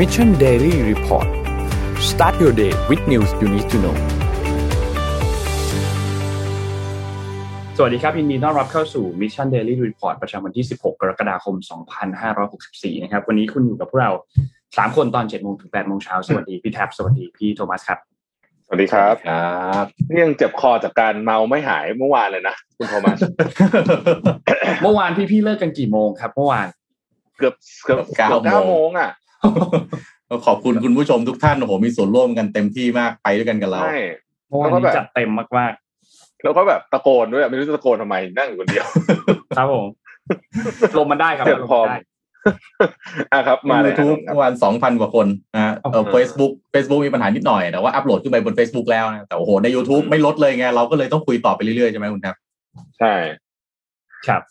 Mission Daily Report start your day with news you need to know สวัสดีครับยินดีต้อนรับเข้าสู่ Mission Daily Report ประจำวันที่ 16 กรกฎาคม 2564 นะครับ วันนี้คุณอยู่กับพวกเรา 3 คนตอน7โมงถึง8โมงเช้า สวัสดีพี่แท็บ สวัสดีพี่โทมัสครับ สวัสดีครับครับนี่ยังเจ็บคอจากการเมาไม่หายเมื่อวานเลยนะคุณโทมัส เมื่อวานพี่ๆเลิกกันกี่โมงครับ เมื่อวาน เกือบเกือบเกือบเก้าโมงอะ ขอบคุณคุณผู้ชมทุกท่านโอ้โหมีส่วนร่วมกันเต็มที่มากไปด้วยกันกับเราใช่เมื่อวานนี้จัดเต็มมากแล้วก็แบบตะโกนด้วยไม่รู้จะตะโกนทำไมนั่งอยู่คนเดียวๆครับผมลมมันได้ครับเจ็บลมคอมันได้อะครับ มามาเลเลยยทุกวันครับสองพันกว่าคนนะฮะเออโอ้โหเฟซบุ๊กเฟซบุ๊กมีปัญหานิดหน่อยแต่ว่าอัปโหลดขึ้นไปบน Facebook แล้วนะแต่โอ้โหใน YouTube ไม่ลดเลยไงเราก็เลยต้องคุยต่อไปเรื่อยๆใช่ไหมคุณครับ ใช่ครับ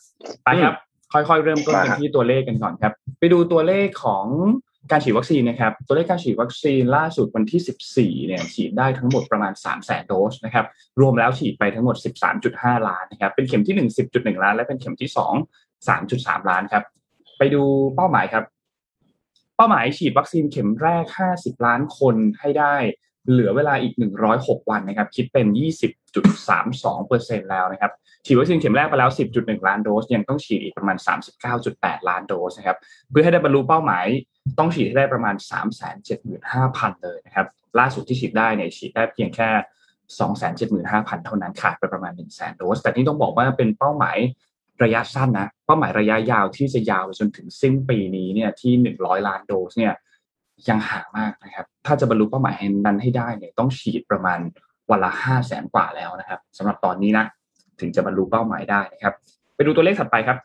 ไปครับ ค่อยๆ เริ่มต้นกันมาฮะที่ตัวเลขกันก่อนครับ ไปดูตัวเลขของ การฉีดวัคซีนนะครับตัวเลขการฉีดวัคซีนล่าสุดวันที่ 14 เนี่ยฉีดได้ทั้งหมดประมาณ3 0 0 0 0 0โดสนะครับรวมแล้วฉีดไปทั้งหมด 13.5 ล้านนะครับเป็นเข็มที่ 1 10.1 ล้าน และเป็นเข็มที่ 2 3.3 ล้านครับไปดูเป้าหมายครับ เป้าหมายฉีดวัคซีนเข็มแรก 50 ล้านคนให้ได้ เหลือเวลาอีก 106 วันนะครับ คิดเป็น 20.32%แล้วนะครับ ฉีดวัคซีนเข็มแรกไปแล้ว 10.1 ล้านโดส ยังต้องฉีดอีกประมาณ 39.8 ล้านโดสนะครับ เพื่อให้ได้บรรลุเป้าหมาย ต้องฉีดให้ได้ประมาณ 375,000 เลยนะครับ ล่าสุดที่ฉีดได้เนี่ยฉีดได้เพียงแค่ 275,000 เท่านั้นขาดไปประมาณ 100,000 โดส แต่นี่ต้องบอกว่าเป็นเป้าหมายระยะสั้นนะ เป้าหมายระยะยาวที่จะยาวไปจนถึงสิ้นปีนี้เนี่ยที่ 100 ล้านโดสเนี่ย ยังห่างมากนะครับ ถ้าจะบรรลุเป้าหมายนั้นให้ได้เนี่ยต้องฉีดประมาณวันละ5แสนกว่าแล้วนะครับสำหรับตอนนี้นะถึงจะบรรลุเป้าหมายได้นะครับ ไปดูตัวเลขถัดไปครับ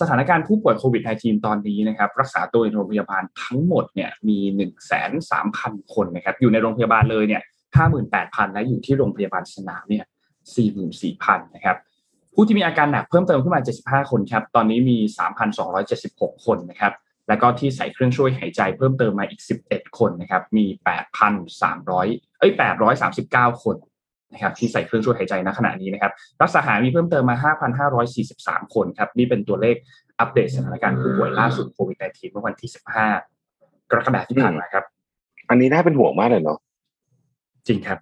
สถานการณ์ผู้ป่วยโควิด -19 ตอนนี้นะครับ รักษาตัวในโรงพยาบาลทั้งหมดเนี่ยมี 1 3 0 0 0 คนนะครับ อยู่ในโรงพยาบาลเลยเนี่ย58,000 และอยู่ที่โรงพยาบาลสนามเนี่ย44,000 นะครับผู้ที่มีอาการหนักเพิ่มเติมขึ้นมา 75 คนครับ ตอนนี้มี 3,276 คนนะครับ แล้วก็ที่ใส่เครื่องช่วยหายใจเพิ่มเติมมาอีก 11 คนนะครับ มี 8,300 เอ้ย 839 คนนะครับที่ใส่เครื่องช่วยหายใจณขณะนี้นะครับ รักษาหายมีเพิ่มเติมมา 5,543 คนครับ นี่เป็นตัวเลขอัปเดตสถานการณ์ผู้ป่วยล่าสุดโควิด -19 เมื่อวันที่ 15 กรกฎาคมที่ผ่านมาครับ อันนี้น่าเป็นห่วงมากเลยเนาะ จริงครับ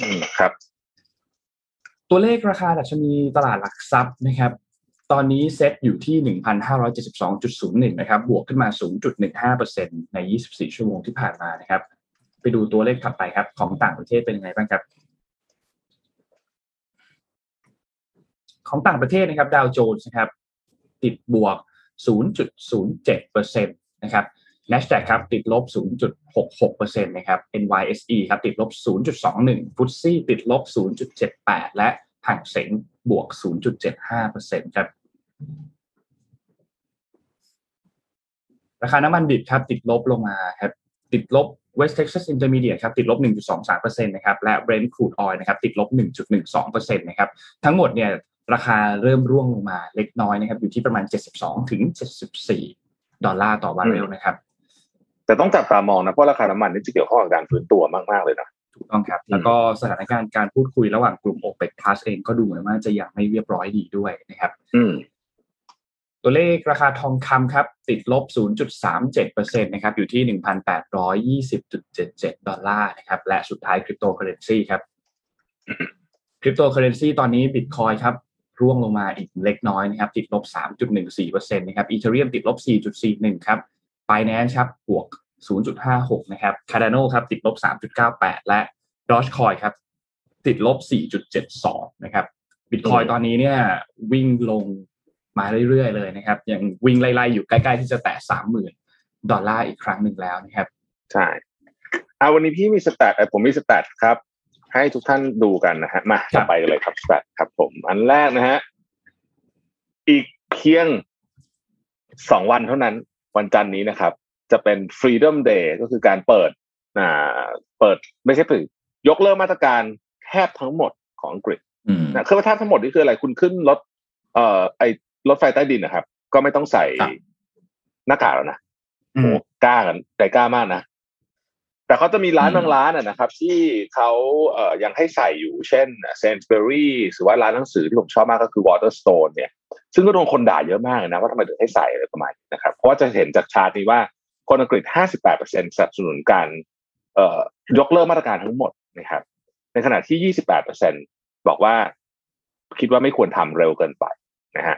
อืมครับ ตัวเลขราคาดัชนีตลาดหลักทรัพย์นะครับ ตอนนี้เซ็ตอยู่ที่ 1,572.01 นะครับ บวกขึ้นมา 0.15%ใน 24 ชั่วโมงที่ผ่านมานะครับ ไปดูตัวเลขถัดไปครับ ของต่างประเทศเป็นยังไงบ้างครับ ของต่างประเทศนะครับดาวโจนส์นะครับ ติดบวก 0.07%นะครับ NASDAQ ครับติดลบ 0.66%นะครับ NYSE ครับติดลบ 0.21ฟุตซี่ติดลบ 0.78 และห่างเสงบวก 0.75%ครับ ราคาน้ำมันดิบครับติดลบลงมาครับติดลบ West Texas Intermediate ครับติดลบ 1.23%นะครับและ Brent crude oil นะครับติดลบ 1.12%นะครับทั้งหมดเนี่ยราคาเริ่มร่วงลงมาเล็กน้อยนะครับอยู่ที่ประมาณ 72ถึง74 ดอลลาร์ต่อบาร์เรลนะครับ แต่ต้องจับตามองนะเพราะราคาน้ำมันนี่จะเกี่ยวข้องกับการฟื้นตัวมาก ๆ เลยนะถูกต้องครับ แล้วก็สถานการณ์การพูดคุยระหว่างกลุ่ม OPEC Plus เองก็ดูเหมือนว่าจะยังไม่เรียบร้อยดีด้วยนะครับอืม ตัวเลขราคาทองคำครับ ติดลบ 0.37%นะครับอยู่ที่ 1,820.77 ดอลลาร์นะครับและสุดท้ายคริปโตเคอเรนซีครับคริปโตเคอเรนซีตอนนี้บิตคอยน์ครับร่วงลงมาอีกเล็กน้อยนะครับติดลบ 3.14%นะครับอีเทเรียมติดลบ 4.41 ครับ Binance ครับบวก 0.56 นะครับ Cardano ครับติดลบ 3.98 และ Dogecoin ครับติดลบ 4.72 นะครับ Bitcoin ตอนนี้เนี่ยวิ่งลง มาเรื่อยๆเลยนะครับยังวิ่งไล่ๆอยู่ใกล้ๆที่จะแตะ30,000ดอลลาร์อีกครั้งหนึ่งแล้วนะครับใช่เอาวันนี้พี่มีสแตทเอ่อผมมีสแตทครับ ให้ทุกท่านดูกันนะฮะมาครัต่อบไปกันเลยครับสแตทครับ ผม อันแรกนะฮะอีกเพียงสองวันเท่านั้นวันจันทร์นี้นะครับ จะเป็น Freedom Day ก็คือการเปิดอ่าเปิดไม่ใช่เปิดยกเลิกมาตรการแทบทั้งหมดของอังกฤษอืมนะคือว่าแทบทั้งหมดนี่คืออะไรคุณขึ้นรถเอ่อไอ รถไฟใต้ดินนะครับ ก็ไม่ต้องใส่ครับหน้ากากแล้วนะอืโหมกล้ากันใจกล้ามากนะแต่เขาจะมีร้านบางร้านอะนะครับ ที่เขาเอ่อยังให้ใส่อยู่ เช่นเซนส์เบอรี่หรือว่าร้านหนังสือที่ผมชอบมากก็คือ Waterstone เนี่ย ซึ่งก็โดนคนด่าเยอะมากเลยนะว่าทำไมถึงให้ใส่อะไรประมาณนี้นะครับ เพราะว่าจะเห็นจากชาร์ตนี้ว่าคนอังกฤษ 58%สนับสนุนการเอ่อยกเลิกมาตรการทั้งหมดนะครับ ในขณะที่ 28%บอกว่าคิดว่าไม่ควรทำเร็วเกินไปนะฮะ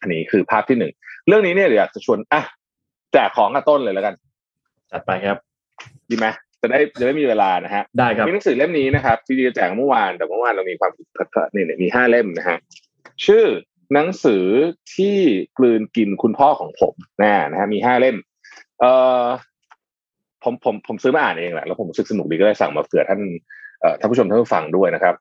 อันนี้คือภาพที่หนึ่งเรื่องนี้เนี่ยเดี๋ยวอยากจะชวนอะแจกของกับต้นเลยแล้วกัน จัดไปครับ ดีไหมจะได้จะได้มีเวลานะฮะได้ครับมีหนังสือเล่มนี้นะครับที่จะแจกเมื่อวานแต่เมื่อวานเรามีความผิดพลาดนี่เนี่ยมีห้าเล่มนะฮะชื่อหนังสือที่กลืนกินคุณพ่อของผมนะนะฮะมีห้าเล่ม เอ่อผมผมผมซื้อมาอ่านเองแหละแล้วผมรู้สึกสนุกดีก็เลยสั่งมาเผื่อท่านเอ่อท่านผู้ชมท่านผู้ฟังด้วยนะครับ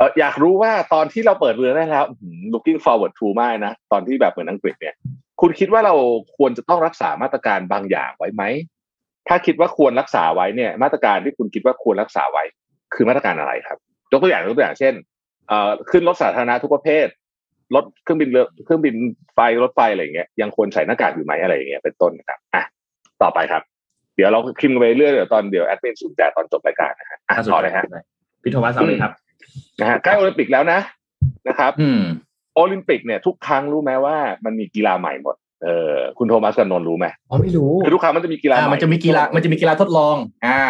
เอออยากรู้ว่าตอนที่เราเปิดเรือได้แล้วอื้อหือ looking forward to มากนะ ตอนที่แบบเหมือนอังกฤษเนี่ย คุณคิดว่าเราควรจะต้องรักษามาตรการบางอย่างไว้ไหม ถ้าคิดว่าควรรักษาไว้เนี่ย มาตรการที่คุณคิดว่าควรรักษาไว้ คือมาตรการอะไรครับ ยกตัวอย่างยกตัวอย่างเช่นเอ่อขึ้นรถสาธารณะทุกประเภทรถเครื่องบินเรือเครื่องบินไฟรถไฟอะไรอย่างเงี้ยยังควรใส่หน้ากากอยู่ไหมอะไรอย่างเงี้ยเป็นต้นนะครับอะต่อไปครับ เดี๋ยวเราคิมกันไปเรื่อยเดี๋ยวตอนเดี๋ยวแอดมินสุ่มแจกตอนจบรายการนะฮะอะน่าสนต่อใจเลยฮะพี่โทมัสเอาเลยครับ นะฮะใกล้โอลิมปิกแล้วนะนะครับอืมโอลิมปิกเนี่ยทุกครั้งรู้ไหมว่ามันมีกีฬาใหม่หมดเออคุณโทมัสกับนนท์รู้ไหมอ๋อไม่รู้คือทุกครั้งมันจะมีกีฬาอ่าใหมันจะมีกีฬามันจะมีกีฬาทดลอง อ่า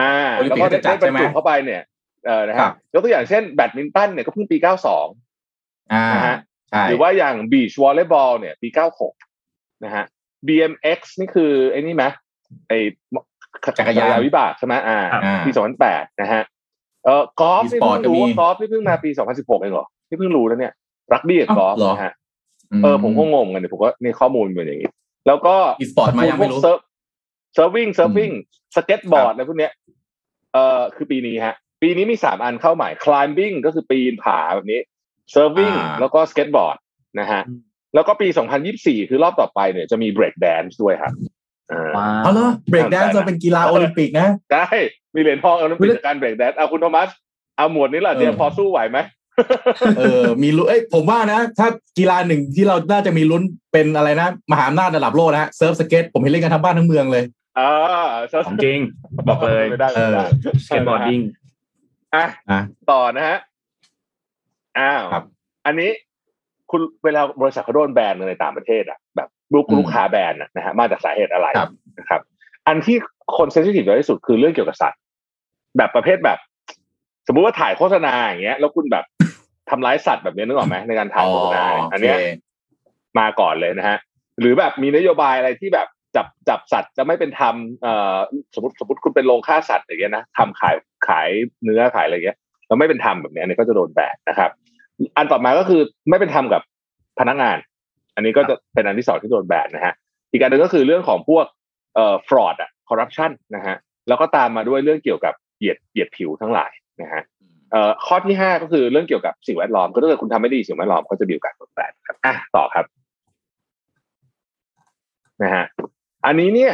อ่าโอลิมแล้วปิกก็ก็จะจัดได้บรใช่รไหมจุเข้าไปเนี่ยเออนะครัฮะบยกตัวอย่างเช่นแบดมินตันเนี่ยก็เพิ่งปี92อ่านะฮะใช่หรือว่าอย่างบีชวอลเลย์บอลเนี่ย ปี96นะฮะ BMX นี่คือไอ้นี่ไหมไอ้จักรยานวิบากใช่ไหมอ่าอ่าปี2008นะฮะ เออกอล์ฟนี่ e-sport เพิ่งรู้ก็มีว่ากอล์ฟนี่เพิ่งมาปี2016เองเหรอที่เพิ่งรู้แล้วเนี่ยรักบี้กับกอล์ฟอ้าวเหรอนะฮะเออผมก็งงกันเนี่ยผมก็นี่ข้อมูลเป็นอย่างนี้แล้วก็ e-sport มายังไม่รู้พวก surf surfing surfing สเก็ตบอร์ดอะไรพวกเนี้ยเอ่อคือปีนี้ฮะ ปีนี้มีสามอันเข้าใหม่ climbing ก็คือปีนผาแบบนี้ serving อ่าแล้วก็สเก็ตบอร์ดนะฮะอืมแล้วก็ปี 2024 คือรอบต่อไปเนี่ยจะมี break dance ด้วยครับอ่าว้า อ้าวเหรอ break dance ทำได้นะจะเป็นกีฬาโอลิมปิกนะได้มีเหรียญทองโอลิมปิกเฮ้ยจากการ break dance เอาคุณโทมัสเอาหมวดนี้แหละเออเนี่ยพอสู้ไหวไหมเออ มีลุ้นเอ้ยผมว่านะ ถ้ากีฬาหนึ่งที่เราน่าจะมีลุ้นเป็นอะไรนะ มหาอำนาจระดับโลกนะฮะเซิร์ฟสเก็ตผมเห็นเล่นกันทั้งบ้านทั้งเมืองเลยอ่าของจริง บอกเลยไม่ได้ไม่ได้ skateboarding อะอะต่อนะฮะอ้าวครับอันนี้คุณเวลาบริษัทเขาโดนแบนในต่างประเทศอะ แบบ ลูกอืมลูกค้าแบนอะนะฮะมาจากสาเหตุอะไรครับนะครับ อันที่คนเซนซิทีฟที่สุดคือเรื่องเกี่ยวกับสัตว์แบบประเภทแบบ สมมุติว่าถ่ายโฆษณาอย่างเงี้ย แล้วคุณแบบทำร้ายสัตว์แบบนี้นึกออกไหมในการถ่ายโฆษณาเนี่ยอันเนี้ยโเคมาก่อนเลยนะฮะหรือแบบมีนโยบายอะไรที่แบบจับจับสัตว์จะไม่เป็นธรรมเอ่อสมมติสมมติคุณเป็นโรงฆ่าสัตว์อย่างเงี้ยนะทำขายขายเนื้อขายอะไรเงี้ยแล้วไม่เป็นธรรมแบบเนี้ยอันนี้ก็จะโดนแบนนะครับ อันต่อมาก็คือไม่เป็นธรรมกับพนักงาน อันนี้ก็จะเป็นอันที่สองที่โดนแบนนะฮะอีกอันหนึ่งก็คือเรื่องของพวกเอ่อ fraud อะ corruption นะฮะแล้วก็ตามมาด้วยเรื่องเกี่ยวกับเหยียดเหยียดผิวทั้งหลายนะฮะเอ่อข้อที่ห้าก็คือเรื่องเกี่ยวกับสิ่งแวดล้อมก็ถ้าเกิดคุณทำไม่ดีสิ่งแวดล้อมก็จะมีโอกาสโดนแบนครับอะต่อครับนะฮะอันนี้เนี่ย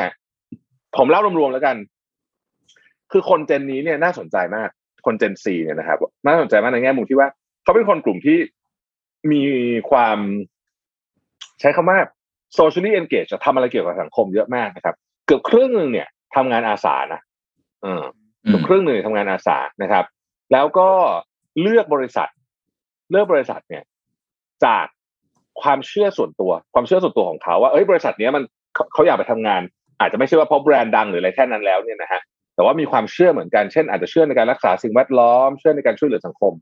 ผมเล่ารวมๆแล้วกัน คือคนเจนนี้เนี่ยน่าสนใจมาก คนเจนซีเนี่ยนะครับน่าสนใจมากในแง่มุมที่ว่า เขาเป็นคนกลุ่มที่มีความ ใช้คำว่า socially engaged จะทำอะไรเกี่ยวกับสังคมเยอะมากนะครับ เกือบครึ่งหนึ่งเนี่ยทำงานอาสานะเอออืเกือมบครึ่งหนึ่งทำงานอาสานะครับ แล้วก็เลือกบริษัท เลือกบริษัทเนี่ย จากความเชื่อส่วนตัว ความเชื่อส่วนตัวของเขาว่าเอ้ยบริษัทเนี้ยมันเขาเขาอยากไปทำงาน อาจจะไม่ใช่ว่าเพราะแบรนด์ดังหรืออะไรแค่นั้นแล้วเนี่ยนะฮะแต่ว่ามีความเชื่อเหมือนกันเช่นอาจจะเชื่อในการรักษาสิ่งแวดล้อม เชื่อในการช่วยเหลือสังคม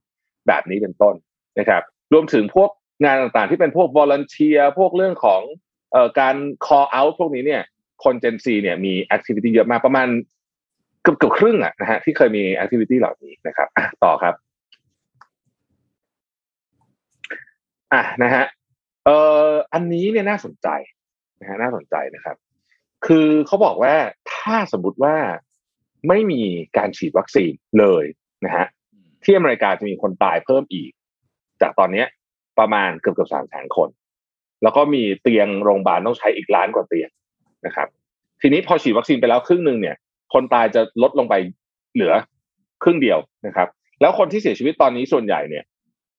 แบบนี้เป็นต้นนะครับ รวมถึงพวก งานต่างๆ ที่เป็นพวก volunteer พวกเรื่องของเอ่อการ call out พวกนี้เนี่ยคนเจนซีเนี่ยมี activity เยอะมากประมาณเกือบเกือบครึ่งอะนะฮะที่เคยมี activity เหล่านี้นะครับอะต่อครับอะนะฮะเอ่ออันนี้เนี่ยน่าสนใจนะฮะน่าสนใจนะครับ คือเขาบอกว่าถ้าสมมติว่าไม่มีการฉีดวัคซีนเลยนะฮะที่อเมริกาจะมีคนตายเพิ่มอีก จากตอนเนี้ย ประมาณเกือบเกือบสามแสนคน แล้วก็มีเตียงโรงพยาบาลต้องใช้อีกล้านกว่าเตียงนะครับ ทีนี้พอฉีดวัคซีนไปแล้วครึ่งหนึ่งเนี่ย คนตายจะลดลงไปเหลือครึ่งเดียวนะครับ แล้วคนที่เสียชีวิตตอนนี้ส่วนใหญ่เนี่ย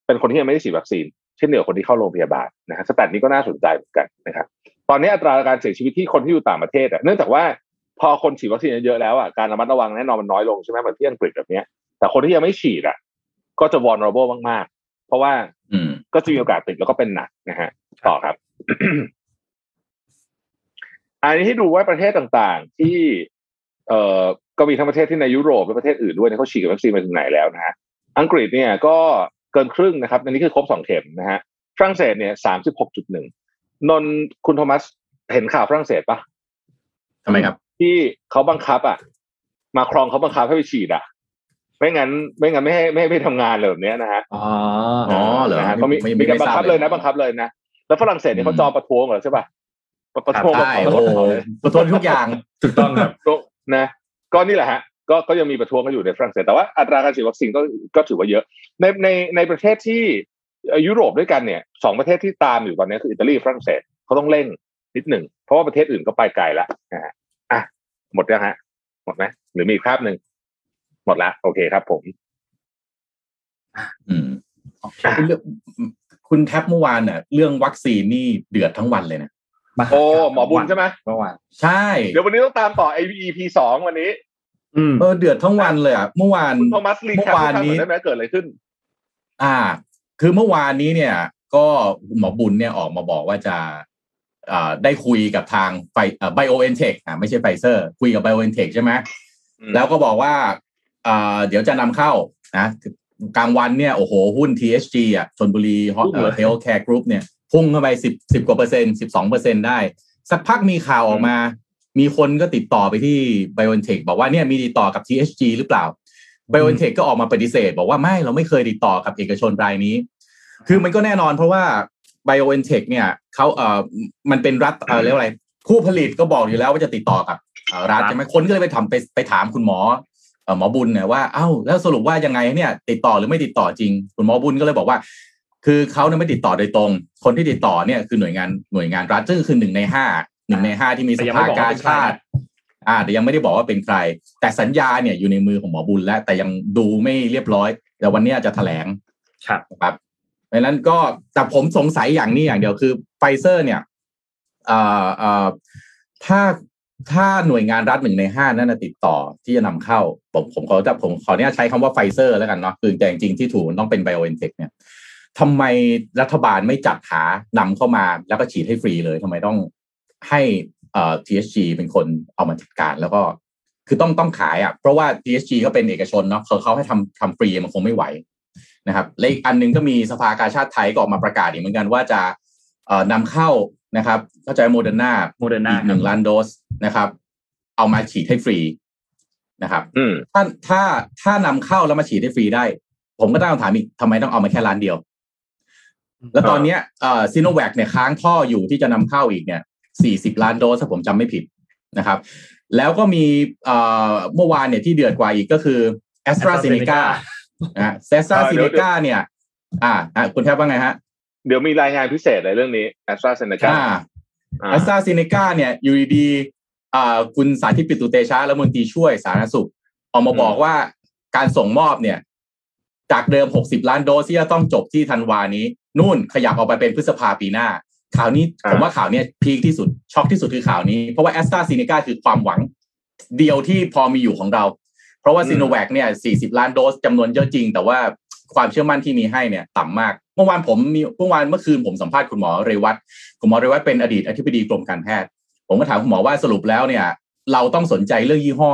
เป็นคนที่ยังไม่ได้ฉีดวัคซีน เช่นเดียวกับคนที่เข้าโรงพยาบาลนะฮะสแตทนี้ก็น่าสนใจเหมือนกันนะครับ ตอนนี้อัตราการเสียชีวิตที่คนที่อยู่ต่างประเทศอะเนื่องจากว่าพอคนฉีดวัคซีนเยอะแล้วอะการระมัดระวังแน่นอนมันน้อยลงใช่ไหมเหมือนที่อังกฤษแบบเนี้ยแต่คนที่ยังไม่ฉีดอะ ก็จะ vulnerable มากๆ เพราะว่าอืม ก็จะมีโอกาสติดแล้วก็เป็นหนักนะฮะต่อครับ อันนี้ให้ดูว่าประเทศต่างๆ ที่ เอ่อก็มีทั้งประเทศที่ในยุโรปและประเทศอื่นด้วยเนี่ยเขาฉีดวัคซีนมาถึงไหนแล้วนะฮะอังกฤษเนี่ยก็เกินครึ่งนะครับอันนี้คือครบสองเข็มนะฮะฝรั่งเศสเนี่ยสามสิบหกจุดหนึ่งนนท์คุณโทมัสเห็นข่าวฝรั่งเศสปะทำไมครับ ที่เขาบังคับอะ มาครองเขาบังคับให้ไปฉีดอะ ไม่งั้นไม่งั้นไม่ให้ไม่ให้ไม่ทำงานเลยแบบเนี้ยนะฮะอ๋ออ๋อเหรอนะฮะเขามีไม่ไม่มีการไม่บังทราบคับเลเลยยนะบังคับเลยนะแล้วฝรั่งเศสเนี่ยเขาจองประท้วงเหรอใช่ป่ะประท้วงใช่ประโอ้ท้วงโหประท้วงทุกอย่างถูกต้องครับนะก็นี่แหละฮะก็ก็ยังมีประท้วงกันอยู่ในฝรั่งเศสแต่ว่าอัตราการฉีดวัคซีนก็ก็ถือว่าเยอะ ในในในประเทศที่เอ่อยุโรปด้วยกันเนี่ยสองประเทศที่ตามอยู่ตอนนี้คืออิตาลีฝรั่งเศสเขาต้องเร่งนิดหนึ่งเพราะว่าประเทศอื่นก็ไปไกลแล้วนะฮะอะหมดยังฮะหมดไหมหรือมีอีกภาพหนึ่ง หมดละโอเคครับผม อืมเรื่องคุณแท็บเมื่อวานน่ะ เรื่องวัคซีนนี่เดือดทั้งวันเลยนะโอ้หมอบุญใช่ไหมเมื่อวานใช่ เดี๋ยววันนี้ต้องตามต่อ EP สองวันนี้อืมเออเดือดทั้งวันเลยอะเมื่อวานคุณโทมัส recap เมื่อวานนี้ให้ฟังหน่อยได้ไหมเกิดอะไรขึ้น อ่า คือเมื่อวานนี้เนี่ย ก็หมอบุญเนี่ยออกมาบอกว่าจะอ่าได้คุยกับทางไฟ BioNTech อ่าไม่ใช่ไฟเซอร์ คุยกับ BioNTech ใช่ไหมอืมแล้วก็บอกว่าอ่า เดี๋ยวจะนำเข้านะกลางวันเนี่ยโอ้โห หุ้น THG อะธนบุรีHealthcare Group เนี่ยพุ่งเข้าไปสิบสิบกว่าเปอร์เซ็นต์สิบสองเปอร์เซ็นต์ได้ สักพักมีข่าวออกมา มีคนก็ติดต่อไปที่ BioNTech บอกว่าเนี่ยมีติดต่อกับ THG หรือเปล่า BioNTech ก็ออกมาปฏิเสธ บอกว่าไม่เราไม่เคยติดต่อกับเอกชนรายนี้ คือมันก็แน่นอนเพราะว่า BioNTech เนี่ยเขาเอ่อมันเป็นรัฐเอ่อเรียกว่าอะไรผู้ผลิตก็บอกอยู่แล้วว่าจะติดต่อกับเอ่อรัฐรัฐใช่ไหมคนก็เลยไปทำไปไปถามคุณหมอเอ่อ หมอบุญเนี่ยว่าเอ้าแล้วสรุปว่ายังไงเนี่ย ติดต่อหรือไม่ติดต่อจริง คุณหมอบุญก็เลยบอกว่า คือเขาเนี่ยไม่ติดต่อโดยตรง คนที่ติดต่อเนี่ยคือหน่วยงานหน่วยงานรัฐซึ่งคือหนึ่งในห้าหนึ่งในห้าที่มีสแต่ยังไม่บอกว่าเป็นใครอ่าแต่ยังไม่ได้บอกว่าเป็นใคร แต่สัญญาเนี่ยอยู่ในมือของหมอบุญแล้ว แต่ยังดูไม่เรียบร้อยแต่วันเนี้ยจะแถลงครับนะครับเพราะฉะนั้นก็แต่ผมสงสัยอย่างนี้อย่างเดียวคือไฟเซอร์ เนี่ยเอ่อเอ่อถ้า ถ้าหน่วยงานรัฐหนึ่งในห้านั่นนะติดต่อที่จะนำเข้า ผมผมขอจะผมขออนุญาตใช้คำว่าไฟเซอร์แล้วกันเนาะคือแต่จริงๆที่ถูกมันต้องเป็น BioNTech เนี่ยทำไมรัฐบาลไม่จัดหานำเข้ามาแล้วก็ฉีดให้ฟรีเลยทำไมต้องให้เอ่อ THG เป็นคนเอามาจัดการแล้วก็ คือต้องต้องขายอะ เพราะว่า THG ก็เป็นเอกชนเนาะเขาเขาให้ทำทำฟรีมันคงไม่ไหวนะครับและอีกอันหนึงก็มีสภากาชาติไทยก็ออกมาประกาศอีกเหมือนกันว่าจะเอ่อนำเข้านะครับเข้าใจโมเดอร์นา Moderna อีกหนึ่งล้านโดส นะครับ เอามาฉีดให้ฟรีนะครับอืมถ้าถ้าถ้านำเข้าแล้วมาฉีดให้ฟรีได้ ผมก็ตั้งคำถามอีกทำไมต้องเอามาแค่ล้านเดียว แล้วตอนเนี้ยเอ่อซีโนแวคเนี่ยค้างท่ออยู่ที่จะนำเข้าอีกเนี่ยสี่สิบล้านโดสถ้าผมจำไม่ผิดนะครับ แล้วก็มีเอ่อเมื่อวานเนี่ยที่เดือดกว่าอีกก็คือแอสตราเซเนกา AstraZeneca นะฮะแอสตราเซเนกาเนี่ยอ่าอ่าคุณแทบว่าไงฮะ เดี๋ยวมีรายงานพิเศษในเรื่องนี้แอสตราเซเนกาอ่าแอสตราเซเนกาเนี่ยอยู่ดีๆอ่า คุณสาธิตปิตุเตชะและมนตรีช่วยสาธารณสุข ออกมาบอกว่าการส่งมอบเนี่ย จากเดิม 60 ล้านโดสที่จะต้องจบที่ธันวานี้ นู่นขยับออกไปเป็นพฤษภาปีหน้า ข่าวนี้ผมว่าข่าวเนี้ยพีคที่สุดช็อกที่สุดคือข่าวนี้ เพราะว่าแอสตราเซเนกาคือความหวังเดียวที่พอมีอยู่ของเรา เพราะว่าซีโนแวคเนี่ย 40 ล้านโดสจำนวนเยอะจริง แต่ว่าความเชื่อมั่นที่มีให้เนี่ยต่ำมาก เมื่อวานผมมีเมื่อวานเมื่อคืนผมสัมภาษณ์คุณหมอเรวัตคุณหมอเรวัตเป็นอดีตอธิบดีกรมการแพทย์ ผมก็ถามคุณหมอว่าสรุปแล้วเนี่ย เราต้องสนใจเรื่องยี่ห้อ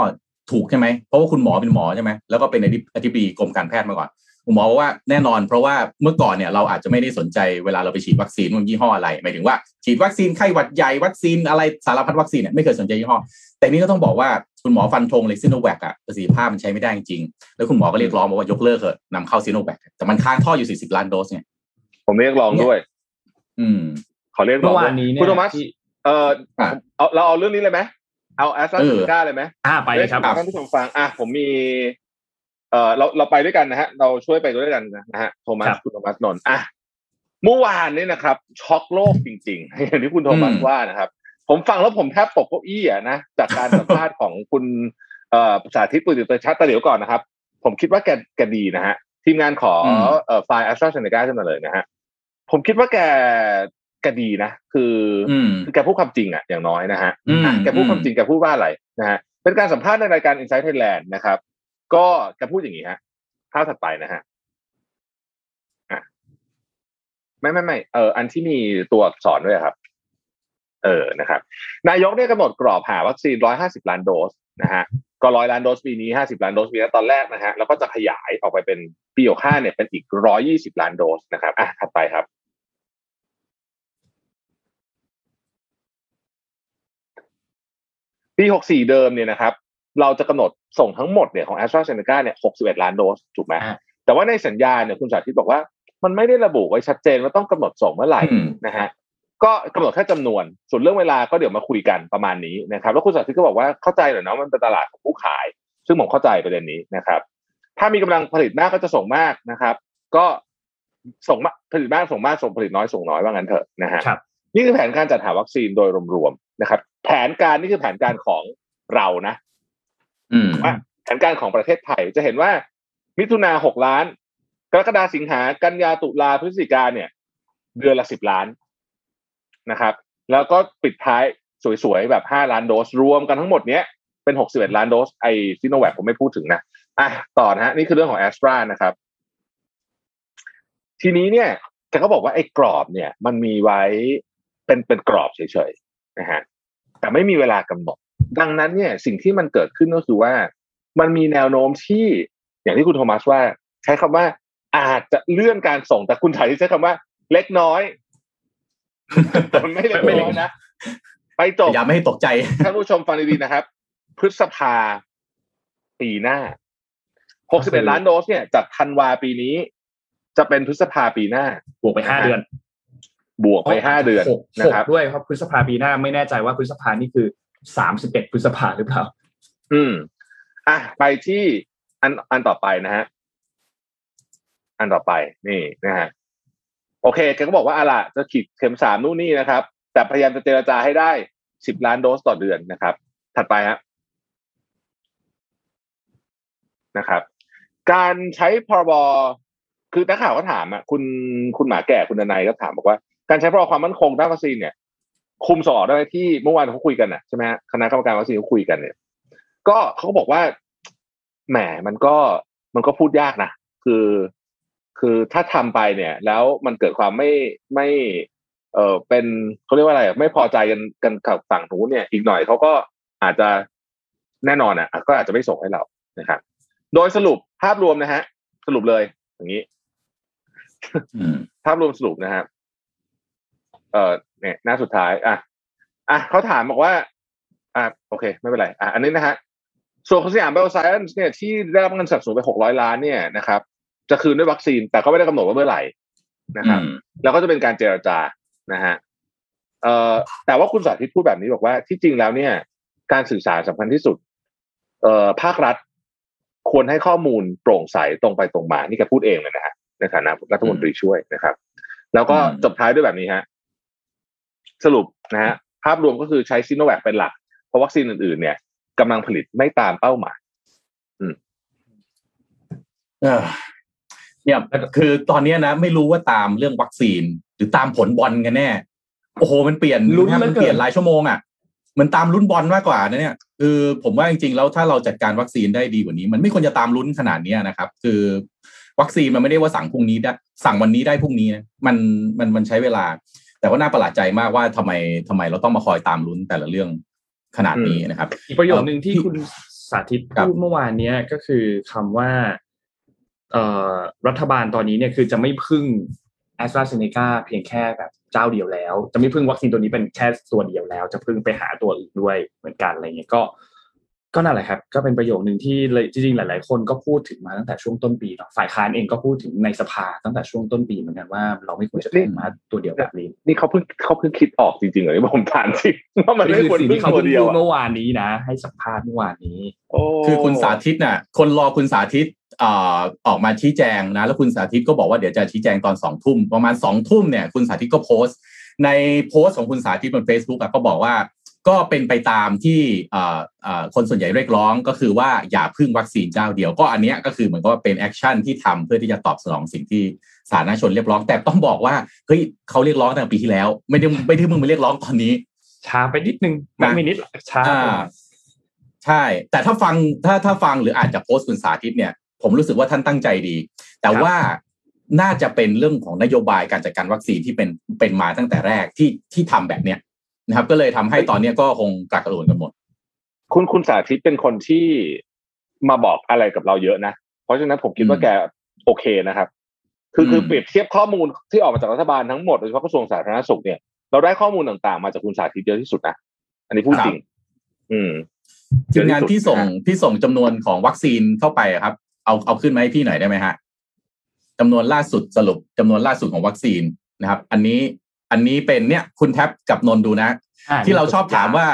ถูกใช่ไหมเพราะว่าคุณหมอเป็นหมอใช่ไหมแล้วก็เป็นอธิบดีกรมการแพทย์มาก่อนคุณหมอบอกว่าแน่นอนเพราะว่าเมื่อก่อนเนี่ยเราอาจจะไม่ได้สนใจเวลาเราไปฉีดวัคซีนว่ายี่ห้ออะไรหมายถึงว่าฉีดวัคซีนไข้หวัดใหญ่วัคซีนอะไรสารพัดวัคซีนเนี่ยไม่เคยสนใจยี่ห้อ แต่นี่ก็ต้องบอกว่าคุณหมอฟันธงเลยซิโนแวคอะประสิทธิภาพมันใช้ไม่ได้จริงๆแล้วคุณหมอก็เรียกร้องบอกว่ายกเลิกเถอะนำเข้าซิโนแวคแต่มันค้างท่ออยู่40ล้านโดสเนี่ยผมเรียกร้องด้วย อืมขอเรียกร้เมื่องอด้วานนี้เนี่ยคุณโทมัสที่ เอออะเอาเราเอาเรื่องนี้เลยไหมเอาแอสตราเซเนกาเลยไหมอ่าไปเลยครับให้ท่านผู้ชมฟังอะผมมี เอ่อเราเราไปด้วยกันนะฮะ เราช่วยไปด้วยกันนะฮะโทมัสครับคุณโทมัสนนท์อะเมื่อวานนี้นะครับ ช็อกโลกจริง ๆ อย่างที่คุณโทมัสอืมว่านะครับ ผมฟังแล้วผมแทบตกเก้าอี้อะนะจากการสัมภาษณ์ของคุณเอ่อสาธิตปุติเตชัดแต่เดี๋ยวก่อนนะครับ ผมคิดว่าแกแกดีนะฮะทีมงานขอเอ่อไฟล์แอสตราเซเนกาขึ้นมาเลยนะฮะผมคิดว่าแก แกดีนะคืออืมคือแกพูดความจริงอะอย่างน้อยนะฮะอืมอะแกพูดความจริงแกพูดว่าอะไรนะฮะเป็นการสัมภาษณ์ในรายการ Inside Thailand นะครับ ก็แกพูดอย่างนี้ฮะภาพถัดไปนะฮะอะไม่ไม่ไม่เอออันที่มีตัวอักษรด้วยครับ เออนะครับ นายกเนี่ยกำหนดกรอบหาวัคซีน150ล้านโดสนะฮะก็ร้อยล้านโดสปีนี้50ล้านโดสปีนี้ตอนแรกนะฮะแล้วก็จะขยายออกไปเป็นปี65เนี่ยเป็นอีก120ล้านโดสนะครับอะถัดไปครับ ปี 64 เดิมเนี่ยนะครับ เราจะกำหนดส่งทั้งหมดเนี่ยของ a s t r a z เซ e c a เนี่ย 61 ล้านโดสถูกไหมอ่าแต่ว่าในสัญญาเนี่ยคุณสาธิตบอกว่ามันไม่ได้ระบุไว้ชัดเจนว่าต้องกำหนดส่งเมื่อไหร่อืมนะฮะก็กำหนดแค่จำนวน ส่วนเรื่องเวลาก็เดี๋ยวมาคุยกันประมาณนี้นะครับ แล้วคุณสาธิตก็บอกว่าเข้าใจเหรอเนาะมันเป็นตลาดของผู้ขาย ซึ่งผมเข้าใจประเด็นนี้นะครับ ถ้ามีกำลังผลิตมากก็จะส่งมากนะครับ ก็ส่งมากผลิตมากส่งมากส่งผลิตน้อยส่งน้อยว่างั้นเถอะนะฮะครับนี่คือแผนการจัดหาวัคซีนโดยรวมๆ นะครับ แผนการนี่คือแผนการของเรานะอืมว่าแผนการของประเทศไทยจะเห็นว่ามิถุนาหกล้าน กรกฎาสิงหากันยาตุลาพฤศจิกาเนี่ย เดือนละสิบล้านนะครับ แล้วก็ปิดท้ายสวยๆ แบบห้าล้านโดส รวมกันทั้งหมดเนี้ยเป็นหกสิบเอ็ดล้านโดสไอซิโนแวคผมไม่พูดถึงนะอะต่อนะฮะนี่คือเรื่องของแอสตรานะครับ ทีนี้เนี่ยแกก็บอกว่าไอ้กรอบเนี่ย มันมีไว้เป็นเป็นกรอบเฉยๆ นะฮะแต่ไม่มีเวลากำหนด ดังนั้นเนี่ยสิ่งที่มันเกิดขึ้นก็คือว่า มันมีแนวโน้มที่อย่างที่คุณโทมัสว่า ใช้คำว่า อาจจะเลื่อนการส่งแต่คุณถ่ายที่ใช้คำว่า เล็กน้อยแต่มันไม่เล็กไม่เล็น้กอยนะไปจบอย่าไม่ให้ตกใจท่านผู้ชมฟังดีๆนะครับ พฤษภาปีหน้า 61 ล้านโดสเนี่ยจากธันวาปีนี้ จะเป็นพฤษภาปีหน้าบวกไปห้าเดือน บวกไปห้าเดือนหกนะครับหกด้วยเพราะพฤษภาปีหน้าไม่แน่ใจว่าพฤษภานี่คือสามสิบเอ็ดพฤษภาหรือเปล่า อืม อะ ไปที่อันอันต่อไปนะฮะ อันต่อไปนี่นะฮะ โอเคแกก็บอกว่าอะล่ะจะฉีดเข็มสามนู่นนี่นะครับ แต่พยายามจะเจรจาให้ได้สิบล้านโดสต่อเดือนนะครับ ถัดไปฮะนะครับ การใช้พรบคือนักข่าวก็ถามอะ คุณคุณหมาแก่คุณนายก็ถามบอกว่า การใช้พรบความมั่นคงด้านวัคซีนเนี่ย คุมสออกได้ไหมที่เมื่อวานเขาคุยกันอะใช่ไหมฮะคณะกรรมการวัคซีนเขาคุยกันเนี่ย ก็เขาก็บอกว่าแหมมันก็มันก็พูดยากนะคือ คือถ้าทำไปเนี่ย แล้วมันเกิดความไม่ไม่ เออเป็นเขาเรียกว่าอะไรอะไม่พอใจกันกันกับฝั่งนู้นเนี่ย อีกหน่อยเขาก็อาจจะแน่นอนอะ ก็อาจจะไม่ส่งให้เรานะครับ โดยสรุปภาพรวมนะฮะ สรุปเลย อย่างนี้อืมภาพรวมสรุปนะครับ เอ่อเนี่ยหน้าสุดท้าย อะอะเขาถามบอกว่า อะโอเค ไม่เป็นไร อะ อันนี้นะฮะส่วนของสยามไบโอไซเอนซ์เนี่ยที่ได้รับเงินสนับสนุนไปหกร้อยล้านเนี่ยนะครับ จะคืนด้วยวัคซีน แต่ก็ไม่ได้กำหนดว่าเมื่อไหร่นะครับอืมแล้วก็จะเป็นการเจรจานะฮะเอ่อแต่ว่าคุณสาธิตพูดแบบนี้บอกว่าที่จริงแล้วเนี่ย การสื่อสารสำคัญที่สุด เอ่อภาครัฐควรให้ข้อมูลโปร่งใสตรงไปตรงมา นี่แกพูดเองเลยนะฮะในฐานะรัฐมนตรีช่วยนะครับ แล้วก็อืมจบท้ายด้วยแบบนี้ฮะ สรุปนะฮะภาพรวมก็คือใช้ซิโนแวคเป็นหลัก เพราะวัคซีนอื่นๆ เนี่ยกำลังผลิตไม่ตามเป้าหมายเออเนี่ยคือตอนเนี้ยนะ ไม่รู้ว่าตามเรื่องวัคซีน หรือตามผลบอลกันแน่ โอ้โห มันเปลี่ยนลุ้นแทบเหลืมัอนเกินเปลี่ยนหลายชั่วโมงอะเหมันตามลุ้นบอลมากกว่านะเนี่ยคือผมว่าจริงๆแล้วถ้าเราจัดการวัคซีนได้ดีกว่านี้ มันไม่ควรจะตามลุ้นขนาดเนี้ยนะครับ คือวัคซีนมันไม่ได้ว่าสั่งพรุ่งนี้ได้สั่งวันนี้ได้พรุ่งนี้นะมันมันมันใช้เวลา แต่ว่าน่าประหลาดใจมากว่าทำไมทำไมเราต้องมาคอยตามลุ้นแต่ละเรื่องขนาดนี้นะครับ อีกประโยคนึงที่คุณสาธิตครับพูดเมื่อวานเนี้ยก็คือคำว่าเอ่อรัฐบาลตอนนี้เนี่ยคือจะไม่พึ่งแอสตราเซเนกาเพียงแค่แบบเจ้าเดียวแล้ว จะไม่พึ่งวัคซีนตัวนี้เป็นแค่ตัวเดียวแล้ว จะพึ่งไปหาตัวอื่นด้วยเหมือนกันอะไรเงี้ยก็ ก็นั่นแหละครับ ก็เป็นประโยคหนึ่งที่เลยจริงๆหลาย ๆ คนก็พูดถึงมาตั้งแต่ช่วงต้นปีเนาะฝ่ายค้านเองก็พูดถึงในสภาตั้งแต่ช่วงต้นปีเหมือนกันว่าเราไม่ควรจะพึ่งมาตัวเดียวแบบนี้ นี่เขาเพิ่งเขาเพิ่งคิดออกจริงๆเหรอที่ผมถามจริงว่ามันนี่ไม่คือควรสิ่งพึ่ที่งเขาตัวเพิ่งเดียวพูดอะเมื่อวานนี้นะ ให้สัมภาษณ์เมื่อวานนี้โอ้คือคุณสาธิตน่ะ คนรอคุณสาธิตเอ่อออกมาชี้แจงนะ แล้วคุณสาธิตก็บอกว่าเดี๋ยวจะชี้แจงตอนสองทุ่มประมาณสองทุ่มเนี่ยคุณสาธิตก็โพสต์ ในโพสต์ของคุณสาธิตบน Facebook อะก็บอกว่า ก็เป็นไปตามที่เอ่อเอ่อคนส่วนใหญ่เรียกร้องก็คือว่าอย่าพึ่งวัคซีนเจ้าเดียวก็อันเนี้ยก็คือเหมือนกับว่าเป็น action ที่ทำเพื่อที่จะตอบสนองสิ่งที่สาธารณชนเรียกร้องแต่ต้องบอกว่าเฮ้ยเขาเรียกร้องตั้งแต่ปีที่แล้ว ไม่ได้ไม่ได้เพิ่งมาเรียกร้องตอนนี้ ช้าไปนิดนึงไม่ไม่นิดหรอกช้าอ่าใช่ แต่ถ้าฟังถ้าถ้าฟังหรืออาจจะโพสต์คุณสาธิตเนี่ย ผมรู้สึกว่าท่านตั้งใจดี แต่ว่าน่าจะเป็นเรื่องของนโยบายการจัดการวัคซีนที่เป็นเป็นมาตั้งแต่แรกที่ที่ทำแบบเนี้ย นะครับ ก็เลยทำให้ตอนเนี้ยก็คงกลักกระโดดกันหมด คุณคุณสาธิตเป็นคนที่มาบอกอะไรกับเราเยอะนะเพราะฉะนั้นผมคิดว่าอืมแกโอเคนะครับ คือคือมเปรียบเทียบข้อมูลที่ออกมาจากรัฐบาลทั้งหมดโดยเฉพาะกระทรวงสาธารณสุขเนี่ยเราได้ข้อมูลต่างๆ มาจากคุณสาธิตเยอะที่สุดนะอันนี้พูดจริง อืมทีมงานที่ส่งเยอะที่สุดที่ส่งจำนวนของวัคซีนเข้าไปอะครับ เอาเอาขึ้นมาให้พี่หน่อยได้ไหมฮะจำนวนล่าสุดสรุปจำนวนล่าสุดของวัคซีนนะครับ อันนี้ อันนี้เป็นเนี่ยคุณแท็บกับนนท์ดูนะอ่ที่เราชอบถามว่า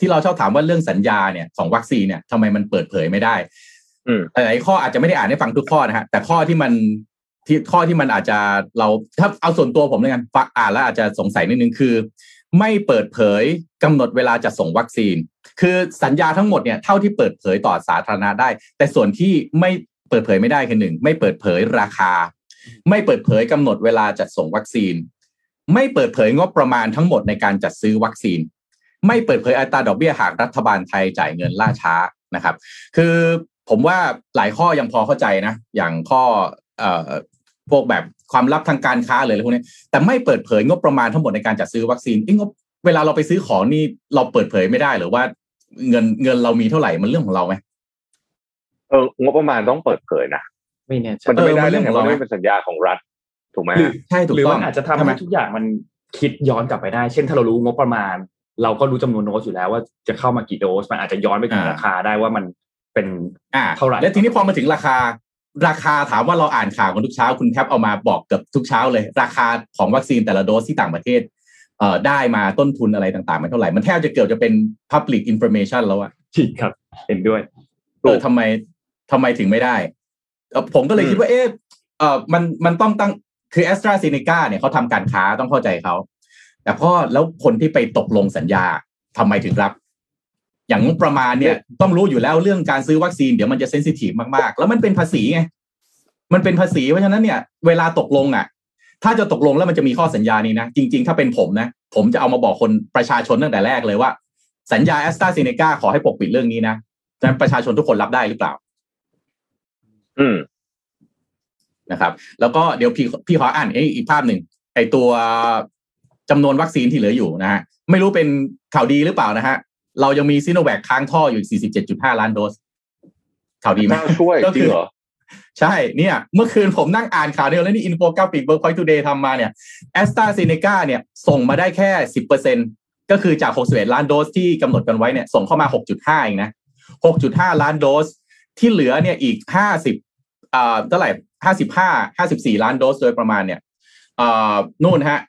ที่เราชอบถามว่าเรื่องสัญญาเนี่ยของวัคซีนเนี่ยทำไมมันเปิดเผยไม่ได้อืมหลายๆข้ออาจจะไม่ได้อ่านให้ฟังทุกข้อนะฮะแต่ข้อที่มันที่ข้อที่มันอาจจะเราถ้าเอาส่วนตัวผมเลยกันฟังอ่านแล้วอาจจะสงสัยนิดนึงคือ ไม่เปิดเผยกำหนดเวลาจะส่งวัคซีน คือสัญญาทั้งหมดเนี่ยเท่าที่เปิดเผยต่อสาธารณะได้ แต่ส่วนที่ไม่เปิดเผยไม่ได้คือหนึ่งไม่เปิดเผยราคา ไม่เปิดเผยกำหนดเวลาจัดส่งวัคซีน ไม่เปิดเผยงบประมาณทั้งหมดในการจัดซื้อวัคซีน ไม่เปิดเผยอัตราดอกเบี้ยหากรัฐบาลไทยจ่ายเงินล่าช้านะครับ คือผมว่าหลายข้อยังพอเข้าใจนะ อย่างข้อเอ่อพวกแบบความลับทางการค้าเลยอะไรพวกนี้แต่ไม่เปิดเผยงบประมาณทั้งหมดในการจัดซื้อวัคซีนเอ้ยงบเวลาเราไปซื้อของนี่เราเปิดเผยไม่ได้หรือว่าเงินเงินเรามีเท่าไหร่มันเรื่องของเราไหมเอองบประมาณต้องเปิดเผยนะไม่แน่ใจมันจะไม่ได้เออมันเรื่เรื่อองงของเรามันไม่เป็นสัญญาของรัฐ ถูกไหมหรือใช่ถูกหรือต้อมังนอาจจะทำใช่ไหมให้ทุกอย่างมันคิดย้อนกลับไปได้ เช่นถ้าเรารู้งบประมาณ เราก็รู้จำนวนโดสอยู่แล้วว่าจะเข้ามากี่โดส มันอาจจะย้อนไปถึงอ่าราคาได้ว่ามันเป็นอ่าเท่าไหร่แล้วทีนี้พอมาถึงราคา ราคาถามว่าเราอ่านข่าวกันทุกเช้าคุณแทบเอามาบอกเกือบทุกเช้าเลย ราคาของวัคซีนแต่ละโดสที่ต่างประเทศเอ่อได้มาต้นทุนอะไรต่างๆ มันเท่าไหร่ มันแทบจะเกือบจะเป็น public information แล้วอะจริงครับ เห็นด้วยเออทำไมทำไมถึงไม่ได้เอ่อผมก็เลยคิดว่าเอ๊ะเออมันมันต้องตั้ง คือแอสตราเซเนกาเนี่ยเขาทำการค้าต้องเข้าใจเขาแต่พอแล้วคนที่ไปตกลงสัญญาทำไมถึงรับ อย่างงบประมาณเนี่ย ต้องรู้อยู่แล้วเรื่องการซื้อวัคซีนเดี๋ยวมันจะเซนซิทีฟมากๆ แล้วมันเป็นภาษีไงมันเป็นภาษีเพราะฉะนั้นเนี่ย เวลาตกลงอะ ถ้าจะตกลงแล้วมันจะมีข้อสัญญานี้นะ จริง ๆ ถ้าเป็นผมนะ ผมจะเอามาบอกคนประชาชนตั้งแต่แรกเลยว่า สัญญาแอสตราเซเนกาขอให้ปกปิดเรื่องนี้นะฉะนั้นประชาชนทุกคนรับได้หรือเปล่า อืม นะครับ แล้วก็เดี๋ยวพี่พี่ขออ่านไอ้อีกภาพหนึ่งไอ้ตัวจำนวนวัคซีนที่เหลืออยู่นะฮะไม่รู้เป็นข่าวดีหรือเปล่านะฮะเรายังมีซีโนแวคค้างท่ออยู่ 47.5 ล้านโดส ข่าวดีไหมน่าช่วยก็จริคืงอเหรอใช่เนี่ย เมื่อคืนผมนั่งอ่านข่าวเนี่ยแล้วนี่อินโฟกราฟิก Workpoint Today ทำมาเนี่ยแอสตราเซเนกาเนี่ยส่งมาได้แค่ 10%ก็คือจาก 61 ล้านโดสที่กำหนดกันไว้เนี่ยส่งเข้ามา 6.5เองนะ 6.5 ล้านโดสที่เหลือเนี่ยอีก 50อ่าเท่าไหร่ 55 54ล้านโดสโดยประมาณเนี่ยอ่านู่นฮะ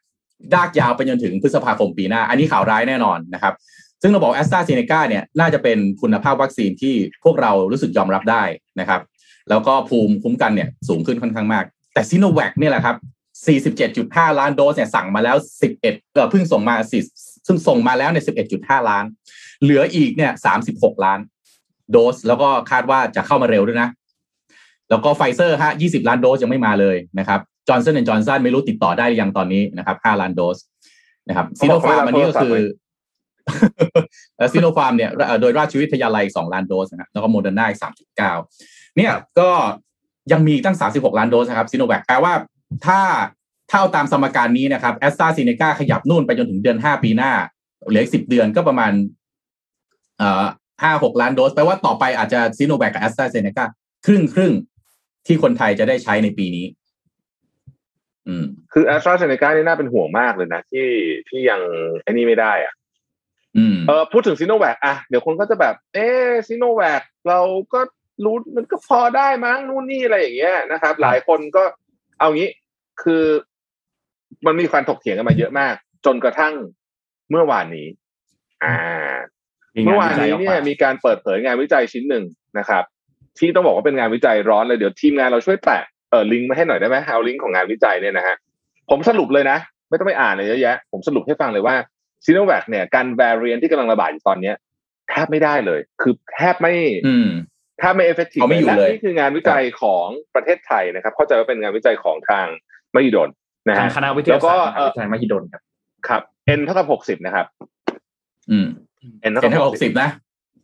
ลากยาวไปจนถึงพฤษภาคมปีหน้า อันนี้ข่าวร้ายแน่นอนนะครับ ซึ่งเราบอกแอสตราเซเนกาเนี่ยน่าจะเป็นคุณภาพวัคซีนที่พวกเรารู้สึกยอมรับได้นะครับ แล้วก็ภูมิคุ้มกันเนี่ยสูงขึ้นค่อนข้างมาก แต่ซิโนแวคเนี่ยแหละครับ 47.5 ล้านโดสเนี่ยสั่งมาแล้ว 11เอ่อเพิ่งส่งมา10ซึ่งส่งมาแล้วเนี่ย11.5 ล้าน เหลืออีกเนี่ย 36 ล้านโดส แล้วก็คาดว่าจะเข้ามาเร็วด้วยนะ แล้วก็ไฟเซอร์ฮะ20 ล้านโดสยังไม่มาเลยนะครับจอห์นสันแอนด์จอห์นสันไม่รู้ติดต่อได้หรือยังตอนนี้นะครับ5ล้านโดสนะครับซีโนฟาร์มอันนี้ก็คือซีโนฟาร์มเนี่ยเอ่อโดยราชวิทยาลัย 2 ล้านโดสนะครับแล้วก็โมเดอร์นาอีก3.9 เนี่ยก็ยังมีตั้ง 36 ล้านโดสนะครับซิโนแวคแปลว่าถ้าถ้าเอาตามสมการนี้นะครับแอสตราเซเนกาขยับนู่นไปจนถึงเดือน 5 ปีหน้าเหลืออีก10 เดือนก็ประมาณเอ่อห้าหกล้านโดสแปลว่าต่อไปอาจจะซิโนแวคกับแอสตราเซเนกาครึ่งครึ่ง ที่คนไทยจะได้ใช้ในปีนี้ อืม คือแอสตราเซเนกานี่น่าเป็นห่วงมากเลยนะ ที่ที่ยังไอ้นี่ไม่ได้อะอืมเออพูดถึงซีโนแวคอะเดี๋ยวคนก็จะแบบ เออซีโนแวคเราก็รู้มันก็พอได้มั้งนู่นนี่อะไรอย่างเงี้ยนะครับ หลายคนก็เอางี้คือ มันมีการถกเถียงกันมาเยอะมาก จนกระทั่งเมื่อวานนี้ อ่า เมื่อวานนี้เนี่ยมีการเปิดเผยงานวิจัยชิ้นหนึ่งนะครับ ที่ต้องบอกว่าเป็นงานวิจัยร้อนเลยเดี๋ยวทีมงานเราช่วยแปะเออลิงก์มาให้หน่อยได้ไหมเอาลิงก์ของงานวิจัยเนี่ยนะฮะผมสรุปเลยนะ ไม่ต้องไปอ่านเลยเยอะแยะ ผมสรุปให้ฟังเลยว่าซีโนแวคเนี่ยการ variant ที่กำลังระบาดอยู่ตอนเนี้ยแทบไม่ได้เลย คือแทบไม่อืมแทบไม่ effective เอาไม่อยู่และเลยนี่คืองานวิจัยของประเทศไทยนะครับเข้าใจว่าเป็นงานวิจัยของทางมหิดลนะทางฮะคณะวิทยาแล้วก็ศาสตร์มเอ่อหาวิทยาลัยมหิดลครับครับ n เท่ากับหกสิบนะครับ อืม n เท่าเป็นกับให้หหกกสิสิบบนะ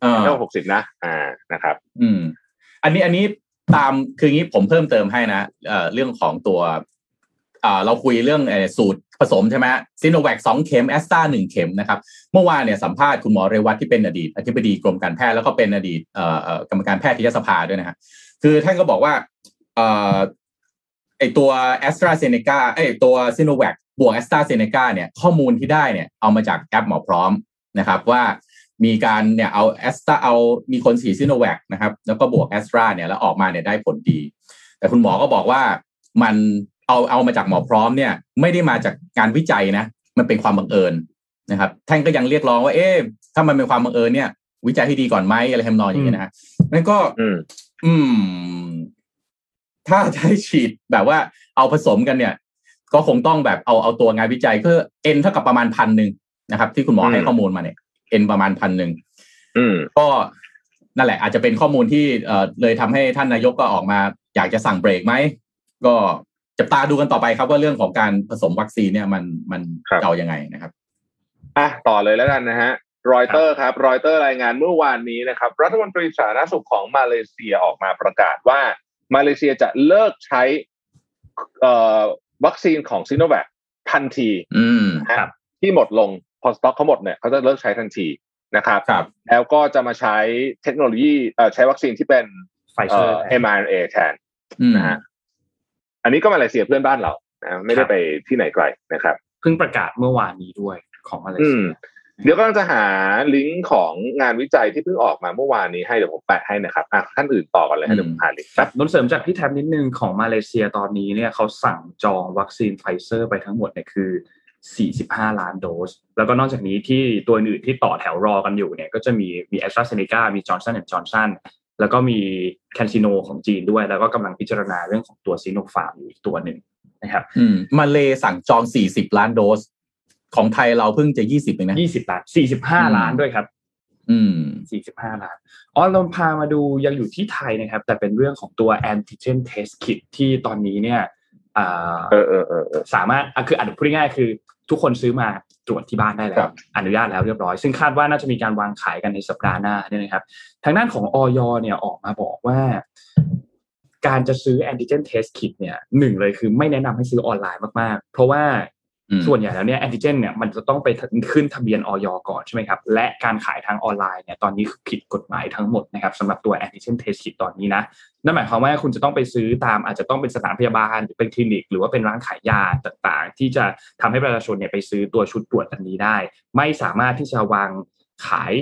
เออเท่ากับหกสิบนะ อ่านะครับ อืม อันนี้อันนี้ตามคืองี้ผมเพิ่มเติมให้นะเอ่อเรื่องของตัวอ่าเราคุยเรื่องสูตรผสมใช่ไหมซิโนแวคสองเข็มแอสตราหนึ่งเข็มนะครับเมื่อวานเนี่ยสัมภาษณ์คุณหมอเรวัตที่เป็นอดีตอธิบดีกรมการแพทย์แล้วก็เป็นอดีตเอ่อกรรมการแพทยสภาด้วยนะฮะคือท่านก็บอกว่าเอ่อไอตัวแอสตราเซเนกาไอตัวซิโนแวคบวกแอสตราเซเนกาเนี่ยข้อมูลที่ได้เนี่ยเอามาจากแอปหมอพร้อมนะครับว่า มีการเนี่ยเอาแอสตราเอามีคนฉีดซีโนแวคนะครับ แล้วก็บวกแอสตราเนี่ยแล้วออกมาเนี่ยได้ผลดี แต่คุณหมอก็บอกว่ามันเอาเอามาจากหมอพร้อมเนี่ย ไม่ได้มาจากการวิจัยนะ มันเป็นความบังเอิญนะครับ ท่านก็ยังเรียกร้องว่า เอ๊ะถ้ามันเป็นความบังเอิญเนี่ย วิจัยให้ดีก่อนไหมอะไรทำนองอย่างนี้นะฮะนั่นก็ อืมอืมถ้าจะให้ฉีดแบบว่า เอาผสมกันเนี่ย ก็คงต้องแบบเอาเอาตัวงานวิจัยก็ n เท่ากับประมาณพันหนึ่งนะครับ ที่คุณหมอให้อืมข้อมูลมาเนี่ย n ประมาณพันหนึ่งอืมก็นั่นแหละ อาจจะเป็นข้อมูลที่เอ่อเลยทำให้ท่านนายกก็ออกมา อยากจะสั่งเบรกไหม ก็จับตาดูกันต่อไปครับว่าเรื่องของการผสมวัคซีนเนี่ยมันมันครับจะเอายังไงนะครับอะต่อเลยแล้วกันนะฮะรอยเตอร์ครับรอยเตอร์รายงานเมื่อวานนี้นะครับ รัฐมนตรีสาธารณสุขของมาเลเซียออกมาประกาศว่ามาเลเซียจะเลิกใช้เอ่อวัคซีนของซิโนแวคทันทีอืมนะครับที่หมดลง พอสต็อกเขาหมดเนี่ยเขาจะเลิกใช้ทันทีนะครับครับแล้วก็จะมาใช้เทคโนโลยีเอ่อใช้วัคซีนที่เป็นไฟเซอร์เอ่อ mRNA แทนอืมนะฮะอันนี้ก็มาเลเซียเพื่อนบ้านเรานะไม่ได้ไปที่ไหนไกลนะครับเพิ่งประกาศเมื่อวานนี้ด้วยของมาเลเซีย อืม เดี๋ยวก็จะหาลิงก์ของงานวิจัยที่เพิ่งออกมาเมื่อวานนี้ให้เดี๋ยวผมแปะให้นะครับอะท่านอื่นต่อกันเลยให้เดี๋ยวผมหาลิงก์แป๊รับ เสริมจากพี่แทบนิดนึงของมาเลเซียตอนนี้เนี่ยเขาสั่งจองวัคซีนไฟเซอร์ไปทั้งหมดเนี่ยคือ 45 ล้านโดส แล้วก็นอกจากนี้ที่ตัวอื่นที่ต่อแถวรอกันอยู่เนี่ยก็จะมีมีแอสตราเซเนกามีจอร์ n สันแอนด์จอร์ s สันแล้วก็มีแคนซิโนของจีนด้วย แล้วก็กำลังพิจารณาเรื่องของตัวซีโนฟาร์มอยู่อีกตัวหนึ่งนะครับอืมมาเลสั่งจอง 40 ล้านโดส ของไทยเราเพิ่งจะ 20เองนะ 20 ล้าน 45 ล้านด้วยครับ อืม 45 ล้านอ๋อเราพามาดูยังอยู่ที่ไทยนะครับ แต่เป็นเรื่องของตัว antigen test kit ที่ตอนนี้เนี่ยอ่าเออเออเออเออ สามารถอะคืออ่านพูดง่ายๆคือ ทุกคนซื้อมาตรวจที่บ้านได้แล้ครัวบอนุญาตแล้วเรียบร้อย ซึ่งคาดว่าน่าจะมีการวางขายกันในสัปดาห์หน้าเนี่ยนะครับ ทางด้านของออยเนี่ยออกมาบอกว่า การจะซื้อ antigen test kit เนี่ยหนึ่งเลยคือไม่แนะนำให้ซื้อออนไลน์มากๆ เพราะว่าอืม ส่วนใหญ่แล้วเนี่ยแอนติเจนเนี่ยมันจะต้องไปขึ้นทะเบียนอย.ก่อนใช่ไหมครับและการขายทางออนไลน์เนี่ยตอนนี้ผิดกฎหมายทั้งหมดนะครับสำหรับตัว antigen test kit ตอนนี้นะนั่นหมายความว่าคุณจะต้องไปซื้อตามอาจจะต้องเป็นสถานพยาบาลหรือเป็นคลินิก หรือว่าเป็นร้านขายยาต่างๆ ที่จะทำให้ประชาชนเนี่ยไปซื้อตัวชุดตรวจอันนี้ได้ ไม่สามารถที่จะวางขาย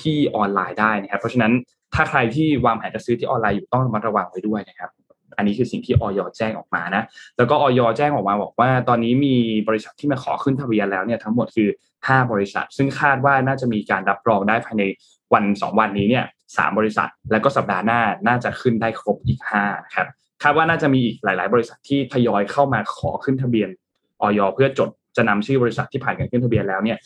ที่ออนไลน์ได้นะครับเพราะฉะนั้นถ้าใครที่วางแผนจะซื้อที่ออนไลน์อยู่ต้องระมัดระวังไว้ด้วยนะครับ อันนี้คือสิ่งที่ออยแจ้งออกมานะแล้วก็ออยแจ้งออกมาบอกว่า ตอนนี้มีบริษัทที่มาขอขึ้นทะเบียนแล้วเนี่ยทั้งหมดคือ 5 บริษัท ซึ่งคาดว่าน่าจะมีการรับรองได้ภายในวัน 2 วันนี้เนี่ยสามบริษัท แล้วก็สัปดาห์หน้าน่าจะขึ้นได้ครบอีก5ครับคาดว่าน่าจะมีอีกหลาย ๆ บริษัทที่ทยอยเข้ามาขอขึ้นทะเบียนออยเพื่อจดจะนำชื่อบริษัทที่ผ่านการขึ้นทะเบียนแล้วเนี่ย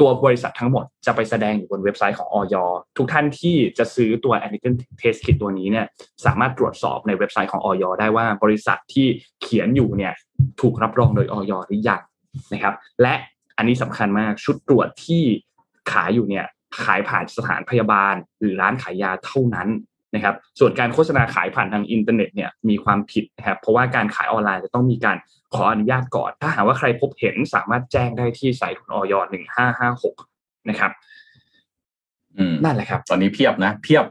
ตัวบริษัททั้งหมดจะไปแสดงอยู่บนเว็บไซต์ของออยทุกท่านที่จะซื้อตัว antigen test kit ตัวนี้เนี่ยสามารถตรวจสอบในเว็บไซต์ของอย.ได้ว่าบริษัทที่เขียนอยู่เนี่ยถูกรับรองโดยอย.หรือยังนะครับ และอันนี้สำคัญมากชุดตรวจที่ขายอยู่เนี่ยขายผ่านสถานพยาบาล หรือร้านขายยาเท่านั้นนะครับส่วนการโฆษณาขายผ่านทางอินเทอร์เน็ตเนี่ยมีความผิดนะครับเพราะว่าการขายออนไลน์จะต้องมีการ ขออนุญาตก่อน ถ้าหากว่าใครพบเห็นสามารถแจ้งได้ที่สายของอย.หนึ่งห้าห้าหกนะครับอืมนั่นแหละครับ ตอนนี้เพียบนะ เพียบ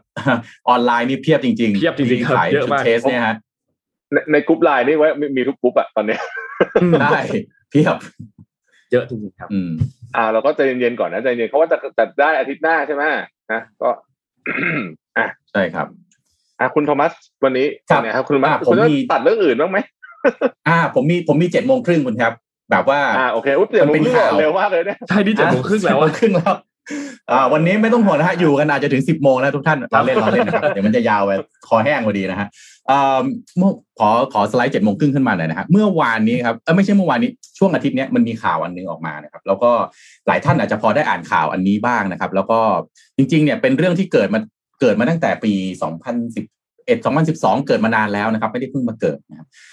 ออนไลน์นี่เพียบจริงๆเพียบจริงๆที่ครับขายเยอะชุดมากเทสเนี่ยฮะในในกรุ๊ปไลน์นี่ไว้มีมีทุกกรุ๊ปอะตอนเนี้ยได้เพียบเยอะจริงๆครับ อืมอ่า เราก็ใจเย็นๆก่อนนะใจเย็นเขาว่าจะจัดได้อาทิตย์หน้าใช่ไหมนะก็อะใช่ครับอะคุณโทมัสวันนี้ครับเป็นไงครับคุณโทมัสอะผมคุณจะมีตัดเรื่องอื่นบ้างไหม อ่า ผมมีผมมีเจ็ดโมงครึ่งคุณครับ แบบว่าอ่าโอเคอุ๊ยเดี๋ยวมันผเป็นมเรื่องข่าวเร็วมากเลยเนี่ยใช่ที่เจ็ดโมงครึ่งแล้วเจ็ดโมอะงครึ่งแล้วอ่าวันนี้ไม่ต้องห่วงนะฮะอยู่กันอาจจะถึงสิบโมงนะทุกท่านเราเล่นเราเล่นนะครับเดี๋ยวมันจะยาวไปคอแห้งพอดีนะฮะอ่าเมื่อขอขอสไลด์เจ็ดโมงครึ่งขึ้นมาหน่อยนะฮะเมื่อวานนี้ครับเออไม่ใช่เมื่อวานนี้ช่วงอาทิตย์เนี้ยมันมีข่าวอันหนึงออกมานะครับ แล้วก็หลายท่านอาจจะพอได้อ่านข่าวอันนี้บ้างนะครับ แล้วก็จริง ๆ เนี่ยเป็นเรื่องที่เกิดมาเกิดมาตั้งแต่ปี 2011 2012 เกิดมานานแล้วนะครับ ไม่ได้เพิ่งมาเกิดนะครับเอ่อ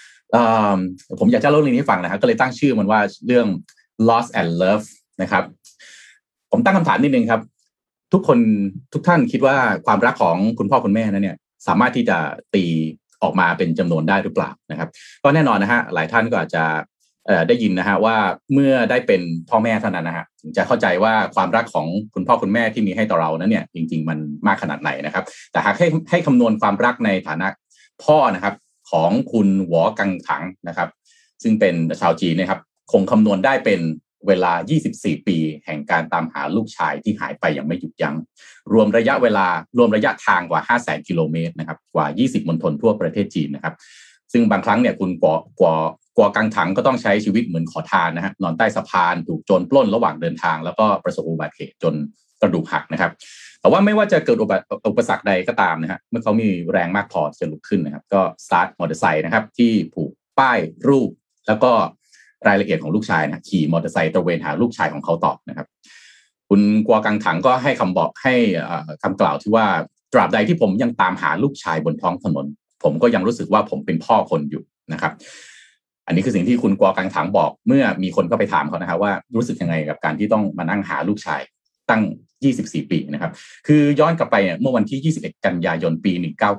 ผมอยากจะเล่าเรื่องนี้ให้ฟังนะครับก็เลยตั้งชื่อมันว่าเรื่อง loss and love นะครับ ผมตั้งคำถามนิดนึงครับ ทุกคนทุกท่านคิดว่าความรักของคุณพ่อคุณแม่นั้นเนี่ย สามารถที่จะตีออกมาเป็นจำนวนได้หรือเปล่านะครับ ก็แน่นอนนะฮะหลายท่านก็อาจจะเอ่อได้ยินนะฮะว่าเมื่อได้เป็นพ่อแม่เท่านั้นนะฮะถึงจะเข้าใจว่าความรักของคุณพ่อคุณแม่ที่มีให้ต่อเรานั้นเนี่ยจริง ๆ มันมากขนาดไหนนะครับ แต่หากให้ให้คำนวณความรักในฐานะพ่อนะครับ ของคุณหวอกังถังนะครับ ซึ่งเป็นชาวจีนนะครับ คงคำนวณได้เป็นเวลา 24 ปี แห่งการตามหาลูกชายที่หายไปอย่างไม่หยุดยัง้ง รวมระยะเวลารวมระยะทางกว่า 5 0 0 0 0กิโลเมตรนะครับ กว่า 20มณฑลทั่วประเทศจีนนะครับ ซึ่งบางครั้งเนี่ยคุณกว่ากว่ากว่ากังถังก็ต้องใช้ชีวิตเหมือนขอทานนะฮะนอนใต้สะพานถูกโจรปล้นระหว่างเดินทาง แล้วก็ประสบอุบัติเหตุจนกระดูกหักนะครับ แต่ว่าไม่ว่าจะเกิดอุปสรรคใดก็ตามนะฮะเมื่อเขามีแรงมากพอจะลุกขึ้นนะครับ ก็สตาร์ทมอเตอร์ไซค์นะครับ ที่ผูกป้ายรูป แล้วก็รายละเอียดของลูกชายนะขี่มอเตอร์ไซค์ตระเวนหาลูกชายของเขาต่อนะครับ คุณกัวกังถังก็ให้คำบอกให้คำกล่าวที่ว่าตราบใดที่ผมยังตามหาลูกชายบนท้องถนน ผมก็ยังรู้สึกว่าผมเป็นพ่อคนอยู่นะครับ อันนี้คือสิ่งที่คุณกัวกังถังบอก เมื่อมีคนก็ไปถามเขานะครับว่ารู้สึกยังไงกับการที่ต้องมานั่งหาลูกชายตั้ง 24 ปีนะครับคือย้อนกลับไปเนี่ยเมื่อวันที่ 21 กันยายนปี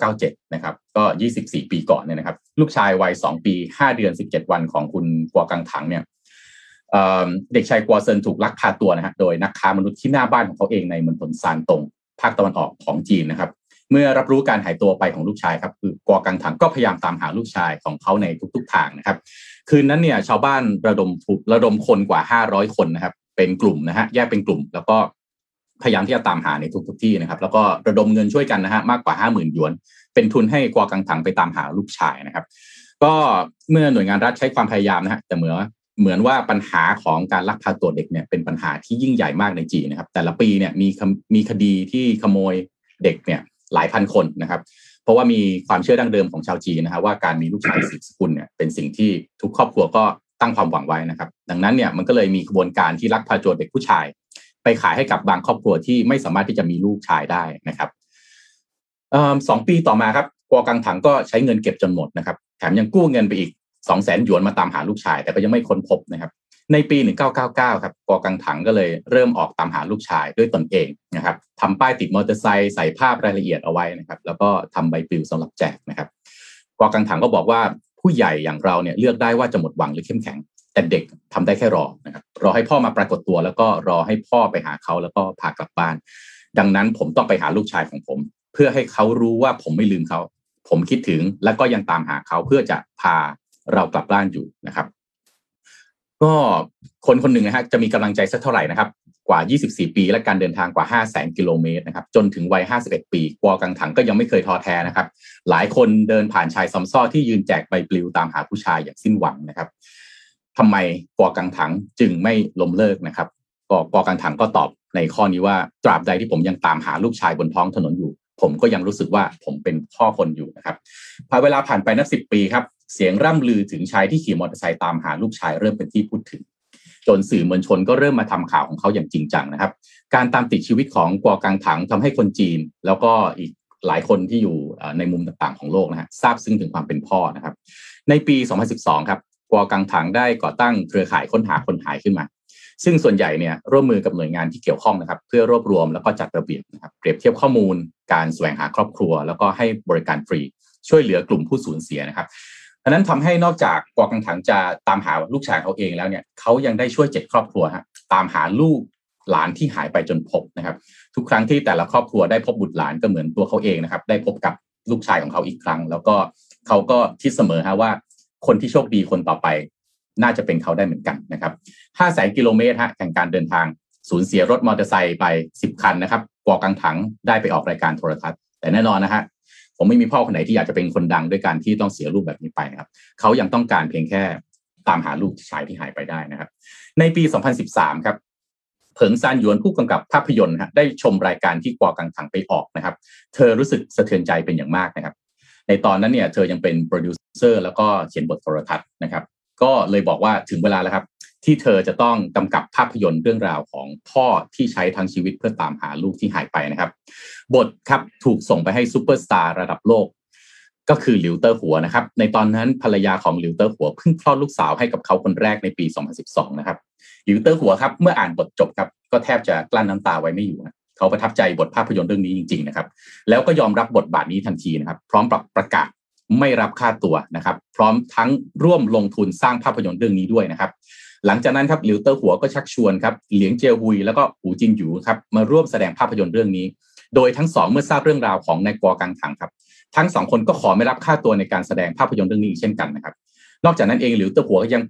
1997 นะครับก็ 24 ปีก่อนเนี่ยนะครับ ลูกชายวัย 2 ปี 5 เดือน 17 วันของคุณกัวกังถังเนี่ยเด็กชายกัวเซินถูกลักพาตัวนะฮะโดยนักค้ามนุษย์ที่หน้าบ้านของเขาเองในมณฑลซานตงภาคตะวันออกของจีนนะครับ เมื่อรับรู้การหายตัวไปของลูกชายครับคือกัวกังถังก็พยายามตามหาลูกชายของเขาในทุก ๆ ทางนะครับ คืนนั้นเนี่ยชาวบ้านระดมระดมคนกว่า 500 คนนะครับ เป็นกลุ่มนะฮะแยกเป็นกลุ่ม แล้วก็ พยายามที่จะตามหาในทุกๆที่นะครับ แล้วก็ระดมเงินช่วยกันนะฮะมากกว่าห้าหมื่นหยวน เป็นทุนให้กัวกังถังไปตามหาลูกชายนะครับ ก็เมื่อหน่วยงานรัฐใช้ความพยายามนะฮะแต่เหมือนเหมือนว่าปัญหาของการลักพาตัวเด็กเนี่ยเป็นปัญหาที่ยิ่งใหญ่มากในจีนนะครับ แต่ละปีเนี่ยมีมีคดีที่ขโมยเด็กเนี่ยหลายพันคนนะครับ เพราะว่ามีความเชื่อดั้งเดิมของชาวจีนนะครับว่าการมีลูกชายสืบสกุลเนี่ยเป็นสิ่งที่ทุกครอบครัวก็ตั้งความหวังไว้นะครับ ดังนั้นเนี่ยมันก็เลยมีกระบวนการที่ลักพาตัวเด็กผู้ชาย ไปขายให้กับบางครอบครัวที่ไม่สามารถที่จะมีลูกชายได้นะครับสองปีต่อมาครับกัวกังถังก็ใช้เงินเก็บจนหมดนะครับ แถมยังกู้เงินไปอีกสองแสนหยวนมาตามหาลูกชาย แต่ก็ยังไม่ค้นพบนะครับ ในปี 1999 ครับกัวกังถังก็เลยเริ่มออกตามหาลูกชายด้วยตนเองนะครับทำป้ายติดมอเตอร์ไซค์ใส่ภาพรายละเอียดเอาไว้นะครับ แล้วก็ทำใบปลิวสำหรับแจกนะครับกัวกังถังก็บอกว่าผู้ใหญ่อย่างเราเนี่ยเลือกได้ว่าจะหมดหวังหรือเข้มแข็ง แต่เด็กทำได้แค่รอนะครับรอให้พ่อมาปรากฏตัว แล้วก็รอให้พ่อไปหาเขาแล้วก็พากลับบ้าน ดังนั้นผมต้องไปหาลูกชายของผม เพื่อให้เขารู้ว่าผมไม่ลืมเขา ผมคิดถึงและก็ยังตามหาเขาเพื่อจะพาเรากลับบ้านอยู่นะครับ ก็คนคนหนึ่งนะฮะจะมีกำลังใจสักเท่าไหร่นะครับ กว่า 24 ปี และการเดินทางกว่า 5 0 0 0 0กิโลเมตรนะครับ จนถึงวัย 51 ปีกัวกังถังก็ยังไม่เคยท้อแท้นะครับ หลายคนเดินผ่านชายซัมซ้อที่ยืนแจกใบปลิวตามหาผู้ชายอย่างสิ้นหวังนะครับ ทำไมกอกังถังจึงไม่ล้มเลิกนะครับก็กอกังถังก็ตอบในข้อนี้ว่าตราบใดที่ผมยังตามหาลูกชายบนท้องถนนอยู่ ผมก็ยังรู้สึกว่าผมเป็นพ่อคนอยู่นะครับพอเวลาผ่านไปนับสิบปีครับเสียงร่ำลือถึงชายที่ขี่มอเตอร์ไซค์ตามหาลูกชายเริ่มเป็นที่พูดถึง จนสื่อมวลชนก็เริ่มมาทำข่าวของเขาอย่างจริงจังนะครับ การตามติดชีวิตของกัวกังถังทำให้คนจีน แล้วก็อีกหลายคนที่อยู่ในมุมต่างๆของโลกนะฮะทราบซึ้งถึงความเป็นพ่อนะครับ ในปี 2012 ครับ วกังถังได้ก่อตั้งเครือข่ายค้นหาคนหายขึ้นมา ซึ่งส่วนใหญ่เนี่ยร่วมมือกับหน่วยงานที่เกี่ยวข้องนะครับ เพื่อรวบรวมแล้วก็จัดระเบียบนะครับเปรียบเทียบข้อมูล การแสวงหาครอบครัว แล้วก็ให้บริการฟรี ช่วยเหลือกลุ่มผู้สูญเสียนะครับดังนั้นทำให้นอกจากกัวกังถังจะตามหาลูกชายเขาเองแล้วเนี่ยเขายังได้ช่วยเจ็ดครอบครัวฮะตามหาลูกหลานที่หายไปจนพบนะครับ ทุกครั้งที่แต่ละครอบครัวได้พบบุตรหลานก็เหมือนตัวเขาเองนะครับ ได้พบกับลูกชายของเขาอีกครั้ง แล้วก็เขาก็คิดเสมอฮะว่า คนที่โชคดีคนต่อไป น่าจะเป็นเขาได้เหมือนกันนะครับ5 0 0 0 0กิโลเมตรฮะแข่งการเดินทางสูญเสียรถมอเตอร์ไซค์ไป10คันนะครับกวากังถังได้ไปออกรายการโทรทัศน์ แต่แน่นอนนะฮะผมไม่มีพ่อคนไหนที่อยากจะเป็นคนดังด้วยการที่ต้องเสียลูกแบบนี้ไปนะครับเขายังต้องการเพียงแค่ตามหาลูกชายที่หายไปได้นะครับ ในปี 2013 ครับ เผิงซานหยวนผู้กำกับภาพยนตร์ฮะได้ชมรายการที่กัวกังถังไปออกนะครับ เธอรู้สึกสะเทือนใจเป็นอย่างมากนะครับ ในตอนนั้นเนี่ยเธอยังเป็นโปรดิวเซอร์แล้วก็เขียนบทโทรทัศน์นะครับ ก็เลยบอกว่าถึงเวลาแล้วครับ ที่เธอจะต้องกำกับภาพยนตร์เรื่องราวของพ่อที่ใช้ทั้งชีวิตเพื่อตามหาลูกที่หายไปนะครับ บทครับถูกส่งไปให้ซูเปอร์สตาร์ระดับโลกก็คือหลิวเต๋อหัวนะครับ ในตอนนั้นภรรยาของหลิวเต๋อหัวเพิ่งคลอดลูกสาวให้กับเขาคนแรกในปี 2012 นะครับหลิวเต๋อหัวครับ เมื่ออ่านบทจบครับ ก็แทบจะกลั้นน้ำตาไว้ไม่อยู่นะ เขาประทับใจบทภาพยนตร์เรื่องนี้จริง ๆ นะครับ แล้วก็ยอมรับบทบาทนี้ทันทีนะครับ พร้อมกับประกาศไม่รับค่าตัวนะครับ พร้อมทั้งร่วมลงทุนสร้างภาพยนตร์เรื่องนี้ด้วยนะครับ หลังจากนั้นครับหลิวเต๋อหัวก็ชักชวนครับเหลียงเจียฮุยแล้วก็หูจินหยูครับมาร่วมแสดงภาพยนตร์เรื่องนี้ โดยทั้งสองเมื่อทราบเรื่องราวของนายกัวกังถังครับ ทั้งสองคนก็ขอไม่รับค่าตัวในการแสดงภาพยนตร์เรื่องนี้เช่นกันนะครับ นอกจากนั้นเองหลิวเตอร์หัวก็ยัง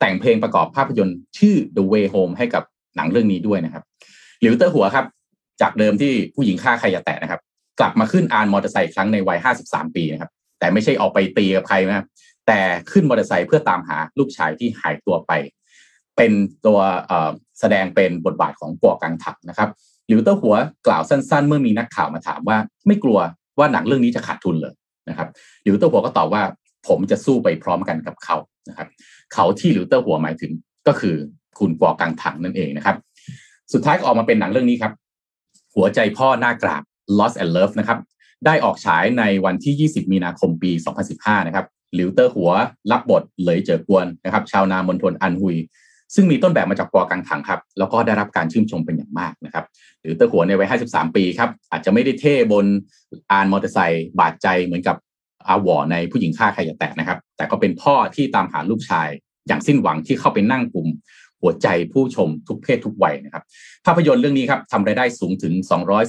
แต่งเพลงประกอบภาพยนตร์ชื่อ The Way Home ให้กับหนังเรื่องนี้ด้วยนะครับหลิวเตอร์หัวครับ จากเดิมที่ผู้หญิงฆ่าใครอย่าแตะนะครับ กลับมาขึ้นอานมอเตอร์ไซค์ครั้งในวัย 53 ปีนะครับ แต่ไม่ใช่ออกไปตีกับใครนะครับแต่ขึ้นมอเตอร์ไซค์เพื่อตามหาลูกชายที่หายตัวไป เป็นตัวแสดงเป็นบทบาทของกัวกังถังนะครับหลิวเต๋อหัวกล่าวสั้น ๆ เมื่อมีนักข่าวมาถามว่า ไม่กลัวว่าหนังเรื่องนี้จะขาดทุนเลยนะครับหลิวเต๋อหัวก็ตอบว่าผมจะสู้ไปพร้อมกันกับเขานะครับ เขาที่หลิวเต๋อหัวหมายถึงก็คือคุณกัวกังถังนั่นเองนะครับ สุดท้ายก็ออกมาเป็นหนังเรื่องนี้ครับ หัวใจพ่อน่ากราบ Lost and Love นะครับ ได้ออกฉายในวันที่ 20 มีนาคมปี 2015 นะครับหลิวเต๋อหัวรับบทเหลยเจ๋อควนนะครับ ชาวนามณฑลอันฮุย ซึ่งมีต้นแบบมาจากกัวกังถังครับ แล้วก็ได้รับการชื่นชมเป็นอย่างมากนะครับหลิวเต๋อหัวในวัย 53 ปีครับ อาจจะไม่ได้เท่บนอานมอเตอร์ไซค์บาดใจเหมือนกับอาหัวในผู้หญิงฆ่าใครอย่าแตะนะครับ แต่ก็เป็นพ่อที่ตามหาลูกชายอย่างสิ้นหวังที่เข้าไปนั่งกลุ่ม หัวใจผู้ชมทุกเพศทุกวัยนะครับภาพยนตร์เรื่องนี้ครับทำรายได้สูงถึง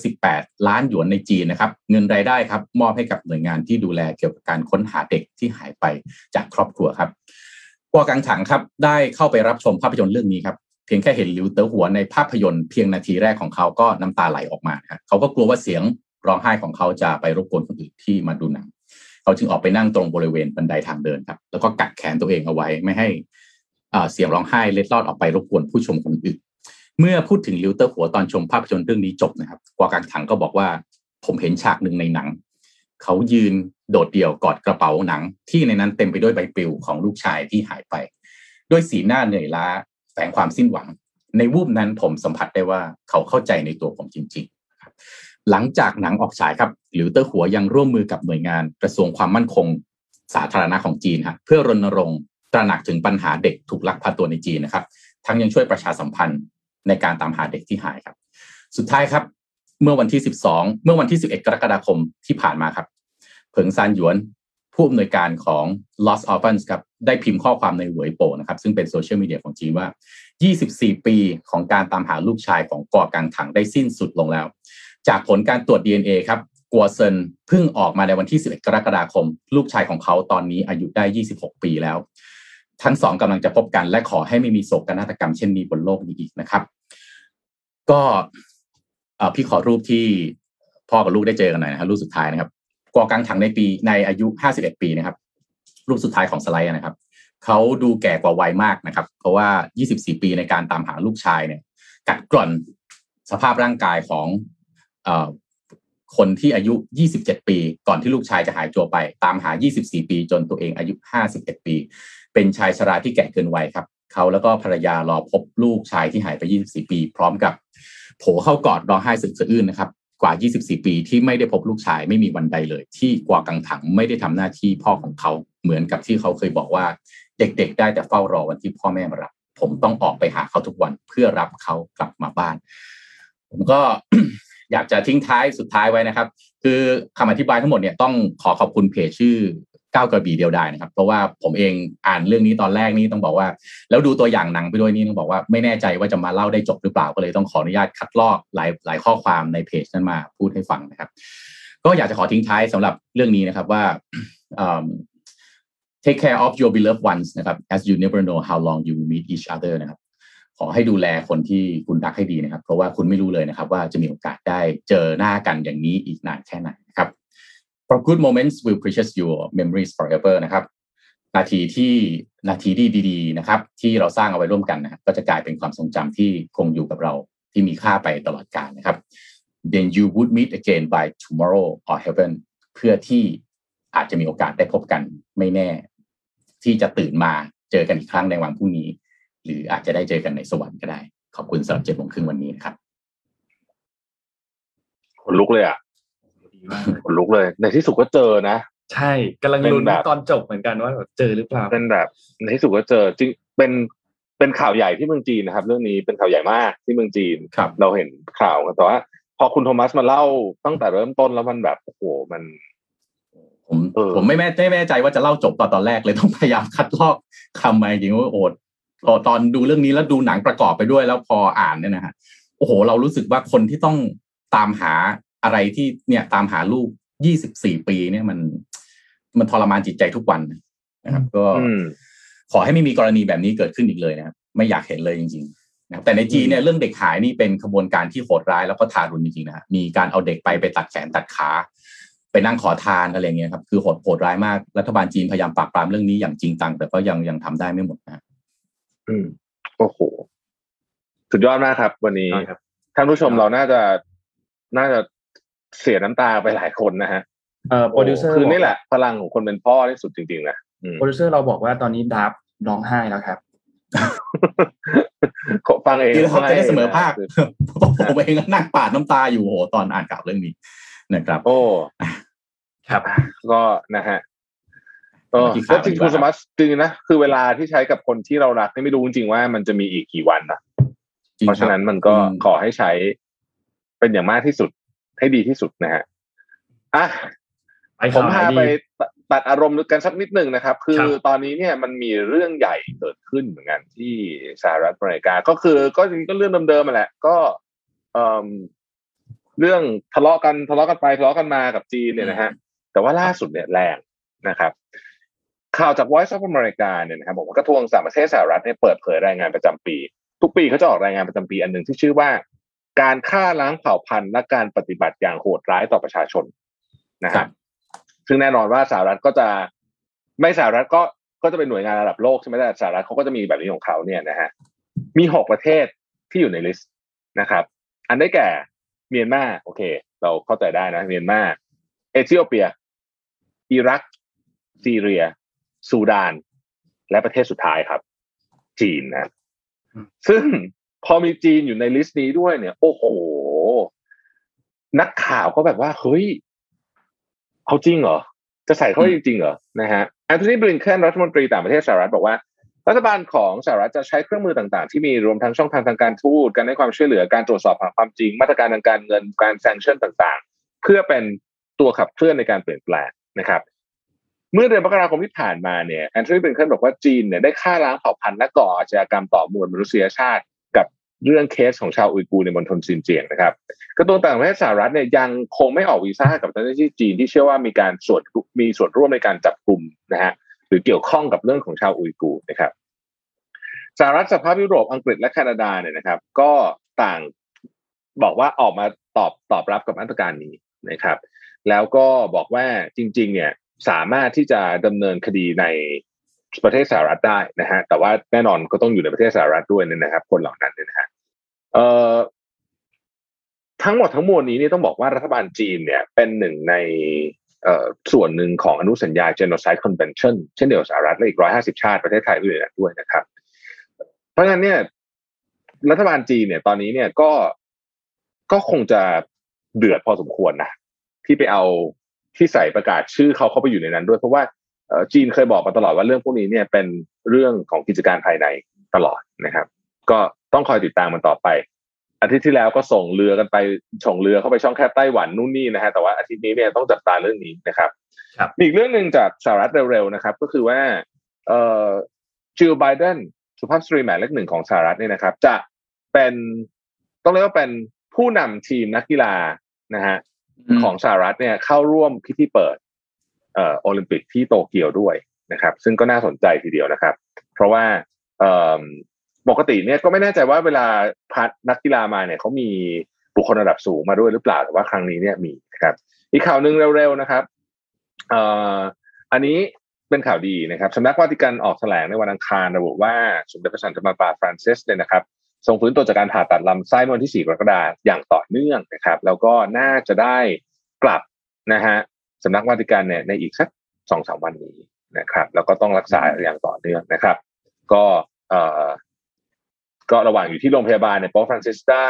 218 ล้านหยวนในจีนนะครับเงินรายได้ครับมอบให้กับหน่วยงานที่ดูแลเกี่ยวกับการค้นหาเด็กที่หายไปจากครอบครัวครับกัวกังถังครับได้เข้าไปรับชมภาพยนตร์เรื่องนี้ครับเพียงแค่เห็นหลิวเต๋อหัวในภาพยนตร์เพียงนาทีแรกของเขาก็น้ำตาไหลออกมาครับเขาก็กลัวว่าเสียงร้องไห้ของเขาจะไปรบกวนคนอื่นที่มาดูหนัง เขาจึงออกไปนั่งตรงบริเวณบันไดทางเดินครับ แล้วก็กัดแขนตัวเองเอาไว้ ไม่ให้ เสียงร้องไห้เล็ดลอดออกไปรบกวนผู้ชมคนอื่น เมื่อพูดถึงหลิวเต๋อหัวตอนชมภาพยนตร์เรื่องนี้จบนะครับกัวกังถังก็บอกว่าผมเห็นฉากหนึ่งในหนัง เขายืนโดดเดี่ยวกอดกระเป๋าหนัง ที่ในนั้นเต็มไปด้วยใบปลิวของลูกชายที่หายไป ด้วยสีหน้าเหนื่อยล้าแฝงความสิ้นหวัง ในวูบนั้นผมสัมผัสได้ว่าเขาเข้าใจในตัวผมจริงๆ หลังจากหนังออกฉายครับหลิวเตอร์หัวยังร่วมมือกับหน่วยงาน กระทรวงความมั่นคงสาธารณะของจีนครับเพื่อรณรงค์ ตระหนักถึงปัญหาเด็กถูกลักพาตัวในจีนนะครับ ทั้งยังช่วยประชาสัมพันธ์ในการตามหาเด็กที่หายครับ สุดท้ายครับ เมื่อวันที่ 12 เมื่อวันที่ 11 กรกฎาคมที่ผ่านมาครับ เผิงซานหยวน ผู้อำนวยการของ Lost Orphans ครับได้พิมพ์ข้อความในหวยโปนะครับ ซึ่งเป็นโซเชียลมีเดียของจีนว่า 24 ปีของการตามหาลูกชายของก่อกังถังได้สิ้นสุดลงแล้ว จากผลการตรวจ DNA ครับกัวเซินเพิ่งออกมาในวันที่ 11 กรกฎาคม ลูกชายของเขาตอนนี้อายุได้ 26 ปีแล้ว ทั้งสองกำลังจะพบกัน และขอให้ไม่มีโศกนาฏกรรมเช่นนี้บนโลกนี้อีกนะครับ ก็พี่ขอรูปที่พ่อกับลูกได้เจอกันหน่อยนะครับรูปสุดท้ายนะครับกอกังถังในปีในอายุห้าสิบเอ็ดปีนะครับ รูปสุดท้ายของสไลด์นะครับเขาดูแก่กว่าวัยมากนะครับ เพราะว่า24ปีในการตามหาลูกชายเนี่ย กัดกร่อนสภาพร่างกายของอคนที่อายุ 27 ปี ก่อนที่ลูกชายจะหายตัวไป ตามหา 24 ปี จนตัวเองอายุ 51 ปี เป็นชายชราที่แก่เกินวัยครับ เขาแล้วก็ภรรยารอพบลูกชายที่หายไป 24 ปี พร้อมกับโผเข้ากอดร้องไห้สึกสะอื้นนะครับกว่า 24 ปีที่ไม่ได้พบลูกชายไม่มีวันใดเลย ที่กว่ากังถังไม่ได้ทำหน้าที่พ่อของเขาเหมือนกับที่เขาเคยบอกว่า เด็กๆ ได้แต่เฝ้ารอวันที่พ่อแม่มารับผมต้องออกไปหาเขาทุกวันเพื่อรับเขากลับมาบ้าน ผมก็อยากจะทิ้งท้ายสุดท้ายไว้นะครับ คือคำอธิบายทั้งหมดเนี่ยต้องขอขอบคุณเพจชื่อ ก้าวกระบี่เดียวไดายนะครับ เพราะว่าผมเองอ่านเรื่องนี้ตอนแรกนี่ต้องบอกว่า แล้วดูตัวอย่างหนังไปด้วยนี่ต้องบอกว่าไม่แน่ใจว่าจะมาเล่าได้จบหรือเปล่าก็เลยต้องขออนุญาตคัดลอกหลายหลายข้อความในเพจนั้นมาพูดให้ฟังนะครับ ก็อยากจะขอทิ้งท้ายสำหรับเรื่องนี้นะครับว่า take care of your beloved ones นะครับ as you never know how long you will meet each other นะครับขอให้ดูแลคนที่คุณรักให้ดีนะครับ เพราะว่าคุณไม่รู้เลยนะครับ ว่าจะมีโอกาสได้เจอหน้ากันอย่างนี้อีกนานแค่ไหน นะครับ from good moments will precious your memories forever นะครับนาทีที่นาทีที่ดี ๆ นะครับ ที่เราสร้างเอาไว้ร่วมกันนะครับก็จะกลายเป็นความทรงจำที่คงอยู่กับเราที่มีค่าไปตลอดกาลนะครับ then you would meet again by tomorrow or heaven เพื่อที่อาจจะมีโอกาสได้พบกันไม่แน่ ที่จะตื่นมาเจอกันอีกครั้งในวันพรุ่งนี้ หรืออาจจะได้เจอกันในสวรรค์ก็ได้ ขอบคุณสำหรับเจ็ดโมงครึ่งวันนี้นะครับคนลุกเลยอะ คนลุกเลย ในที่สุดก็เจอนะ ใช่กำลังลุ้นตอนจบเหมือนกันว่าเจอหรือเปล่าเป็นแบบในที่สุดก็เจอจริงเป็นเป็นข่าวใหญ่ที่เมืองจีนนะครับ เรื่องนี้เป็นข่าวใหญ่มากที่เมืองจีนครับ เราเห็นข่าวแต่ว่าพอคุณโทมัสมาเล่าตั้งแต่เริ่มต้นแล้วมันแบบโอ้โหมันผมเออผมไม่แม่ไม่แน่ใจว่าจะเล่าจบตอนตอนแรกเลยต้องพยายามคัดลอกคำมาจริงๆว่าโอดพอตอนดูเรื่องนี้แล้วดูหนังประกอบไปด้วยแล้วพออ่านเนี่ยนะฮะโอ้โห เรารู้สึกว่าคนที่ต้องตามหา อะไรที่เนี่ยตามหาลูกยี่สิบสี่ปีเนี่ยมัน มันทรมานจิตใจทุกวันนะครับ ก็อืมขอให้ไม่มีกรณีแบบนี้เกิดขึ้นอีกเลยนะครับ ไม่อยากเห็นเลยจริง ๆ นะครับ แต่ในจีนเนี่ยเรื่องเด็กหายนี่เป็นขบวนการที่โหดร้ายแล้วก็ทารุณจริงๆนะฮะมีการเอาเด็กไปไปตัดแขนตัดขาไปนั่งขอทานอะไรเงี้ยครับคือโหดโหดร้ายมากรัฐบาลจีนพยายามปราบปรามเรื่องนี้อย่างจริงจังแต่ก็ยังยังทำได้ไม่หมดนะฮะอืมโอ้โหสุดยอดมากครับ วันนี้ครับท่านผู้ชมเราน่าจะน่าจะ เสียน้ำตาไปหลายคนนะฮะเอ่อโปรดิวเซอร์คือนี่แหละพลังของคนเป็นพ่อที่สุดจริงๆนะอืมโปรดิวเซอร์เราบอกว่าตอนนี้ดับร้องไห้แล้วครับฟังเองดีแล้วครับจะได้เสมอภาคคือผมเองก็นั่งปาดน้ำตาอยู่โหตอนอ่านข่าวเรื่องนี้นะครับ โอ้ครับ ก็นะฮะเออที่ก็ข่าวจริงดีกคุว่าณสมัสจริงๆนะคือเวลาที่ใช้กับคนที่เรารักนี่ไม่รู้จริงๆว่ามันจะมีอีกกี่วันนะจริงเพราะฉะนั้นมันก็อืมขอให้ใช้เป็นอย่างมากที่สุด ให้ดีที่สุดนะฮะอะไปผมข่าวพาไหนไปดีตัดตัดอารมณ์กันสักนิดหนึ่งนะครับ คือครับตอนนี้เนี่ยมันมีเรื่องใหญ่เกิดขึ้นเหมือนกันที่สหรัฐอเมริกา ก็คือก็จริงๆก็เรื่องเดิมๆมาแหละ ก็เอ่อเรื่องทะเลาะกันทะเลาะกันไปทะเลาะกันมากับจีนเนี่ยนะฮะแต่ว่าล่าสุดเนี่ยแรงนะครับ ข่าวจาก Voice of America เนี่ยนะครับบอกว่ากระทรวงต่างประเทศสหรัฐเนี่ยเปิดเผยรายงานประจำปี ทุกปีเขาจะออกรายงานประจำปีอันหนึ่งที่ชื่อว่า การฆ่าล้างเผ่าพันธุ์และการปฏิบัติอย่างโหดร้ายต่อประชาชนนะครับ ซึ่งแน่นอนว่าสหรัฐก็จะไม่สหรัฐก็ก็จะเป็นหน่วยงานระดับโลกใช่ไหมแต่สหรัฐเขาก็จะมีแบบนี้ของเขาเนี่ยนะฮะมีหกประเทศที่อยู่ในลิสต์นะครับ อันได้แก่เมียนมาโอเค เราเข้าใจได้นะ เมียนมาเอธิโอเปีย อิรัก ซีเรีย ซูดาน และประเทศสุดท้ายครับ จีนนะอืมซึ่ง พอมีจีนอยู่ใน list นี้ด้วยเนี่ย โอ้โห นักข่าวก็แบบว่า เฮ้ย เอาจริงเหรอ จะใส่เข้าไปจริงๆเหรอ นะฮะแอนโทนีบลินเคนรัฐมนตรีต่างประเทศสหรัฐบอกว่า รัฐบาลของสหรัฐจะใช้เครื่องมือต่างๆ ที่มีรวมทั้งช่องทางทางการทูต การให้ความช่วยเหลือ การตรวจสอบหาความจริง มาตรการทางการเงิน การ sanction ต่างๆ เพื่อเป็นตัวขับเคลื่อนในการเปลี่ยนแปลงนะครับเมื่อเดือนมกราคมที่ผ่านมาเนี่ยแอนโทนีบลินเคนบอกว่าจีนเนี่ยได้ฆ่าล้างเผ่าพันธุ์และก่ออาชญากรรมต่อมวลมนุษยชาติ เรื่องเคสของชาวอุยกูร์ในมณฑลซินเจียงนะครับกระทรวงต่างประเทศสหรัฐเนี่ยยังคงไม่ออกวีซ่ากับเจ้าหน้าที่จีนที่เชื่อว่ามีการส่วนมีส่วนร่วมในการจับกลุ่มนะฮะหรือเกี่ยวข้องกับเรื่องของชาวอุยกูร์นะครับสหรัฐสภาพยุโรปอังกฤษและแคนาดาเนี่ยนะครับ ก็ต่างบอกว่าออกมาตอบตอบรับกับมาตรการนี้นะครับ แล้วก็บอกว่าจริง ๆ เนี่ยสามารถที่จะดำเนินคดีใน ประเทศสหรัฐได้นะฮะแต่ว่าแน่นอนก็ต้องอยู่ในประเทศสหรัฐด้วยนะครับ คนเหล่านั้นเนี่ยนะฮะเอ่อทั้งหมดทั้งมวลนี้นี่ต้องบอกว่ารัฐบาลจีนเนี่ยเป็นหนึ่งในส่วนหนึ่งของอนุสัญญา Genocide Convention เช่นเดียวกับสหรัฐและอีก 150 ชาติประเทศไทยก็อยู่ในนั้นด้วยนะครับ เพราะฉะนั้นเนี่ยรัฐบาลจีนเนี่ยตอนนี้เนี่ยก็ก็คงจะเดือดพอสมควรนะที่ไปเอาที่ใส่ประกาศชื่อเขาเข้าไปอยู่ในนั้นด้วยเพราะว่า จีนเคยบอกมาตลอดว่าเรื่องพวกนี้เนี่ยเป็นเรื่องของกิจการภายในตลอดนะครับ ก็ต้องคอยติดตามมันต่อไป อาทิตย์ที่แล้วก็ส่งเรือกันไปส่งเรือเข้าไปช่องแคบไต้หวันนู่นนี่นะฮะแต่ว่าอาทิตย์นี้เนี่ยต้องจับตาเรื่องนี้นะครับครับมีอีกเรื่องหนึ่งจากสหรัฐเร็วๆนะครับ ก็คือว่าเอ่อจิลไบเดนสุภาพสตรีหมายเลขหนึ่งของสหรัฐเนี่ยนะครับ จะเป็นต้องเรียกว่าเป็นผู้นำทีมนักกีฬานะฮะอืมของสหรัฐเนี่ยเข้าร่วมพิธีเปิดเอ่อ โอลิมปิกที่โตเกียวด้วยนะครับ ซึ่งก็น่าสนใจทีเดียวนะครับ เพราะว่าปกติเนี่ยก็ไม่แน่ใจว่าเวลาพัดนักกีฬามาเนี่ยเขามีบุคคลระดับสูงมาด้วยหรือเปล่าแต่ว่าครั้งนี้เนี่ยมีนะครับอีกข่าวหนึ่งเร็วๆนะครับเอ่อันนี้เป็นข่าวดีนะครับสำนักวาติกันออกแถลงในวันอังคารระบุว่าสมเด็จพระสันตะมาปาฟรานซิสเนี่ยนะครับทรงฟื้นตัวจากการผ่าตัดลำไส้เมื่อวันที่ 4 กรกฎาคมอย่างต่อเนื่องนะครับ แล้วก็น่าจะได้กลับนะฮะ สำนักวาติกันเนี่ยในอีกสักสองสามวันนี้นะครับ แล้วก็ต้องรักษาอย่างต่อเนื่องนะครับ ก็เอ่อก็ระหว่างอยู่ที่โรงพยาบาลเนี่ย Pope ฟรานซิสได้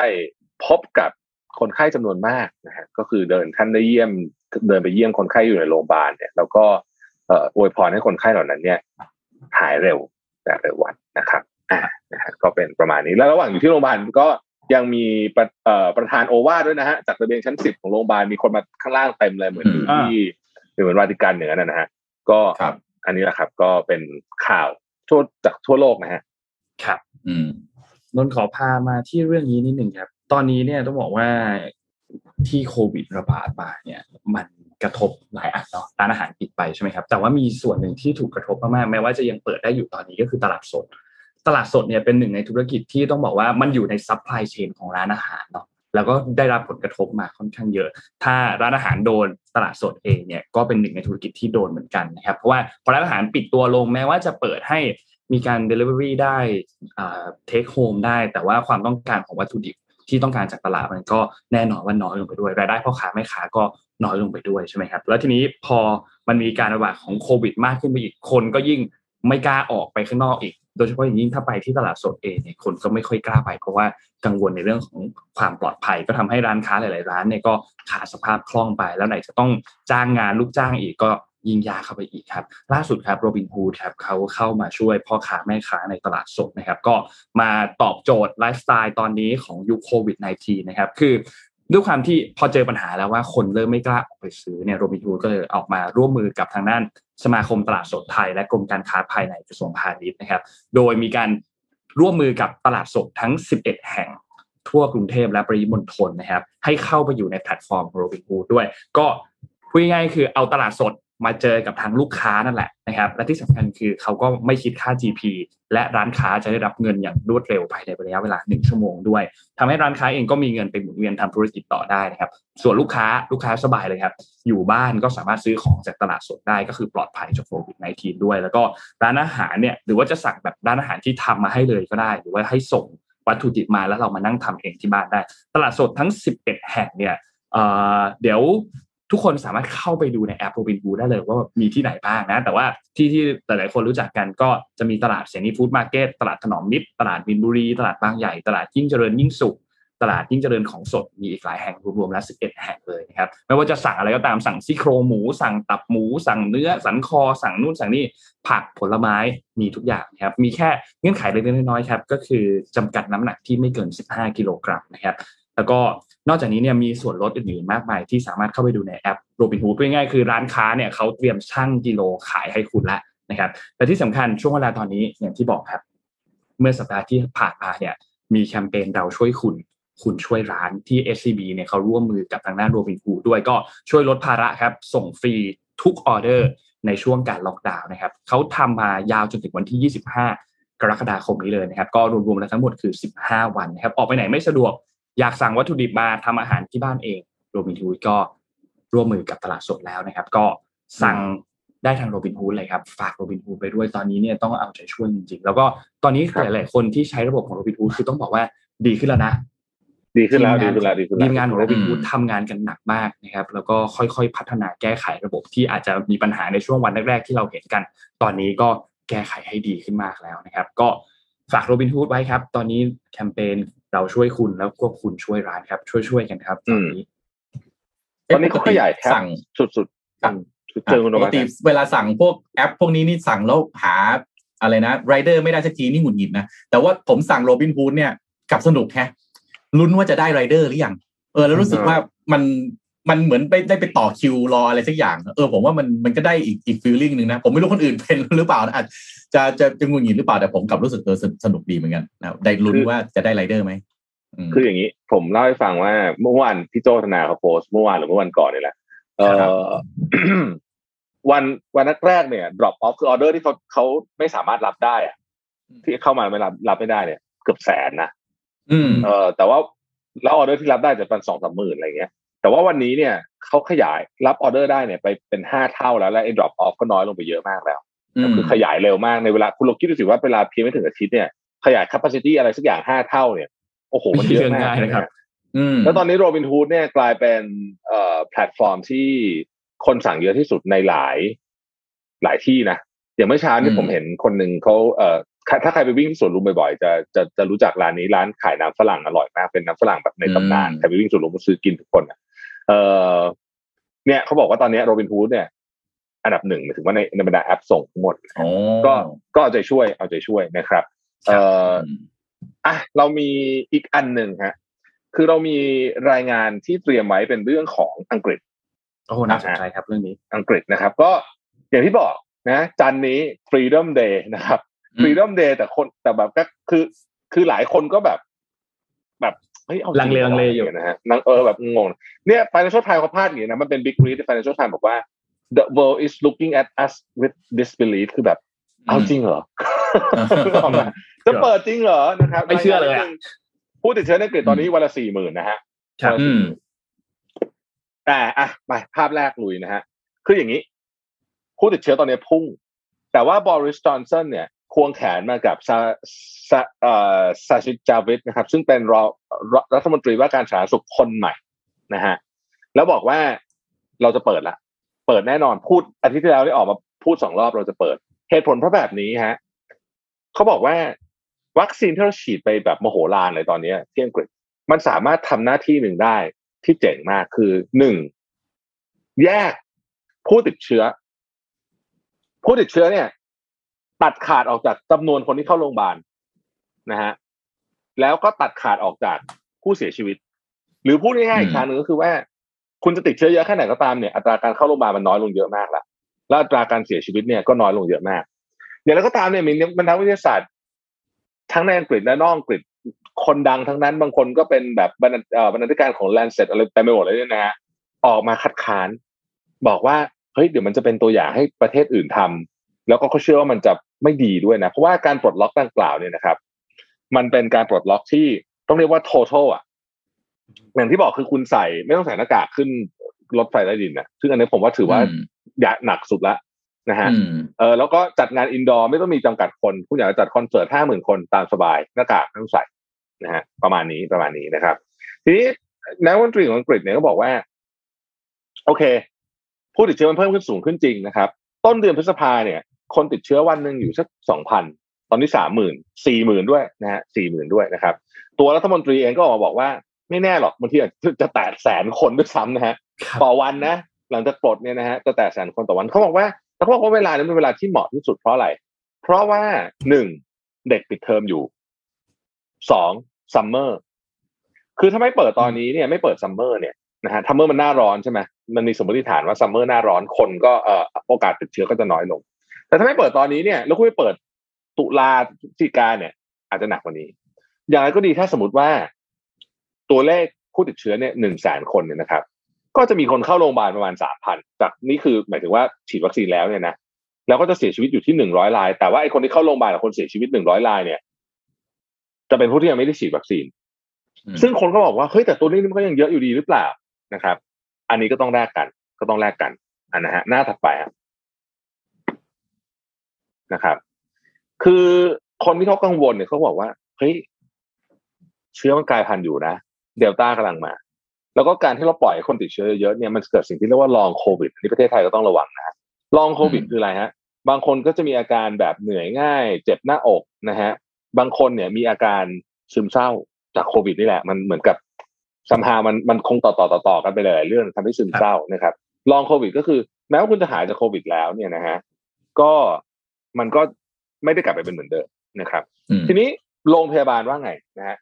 พบกับคนไข้จำนวนมากนะฮะก็คือเดินท่านได้เยี่ยมเดินไปเยี่ยมคนไข้อยู่ในโรงพยาบาลเนี่ยแล้วก็เอ่ออวยพรให้คนไข้เหล่านั้น เนี่ย หายเร็วแต่เร็ววันนะครับอ่านะฮะก็เป็นประมาณนี้แล้วระหว่างอยู่ที่โรงพยาบาลก็ ยังมีประเอ่อประธานโอวาทด้วยนะฮะจากระเบียงชั้นสิบของโรงพยาบาลมีคนมาข้างล่างเต็มเลยเหมือนอยู่อืมที่หรือเหมือนวาติกันอย่างนั้นนะฮะก็ครับอันนี้แหละครับ ก็เป็นข่าวทั่วจากทั่วโลกนะฮะครับ อืมนนท์ขอพามาที่เรื่องนี้นิดหนึ่งครับ ตอนนี้เนี่ยต้องบอกว่าที่โควิดระบาดมาเนี่ย มันกระทบหลายอันเนาะร้านอาหารปิดไปใช่ไหมครับ แต่ว่ามีส่วนหนึ่งที่ถูกกระทบมากๆแม้ว่าจะยังเปิดได้อยู่ตอนนี้ก็คือตลาดสด ตลาดสดเนี่ยเป็นหนึ่งในธุรกิจที่ต้องบอกว่ามันอยู่ใน supply chain ของร้านอาหารเนาะแล้วก็ได้รับผลกระทบมาค่อนข้างเยอะ ถ้าร้านอาหารโดนตลาดสดเองเนี่ยก็เป็นหนึ่งในธุรกิจที่โดนเหมือนกันนะครับ เพราะว่าพอร้านอาหารปิดตัวลงแม้ว่าจะเปิดให้มีการ Delivery ได้เทคโฮมได้ แต่ว่าความต้องการของวัตถุดิบที่ต้องการจากตลาดมันก็แน่นอนว่าน้อยลงไปด้วย รายได้พ่อค้าแม่ค้าก็น้อยลงไปด้วยใช่ไหมครับ แล้วทีนี้พอมันมีการระบาดของโควิด มากขึ้นไปอีกคนก็ยิ่งไม่กล้าออกไปข้างนอกอีก โดยเฉพาะอย่างยิ่งถ้าไปที่ตลาดสดเองเนี่ยคนก็ไม่ค่อยกล้าไป เพราะว่ากังวลในเรื่องของความปลอดภัย ก็ทำให้ร้านค้าหลาย ๆ ร้านเนี่ยก็ขาดสภาพคล่องไปแล้วไหนจะต้องจ้างงานลูกจ้างอีกก็ยิ่งยากเข้าไปอีกครับล่าสุดครับโรบินฮูดครับเขาเข้ามาช่วยพ่อค้าแม่ค้าในตลาดสดนะครับก็มาตอบโจทย์ไลฟ์สไตล์ตอนนี้ของยุคโควิด -19 นะครับคือ ด้วยความที่พอเจอปัญหาแล้วว่าคนเริ่มไม่กล้าออกไปซื้อเนี่ยโรบินฮูดก็เลยออกมาร่วมมือกับทางด้านสมาคมตลาดสดไทย และกรมการค้าภายในกระทรวงพาณิชย์นะครับ โดยมีการร่วมมือกับตลาดสดทั้ง 11 แห่งทั่วกรุงเทพและปริมณฑลนะครับ ให้เข้าไปอยู่ในแพลตฟอร์มโรบินฮูดด้วย ก็พูดง่ายๆคือเอาตลาดสด มาเจอกับทางลูกค้านั่นแหละนะครับ และที่สำคัญคือเขาก็ไม่คิดค่า GP และร้านค้าจะได้รับเงินอย่างรวดเร็วภายในระยะเวลา 1 ชั่วโมงด้วยทำให้ร้านค้าเองก็มีเงินไปหมุนเวียนทำธุรกิจต่อได้นะครับ ส่วนลูกค้าลูกค้าสบายเลยครับ อยู่บ้านก็สามารถซื้อของจากตลาดสดได้ก็คือปลอดภัยจากโควิด -19 ด้วย แล้วก็ร้านอาหารเนี่ยหรือว่าจะสั่งแบบร้านอาหารที่ทำมาให้เลยก็ได้ หรือว่าให้ส่งวัตถุดิบมาแล้วเรามานั่งทำเองที่บ้านได้ ตลาดสดทั้ง 11 แห่งเนี่ยเดี๋ยว ทุกคนสามารถเข้าไปดูในแอปโรบินฮูดได้เลยว่ามีที่ไหนบ้างนะ แต่ว่าที่ที่หลายๆคนรู้จักกันก็จะมีตลาดเสรีฟู้ดมาร์เก็ตตลาดถนอมมิตร ตลาดมินบุรี ตลาดบางใหญ่ ตลาดยิ่งเจริญยิ่งสุข ตลาดยิ่งเจริญของสด มีอีกหลายแห่งรวมๆแล้ว 11 แห่งเลยนะครับ ไม่ว่าจะสั่งอะไรก็ตาม สั่งซี่โครงหมู สั่งตับหมู สั่งเนื้อ สันคอ สั่งนู่นสั่งนี่ ผักผลไม้ มีทุกอย่างนะครับ มีแค่เงื่อนไขเล็กๆน้อยๆครับ ก็คือจำกัดน้ำหนักที่ไม่เกิน 15 กิโลกรัมนะครับ แล้วก็นอกจากนี้เนี่ยมีส่วนลดอื่นๆมากมายที่สามารถเข้าไปดูในแอปโรบินฮูดง่ายๆคือร้านค้าเนี่ยเขาเตรียมชั่งกิโลขายให้คุณแล้วนะครับแต่ที่สำคัญช่วงเวลาตอนนี้อย่างที่บอกครับ เมื่อสัปดาห์ที่ผ่านมาเนี่ยมีแคมเปญเราช่วยคุณคุณช่วยร้านที่ SCB เนี่ยเขาร่วมมือกับทางด้านโรบินฮูดด้วยก็ช่วยลดภาระครับ ส่งฟรีทุกออเดอร์ในช่วงการล็อกดาวน์นะครับเขาทำมายาวจนถึงวันที่ 25 กรกฎาคมนี้เลยนะครับ ก็รวมๆแล้วทั้งหมดคือ 15 วันนะครับ ออกไปไหนไม่สะดวก อยากสั่งวัตถุดิบมาทำอาหารที่บ้านเองโรบินฮูดก็ร่วมมือกับตลาดสดแล้วนะครับ ก็สั่งได้ทางโรบินฮูดเลยครับ ฝากโรบินฮูดไปด้วยตอนนี้เนี่ยต้องเอาใจช่วยจริงๆ แล้วก็ตอนนี้ครับหลายๆคนที่ใช้ระบบของโรบินฮูดคือต้องบอกว่าดีขึ้นแล้วนะ ดีขึ้นแล้วทีดีมขึ้นแล้วดีขึ้นแล้วทีมงานของโรบินอืมฮูดทำงานกันหนักมากนะครับ แล้วก็ค่อยๆพัฒนาแก้ไขระบบที่อาจจะมีปัญหาในช่วงวันแรกๆที่เราเห็นกัน ตอนนี้ก็แก้ไขให้ดีขึ้นมากแล้วนะครับ ก็ฝากโรบินฮูดไว้ครับ ตอนนี้แคมเปญ เราช่วยคุณแล้วก็คุณช่วยร้านครับ ช่วยๆกันครับตอนนี้ตอนนี้เขาขยาย capacity สุดๆครับอืมเจอคุณโนปกมาติเวลาสั่งพวกแอป พวกนี้นี่สั่งแล้วหาอะไรนะไรเดอร์ไม่ได้สักทีนี่หงุดหงิดนะแต่ว่าผมสั่งโรบินฮูดเนี่ยกลับสนุกแฮะลุ้นว่าจะได้ไรเดอร์หรือยังเออแล้วรู้สึกว่ามันมันเหมือนไปได้ไปต่อคิวรออะไรสักอย่าง เออผมว่ามันมันก็ได้อีกอีก feeling หนึ่งนะ ผมไม่รู้คนอื่นเป็นหรือเปล่านะอา จจะจะจะหงุดหงิดหรือเปล่าแต่ผมกลับรู้สึกเออสนุกสนุกดีเหมือนกันนะได้ลุ้นว่าจะได้ไรเดอร์ไหมมคืออย่างนี้ผมเล่าให้ฟังว่าเมื่อวานพี่โจธนาเขาโพสต์เมื่อวานหรือเมื่อวันก่อนนี่แหละเอครับอวันวันแรกๆเนี่ย drop off คือออเดอร์ที่เขาเขาไม่สามารถรับได้อะที่เข้ามาไม่รับรับไม่ได้เนี่ย เกือบแสนนะอืมเออแต่ว่าแล้วออเดอร์ที่รับได้จะเป็นสองสามหมื่นอะไรเงี้ย แต่ว่าวันนี้เนี่ยเขาขยายรับออเดอร์ได้เนี่ยไปเป็นห้าเท่าแล้วและไอ้ drop off ก็น้อยลงไปเยอะมากแล้ว ก็คือขยายเร็วมากในเวลาคุณลองคิดดูสิว่าเวลาเพียงไม่ถึงอาทิตย์เนี่ยขยาย capacity อะไรสักอย่างห้าเท่าเนี่ยโอ้โหมันเยอะมากเรื่องง่ายนะครับอืมแล้วตอนนี้โรบิน o ูดเนี่ยกลายเป็นเอ่อแพลตฟอร์มที่คนสั่งเยอะที่สุดในหลายหลายที่นะอย่างเมื่อเช้านี่อืมผมเห็นคนหนึ่งเขาเอ่อถ้าถ้าใครไปวิ่งที่สวนลุมบ่อยๆจะจะจะรู้จักร้านนี้ร้านขายน้ำฝรั่งอร่อยมากเป็นน้ำฝรั่งแบบในตำนานใครไปวิ่งสวนลุมก็ซื้อกินทุกคนอะเอ่อเนี่ยเขาบอกว่าตอนนี้โรบิน o ูดเนี่ย อันดับหนึ่งหมายถึงว่าในในบรรดาแอปส่งทั้งหมดอ๋อก็ก็เอาใจช่วยเอาใจช่วยนะครับเอ่ออะเรามีอีกอันหนึ่งฮะคือเรามีรายงานที่เตรียมไว้เป็นเรื่องของอังกฤษโอ้โหน่าสนใจครับเรื่องนี้อังกฤษนะครับ ก็อย่างที่บอกนะจันนี้ Freedom Day นะครับ Freedom Day แต่คนแต่แบบก็คือคือหลายคนก็แบบ แบบเฮ้ยเอาจริลังเลลังเลอยู่นะฮะนังเออแบบงงเนี่ย Financial Times เขาพาดอย่างนี้นะมันเป็น Big Read ที่ Financial Times บอกว่า the world is looking at us with disbelief คือแบบเอาจริงเหรอเอามาจะเปิดจริงเหรอนะครับไม่เชื่อเลยอะผู้ติดเชื้อในอังกฤษตอนนี้วันละสี่หมื่นนะฮะครับวันละอืมแต่อะไปภาพแรกลุยนะฮะคืออย่างนี้ ผู้ติดเชื้อตอนนี้พุ่ง แต่ว่าบริสจอนสันเนี่ยควงแขนมากับซาซาเอ่อซาชิดจาวิดนะครับ ซึ่งเป็นรอรรัฐมนตรีว่าการสาธารณสุขคนใหม่นะฮะแล้วบอกว่าเราจะเปิดละ เปิดแน่นอนพูดอาทิตย์ที่แล้วได้ออกมาพูดสองรอบเราจะเปิด เหตุผลเพราะแบบนี้ฮะเขาบอกว่าวัคซีนที่เราฉีดไปแบบมโหฬารเลยตอนนี้ที่อังกฤษมันสามารถทำหน้าที่หนึ่งได้ที่เจ๋งมากคือหนึ่งแยกผู้ติดเชื้อ ผู้ติดเชื้อเนี่ย ตัดขาดออกจากจำนวนคนที่เข้าโรงพยาบาลนะฮะแล้วก็ตัดขาดออกจากผู้เสียชีวิต หรือพูดง่ายๆอีกทางหนึ่งก็คือว่า คุณจะติดเชื้อเยอะแค่ไหนก็ตามเนี่ยอัตราการเข้าโรงพยาบาลมันน้อยลงเยอะมากละแล้วอัตราการเสียชีวิตเนี่ยก็น้อยลงเยอะมากอย่างไรก็ตามเนี่ยมีมันนักวิทยาศาสตร์ ทั้งในอังกฤษและนอกอังกฤษคนดังทั้งนั้นบางคนก็เป็นแบบบรรณาธิการของ Lancet อะไรเต็มไปหมดเลยเนี่ยนะฮะออกมาคัดค้าน บอกว่าเฮ้ยเดี๋ยวมันจะเป็นตัวอย่างให้ประเทศอื่นทำแล้วก็เขาเชื่อว่ามันจะไม่ดีด้วยนะ เพราะว่าการปลดล็อกดังกล่าวเนี่ยนะครับ มันเป็นการปลดล็อกที่ต้องเรียกว่า total อะ อย่างที่บอกคือคุณใส่ไม่ต้องใส่หน้ากากขึ้นรถไฟใต้ดินนะซึ่งอันนี้ผมว่าถือว่าอืมอยากหนักสุดละนะฮะอืมเออแล้วก็จัดงานอินดอร์ไม่ต้องมีจำกัดคน คุณอยากจะจัดคอนเสิร์ตห้าหมื่นคนตามสบายหน้ากากไม่ต้องใส่นะฮะประมาณนี้ประมาณนี้นะครับ ทีนี้นักวิทยของอังกฤษเนี่ยก็บอกว่า โอเค ผู้ติดเชื้อมันเพิ่มขึ้นสูงขึ้นจริงนะครับ ต้นเดือนพฤษภาเนี่ย คนติดเชื้อวันหนึ่งอยู่สักสองพันตอนนี้สามหมื่นสี่หมื่นด้วยนะฮะสี่หมื่นด้วยนะครับ ตัวรัฐมนตรีเองก็ออกมาบอกว่า ไม่แน่หรอกบางทีอาจจะแตะแสนคนด้วยซ้ำนะฮะครับต่อวันนะหลังจากปลดเนี่ยนะฮะจะแตะแสนคนต่อวันเขาบอกว่าแต่เขาบอกว่าเวลานี้เป็นเวลาที่เหมาะที่สุดเพราะอะไร เพราะว่าหนึ่งเด็กปิดเทอมอยู่สอง summer คือถ้าไม่เปิดตอนนี้เนี่ยไม่เปิด summer เนี่ยนะฮะ summer มันหน้าร้อนใช่ไหมมันมีสมมติฐานว่า summer หน้าร้อนคนก็เอ่อโอกาสติดเชื้อก็จะน้อยลง แต่ถ้าไม่เปิดตอนนี้เนี่ยแล้วคุณไปเปิดตุลาพฤศจิกาเนี่ย อาจจะหนักกว่านี้ อย่างไรก็ดีถ้าสมมติว่า ตัวเลขผู้ติดเชื้อเนี่ยหนึ่งแสนคนเนี่ยนะครับ ก็จะมีคนเข้าโรงพยาบาลประมาณสามพันจากนี่คือหมายถึงว่าฉีดวัคซีนแล้วเนี่ยนะแล้วก็จะเสียชีวิตอยู่ที่หนึ่งร้อยราย แต่ว่าไอ้คนที่เข้าโรงพยาบาลกับคนเสียชีวิตหนึ่งร้อยรายเนี่ย จะเป็นผู้ที่ยังไม่ได้ฉีดวัคซีนอืมซึ่งคนก็บอกว่าเฮ้ยแต่ตัวเลขนี้มันก็ยังเยอะอยู่ดีหรือเปล่านะครับ อันนี้ก็ต้องแลกกัน ก็ต้องแลกกันอันนะฮะหน้าถัดไปครับนะครับ คือคนที่เขากังวลเนี่ยเขาบอกว่าเฮ้ยเชื้อมันกลายพันธุ์อยู่นะ เดลต้ากำลังมา แล้วก็การที่เราปล่อยให้คนติดเชื้อเยอะเนี่ยมันเกิดสิ่งที่เรียกว่าลองโควิดที่ประเทศไทยก็ต้องระวังนะลองโควิดอืมคืออะไรฮะ บางคนก็จะมีอาการแบบเหนื่อยง่าย เจ็บหน้าอกนะฮะ บางคนเนี่ยมีอาการซึมเศร้าจากโควิดนี่แหละ มันเหมือนกับสัมหามันมันคงต่อต่อต่อต่อกันไปหลายๆเรื่องทำให้ซึมเศร้านะครับลองโควิดก็คือแม้ว่าคุณจะหายจากโควิดแล้วเนี่ยนะฮะก็มันก็ไม่ได้กลับไปเป็นเหมือนเดิมนะครับอืมทีนี้ โรงพยาบาลว่าไงนะฮะ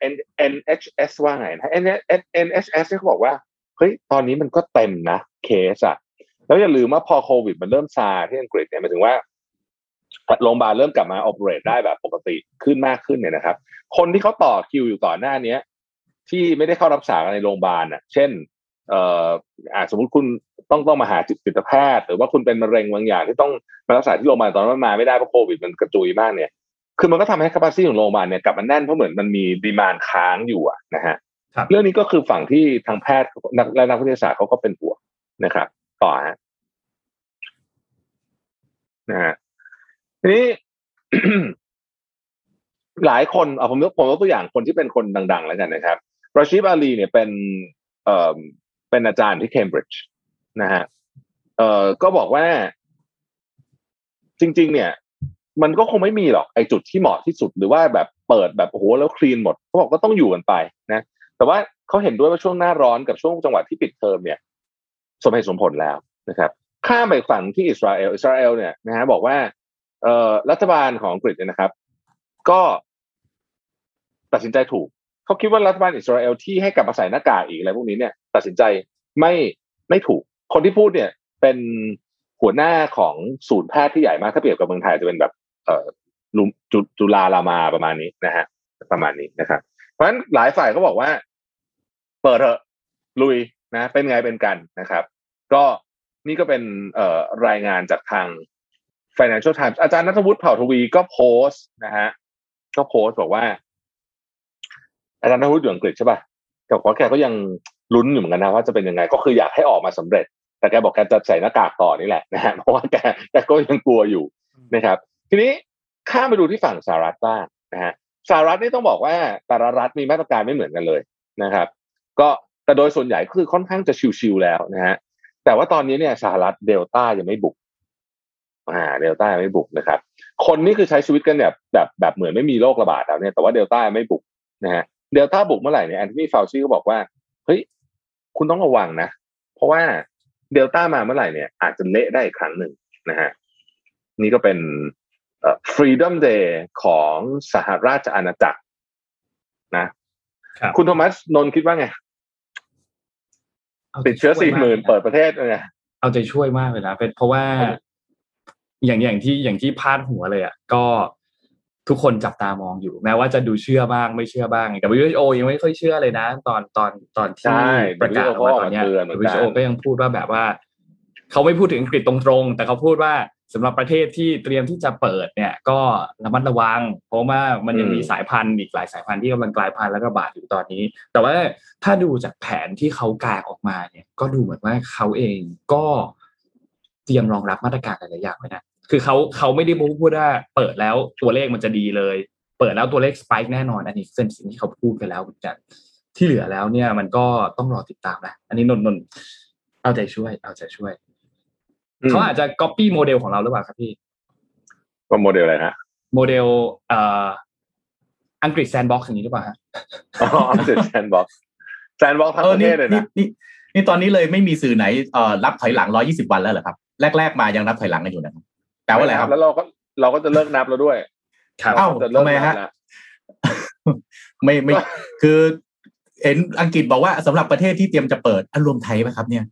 NHS ว่าไงนะ N N NHS เขาบอกว่าเฮ้ยตอนนี้มันก็เต็มนะเคสอะแล้วอย่าลืมว่าพอโควิด มันเริ่มซาที่อังกฤษเนี่ยหมายถึงว่าโรงพยาบาลเริ่มกลับมา operate ได้แบบปกติขึ้นมากขึ้นเนี่ยนะครับ คนที่เขาต่อคิวอยู่ต่อหน้าเนี้ย ที่ไม่ได้เข้ารับสารในโรงพยาบาลอะ เช่น เอ่ออาสมมติคุณต้องต้องมาหาจิตแพทย์ หรือว่าคุณเป็นมะเร็งบางอย่างที่ต้องมารักษาที่โรงพยาบาลตอนนั้นมาไม่ได้เพราะโควิดมันกระจุยมากเนี่ย คือมันก็ทำให้ capacity ของโรงพยาบาลเนี่ยกลับมาแน่นเพราะเหมือนมันมีดีมานค้างอยู่อะนะฮะครับเรื่องนี้ก็คือฝั่งที่ทางแพทย์นักและนักวิทยาศาสตร์เขาก็เป็นห่วงนะครับ ต่อฮะนะฮะทีนี้หลายคนเอาผมยกผมยกตัวอย่างคนที่เป็นคนดัง ๆ แล้วกันนะครับราชิบอาลีเนี่ยเป็นเอ่อเป็นอาจารย์ที่เคมบริดจ์นะฮะเอ่อก็บอกว่า จริง ๆ เนี่ย มันก็คงไม่มีหรอกไอ้จุดที่เหมาะที่สุดหรือว่าแบบเปิดแบบโอ้โหแล้วคลีนหมดเขาบอกก็ต้องอยู่กันไปนะแต่ว่าเขาเห็นด้วยว่าช่วงหน้าร้อนกับช่วงจังหวะที่ปิดเทอมเนี่ย สมเหตุสมผลแล้วนะครับข้ามไปฝั่งที่อิสราเอลอิสราเอลเนี่ยนะฮะบอกว่าเอ่อรัฐบาลของอังกฤษเนี่ยนะครับ ก็ตัดสินใจถูกเขาคิดว่ารัฐบาลอิสราเอลที่ให้กลับมาใส่หน้ากากอีกอะไรพวกนี้เนี่ย ตัดสินใจไม่ไม่ถูก คนที่พูดเนี่ย เป็นหัวหน้าของศูนย์แพทย์ที่ใหญ่มากถ้าเปรียบกับเมืองไทยจะเป็นแบบ จุจุฬารามาประมาณนี้นะฮะประมาณนี้นะครับ เพราะฉะนั้นหลายฝ่ายก็บอกว่า เปิดเถอะลุยนะ เป็นไงเป็นกันนะครับ ก็นี่ก็เป็นเอ่อรายงานจากทาง Financial Times อาจารย์นัทวุฒิเผ่าทวีก็โพสต์นะฮะก็โพสต์บอกว่า อาจารย์นัทวุฒิอยู่อังกฤษใช่ป่ะแต่ว่าแกก็ยังลุ้นอยู่เหมือนกันนะว่าจะเป็นยังไง ก็คืออยากให้ออกมาสำเร็จ แต่แกบอกแกจะใส่หน้ากากต่อนี่แหละนะฮะเพราะว่าแกแกก็ยังกลัวอยู่นะครับ ทีนี้ข้ามไปดูที่ฝั่งสหรัฐบ้างนะฮะสหรัฐนี่ต้องบอกว่าแต่ละรัฐมีมาตรการไม่เหมือนกันเลยนะครับ ก็แต่โดยส่วนใหญ่คือค่อนข้างจะชิวๆแล้วนะฮะแต่ว่าตอนนี้เนี่ยสหรัฐเดลต้ายังไม่บุกอ่าเดลต้าไม่บุกนะครับ คนนี่คือใช้ชีวิตกันแบบแบบแบบเหมือนไม่มีโรคระบาดแล้วเนี่ยแต่ว่าเดลต้าไม่บุกนะฮะเดลต้าบุกเมื่อไหร่เนี่ยแอนโทนีฟาวซี่ก็บอกว่าเฮ้ยคุณต้องระวังนะ เพราะว่าเดลต้ามาเมื่อไหร่เนี่ยอาจจะเละได้อีกครั้งหนึ่งนะฮะนี่ก็เป็น Freedom Day ของสหราชอาณาจักรนะครับคุณโทมัสนนท์คิดว่าไงาใจติดเชื้อช่วยสี่มากหมื่นลยะเปิดประเทศไงเอาใจช่วยมากเลยนะเป็นเพราะว่าครับอย่างอย่างที่อย่างที่พาดหัวเลยอะก็ทุกคนจับตามองอยู่ แม้ว่าจะดูเชื่อบ้างไม่เชื่อบ้างแต่ WHO ยังไม่ค่อยเชื่อเลยนะ ตอนตอนตอนที่ใช่ประกาศออกมาตอนเนี้ย WHO ก็ออกมาเตือนเหมือนกัน WHO ก็ยังพูดว่าแบบว่า เขาไม่พูดถึงอังกฤษตรงๆ แต่เขาพูดว่า สำหรับประเทศที่เตรียมที่จะเปิดเนี่ย ก็ระมัดระวัง เพราะว่ามันยังมีสายพันธุ์อีกหลายสายพันธุ์ที่กำลังกลายพันธุ์และระบาดอยู่ตอนนี้ แต่ว่าถ้าดูจากแผนที่เขากางออกมาเนี่ย ก็ดูเหมือนว่าเขาเองก็เตรียมรองรับมาตรการหลายๆอย่างไว้นะคือเขาเขาไม่ได้พูดว่าเปิดแล้วตัวเลขมันจะดีเลย เปิดแล้วตัวเลขสป k ค์แน่นอน อันนี้เป็นสิ่งที่เขาพูดกันแล้วเหมือนกันที่เหลือแล้วเนี่ยมันก็ต้องรอติดตามนะอันนี้นนท์นนท์เอาใจช่วย เอาใจช่วยอืม เขาอาจจะก๊อปปี้โมเดลของเราหรือเปล่าครับพี่ ก็โมเดลอะไรฮะ โมเดลเอ่ออังกฤษแซนบ็อกซ์อย่างนี้หรือเปล่าฮะอ๋อเสร็จแซนบ็อกแซนบ็อกทั้งเอปอระเทนี่ศเลยนี่นะนี่นี่ตอนนี้เลยไม่มีสื่อไหนเอ่อรับถอยหลัง120วันแล้วเหรอครับ แรก ๆ มายังรับถอยหลังกันอยู่นะครับแปลว่าอะไรครับ แล้วเราก็เราก็จะเลิกนับแล้วด้วยครับเอ้าจะเลิกทำไมนับฮะแล้วไม่ไม่คือเห็นอังกฤษบอกว่าสำหรับประเทศที่เตรียมจะเปิดอันรวมไทยไหมครับ เนี่ย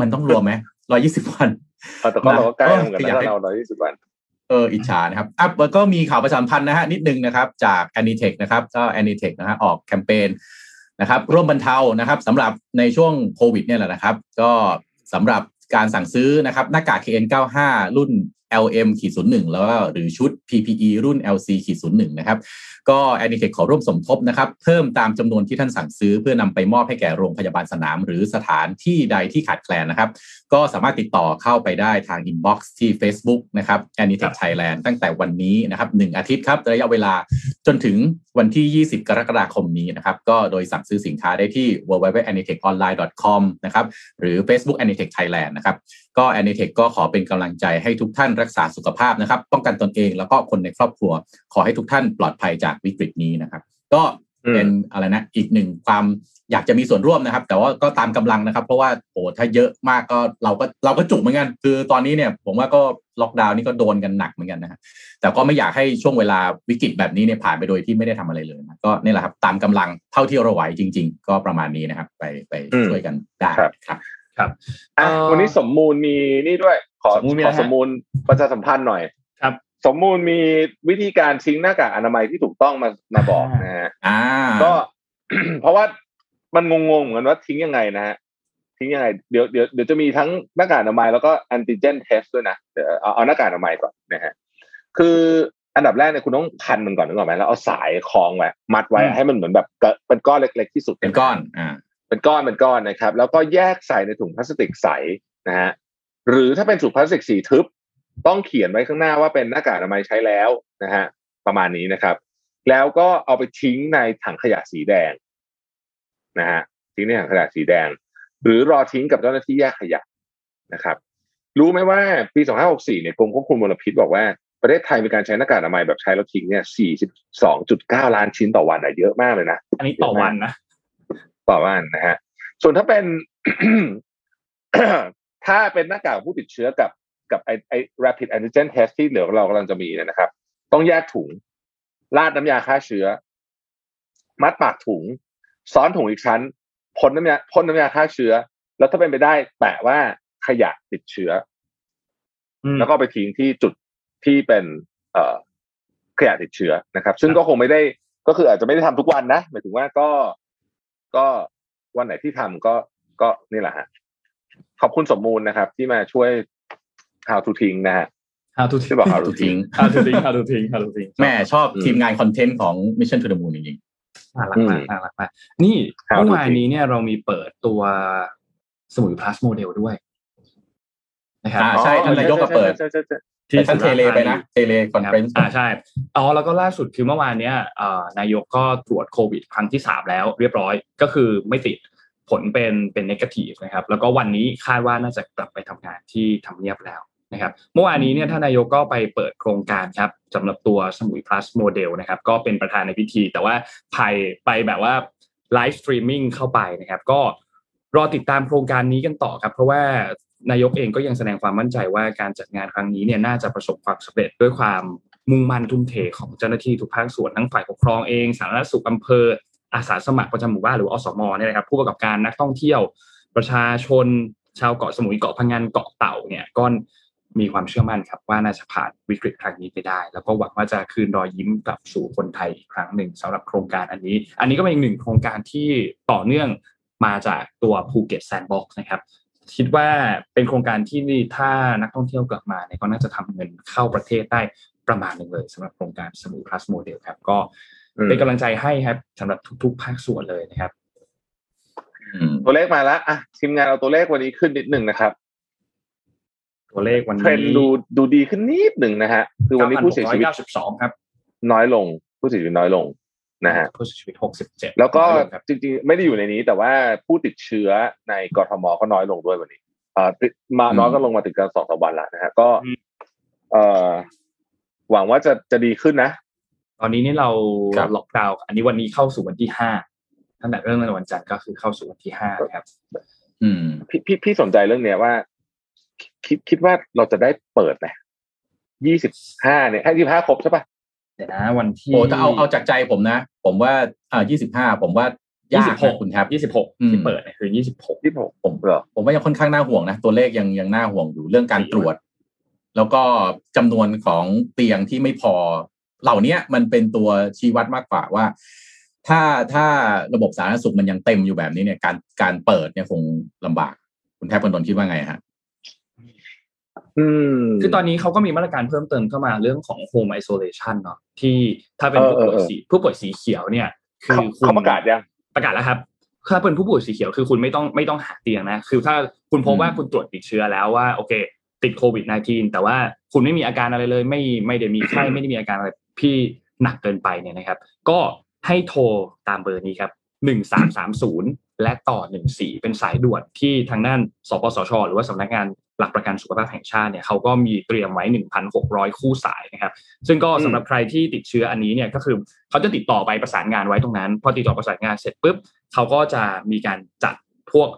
มันต้องรวมไหมร้อยี่สิบวันเอา แต่ก็เราก็ใกล้เหมือนกันเอออยากนะให้เราร้อยยี่สิบวันเอออิจฉานะครับอะแล้วก็มีข่าวประชาสัมพันธ์นะฮะนิดนึงนะครับ จาก a n i t e c h นะครับก็ a n i t e c h นะฮะออกแคมเปญนะครับ ร่วมบรรเทานะครับสำหรับในช่วงโควิดเนี่ยแหละนะครับ ก็สำหรับการสั่งซื้อนะครับหน้ากาก KN95 รุ่น LM ขีดศูนย์หนึ่งแล้วก็หรือชุด PPE รุ่น LC ขีดศูนย์หนึ่งนะครับก็ a n i t e c h ขอร่วมสมทบนะครับเพิ่มตามจำนวนที่ท่านสั่งซื้อ เพื่อนำไปมอบให้แก่โรงพยาบาลสนาม หรือสถานที่ใดที่ขาดแคลนนะครับ ก็สามารถติดต่อเข้าไปได้ทาง inbox ที่ Facebook นะครับ a n i t e c h Thailand ตั้งแต่วันนี้นะครับหนึ่งอาทิตย์ครับระยะเวลาจนถึงวันที่ 20 กรกฎาคมนี้นะครับก็โดยสั่งซื้อสินค้าได้ที่ www.anitechonline.com นะครับหรือ Facebook Anitech Thailand นะครับ ก็ Anitech ก็ขอเป็นกำลังใจให้ทุกท่านรักษาสุขภาพนะครับ ป้องกันตนเองแล้วก็คนในครอบครัว ขอให้ทุกท่านปลอดภัยจากวิกฤตนี้นะครับ ก็เป็นอะไรนะอีกหนึ่งความอยากจะมีส่วนร่วมนะครับ แต่ว่าก็ตามกำลังนะครับ เพราะว่าโอ้ถ้าเยอะมากก็เราก็เราก็จุกเหมือนกัน คือตอนนี้เนี่ยผมว่าก็ล็อกดาวน์นี่ก็โดนกันหนักเหมือนกันนะฮะแต่ก็ไม่อยากให้ช่วงเวลาวิกฤตแบบนี้เนี่ยผ่านไปโดยที่ไม่ได้ทำอะไรเลยนะก็นี่แหละครับตามกำลังเท่าที่เราไหวจริง ๆ ก็ประมาณนี้นะครับ ไปไปช่วยกันได้ครับ ครับอะเอ่อวันนี้สมมูลมีนี่ด้วย ขอสมมูลมีขอะไรอฮะสมมูลประชาสัมพันธ์หน่อยครับสมมูลมีวิธีการทิ้งหน้ากากอนามัยที่ถูกต้องมามาบอกนะฮะอ่าก็เพราะว่ามันงงๆเหมือนกันว่าทิ้งยังไงนะฮะทิ้งยังไงเดี๋ยวเดี๋ยวเดี๋ยวจะมีทั้งหน้ากากอนามัยแล้วก็แอนติเจนเทสด้วยนะเดี๋ยวเอาเอาหน้ากากอนามัยก่อนนะฮะคืออันดับแรกเนี่ยคุณต้องพันมันก่อนนึกออกไหมแล้วเอาสายคล้องไว้มัดไว้อืมให้มันเหมือนแบบเกอะเป็นก้อนเล็ก ๆที่สุดเป็นก้อนอ่า เป็นก้อนเป็นก้อนนะครับ แล้วก็แยกใส่ในถุงพลาสติกใสนะฮะหรือถ้าเป็นถุงพลาสติกสีทึบ ต้องเขียนไว้ข้างหน้าว่าเป็นหน้ากากอนามัยใช้แล้วนะฮะประมาณนี้นะครับ แล้วก็เอาไปทิ้งในถังขยะสีแดงนะฮะทิ้งในถังขยะสีแดง หรือรอทิ้งกับเจ้าหน้าที่แยกขยะนะครับ รู้ไหมว่าปี 2564 เนี่ยกรมควบคุมมลพิษบอกว่าประเทศไทยมีการใช้หน้ากากอนามัยแบบใช้แล้วทิ้งเนี่ย 42.9 ล้านชิ้นต่อวันอะเยอะมากเลยนะ อันนี้ต่อวันนะ ต่อวันนะฮะส่วนถ้าเป็น ถ้าเป็นหน้ากากผู้ติดเชื้อกับกับไอไอ rapid antigen test ที่เหลือเรากำลังจะมีเนี่ยนะครับ ต้องแยกถุงราดน้ำยาฆ่าเชื้อ มัดปากถุง ซ้อนถุงอีกชั้นพ่นน้ำยาพ่นน้ำยาฆ่าเชื้อ แล้วถ้าเป็นไปได้แปะว่าขยะติดเชื้ออืมแล้วก็ไปทิ้งที่จุดที่เป็น เอ่อขยะติดเชื้อนะครับ ซึ่งก็คงไม่ได้ก็คืออาจจะไม่ได้ทำทุกวันนะหมายถึงว่าก็ ก็วันไหนที่ทำก็ก็นี่แหละฮะขอบคุณสมมูลนะครับ ที่มาช่วย how to ทิ้งนะฮะ how to ที่บอก how to ถูกทิ้ทิ้งง how to ทิ้ง how to ทิ้ง how to ทิ้งแม่ชอบอืมทีมงานคอนเทนต์ของ Mission to the Moon จริงน่ารักมากอืมน่ารักมากนี่ How to เมื่อวานนี้เนี่ยเรามีเปิดตัวสมุย plus โมเดลด้วยนะครับอ่าใช่ท่านนายกก็เปิด ใช่ใช่ใช่ๆแต่ท่านเทเลไปนะเทเลคอนคเฟรับรนซ์อ่าใช่อ๋อแล้วก็ล่าสุดคือเมื่อวานเนี้ยเอ่อนายกก็ตรวจโควิด ครั้งที่สามแล้วเรียบร้อยก็คือไม่ติดผลเป็นเป็น negative นะครับ แล้วก็วันนี้คาดว่าน่าจะกลับไปทำงานที่ทำเนียบแล้วนะครับ เมื่อวานนี้เนี่ยท่านนายกก็ไปเปิดโครงการครับสำหรับตัวสมุย plus model นะครับ ก็เป็นประธานในพิธี แต่ว่าไปไปแบบว่า live streaming เข้าไปนะครับ ก็รอติดตามโครงการนี้กันต่อครับ เพราะว่า นายกเองก็ยังแสดงความมั่นใจว่าการจัดงานครั้งนี้เนี่ยน่าจะประสบความสำเร็จด้วยความมุ่งมั่นทุ่มเทของเจ้าหน้าที่ทุกภาคส่วนทั้งฝ่ายปกครองเองสาธารณสุขอำเภออาสาสมัครประจำหมู่บ้านหรืออสมเนี่ยนะครับผู้ประกอบการนักท่องเที่ยว ประชาชน ชาวเกาะสมุยเกาะพะงันเกาะเต่าเนี่ยก็มีความเชื่อมั่นครับว่าน่าจะผ่านวิกฤตครั้งนี้ไปได้ แล้วก็หวังว่าจะคืนรอยยิ้มกลับสู่คนไทยอีกครั้งหนึ่งสำหรับโครงการอันนี้ อันนี้ก็เป็นอีกหนึ่งโครงการที่ต่อเนื่องมาจากตัวภูเก็ต sandbox นะครับ คิดว่าเป็นโครงการที่ถ้านักท่องเที่ยวกลับมาเนี่ยก็น่าจะทำเงินเข้าประเทศได้ประมาณหนึ่งเลยสำหรับโครงการสมุย plus โมเดลครับ ก็อืมเป็นกำลังใจให้ครับสำหรับทุก ๆ ภาคส่วนเลยนะครับอืมตัวเลขมาแล้วอะทีมงานเอาตัวเลขวันนี้ขึ้นนิดหนึ่งนะครับ ตัวเลขวันนี้เทรนด์ดูดูดีขึ้นนิดหนึ่งนะฮะคือวันนี้ผู้เสียชีวิต9,692ครับ น้อยลง ผู้เสียชีวิตน้อยลง นะฮะผู้เสียชีวิต 67 แล้วก็น้อยงครับจริงๆ ไม่ได้อยู่ในนี้ แต่ว่าผู้ติดเชื้อในกรทมก็น้อยลงด้วยวันนี้เอ่อติดมาน้อยก็ลงมาถึงกันสองสามวันแล้วนะฮะก็อืมเอ่อหวังว่าจะจะดีขึ้นนะ ตอนนี้นี่เราครับล็อกดาวน์อันนี้วันนี้เข้าสู่วันที่ห้าตั้งแต่เริ่มในวันจันทร์ก็คือเข้าสู่วันที่ห้าครับ อืมพี่พี่พี่สนใจเรื่องเนี้ยว่า คิดคิดว่าเราจะได้เปิดไหมยี่สิบห้าเนี่ยให้ยี่สิบห้าครบใช่ปะ เดี๋ยวนะ วันที่โอ้ถ้าเอาเอาจากใจผมนะ ผมว่าอ่ายี่สิบห้าผมว่ายากนะคุณแท็บยี่สิบหกอืมที่เปิดเนี่ยคือยี่สิบหกยี่สิบหกผมเหรอผมว่ายังค่อนข้างน่าห่วงนะ ตัวเลขยังยังน่าห่วงอยู่เรื่องการตรวจ แล้วก็จำนวนของเตียงที่ไม่พอ เหล่าเนี้ยมันเป็นตัวชี้วัดมากกว่าว่า ถ้าถ้าระบบสาธารณสุขมันยังเต็มอยู่แบบนี้เนี่ย การการเปิดเนี่ยคงลำบาก คุณแทบคนนนท์คิดว่าไงฮะอืม คือตอนนี้เขาก็มีมาตรการเพิ่มเติมเข้ามาเรื่องของ home isolation เนาะที่ถ้าเป็นผู้ป่วยเออเออสีผู้ป่วยสีเขียวเนี่ย คืเขาอคุณเขาประกาศยังประกาศแล้วครับถ้าเป็นผู้ป่วยสีเขียวคือคุณไม่ต้องไม่ต้องหาเตียงนะ คือถ้าคุณพบว่าอืมคุณตรวจติดเชื้อแล้วว่าโอเค ติดโควิด -19 แต่ว่าคุณไม่มีอาการอะไรเลย ไม่ไม่ได้มีไข้ไม่ได้มีอาการอะไรที่หนักเกินไปเนี่ยนะครับ ก็ให้โทรตามเบอร์นี้ครับหนึ่งสามสามศูนย์ และต่อหนึ่งสี่เป็นสายด่วนที่ทางด้านสปสช หรือว่าสำนักงานหลักประกันสุขภาพแห่งชาติเนี่ยเขาก็มีเตรียมไว้ 1,600 คู่สายนะครับ ซึ่งก็สำหรับใครที่ติดเชื้ออันนี้เนี่ยก็คือเขาจะติดต่อไปประสานงานไว้ตรงนั้น พอติดต่อประสานงานเสร็จปุ๊บเขาก็จะมีการจัดพวก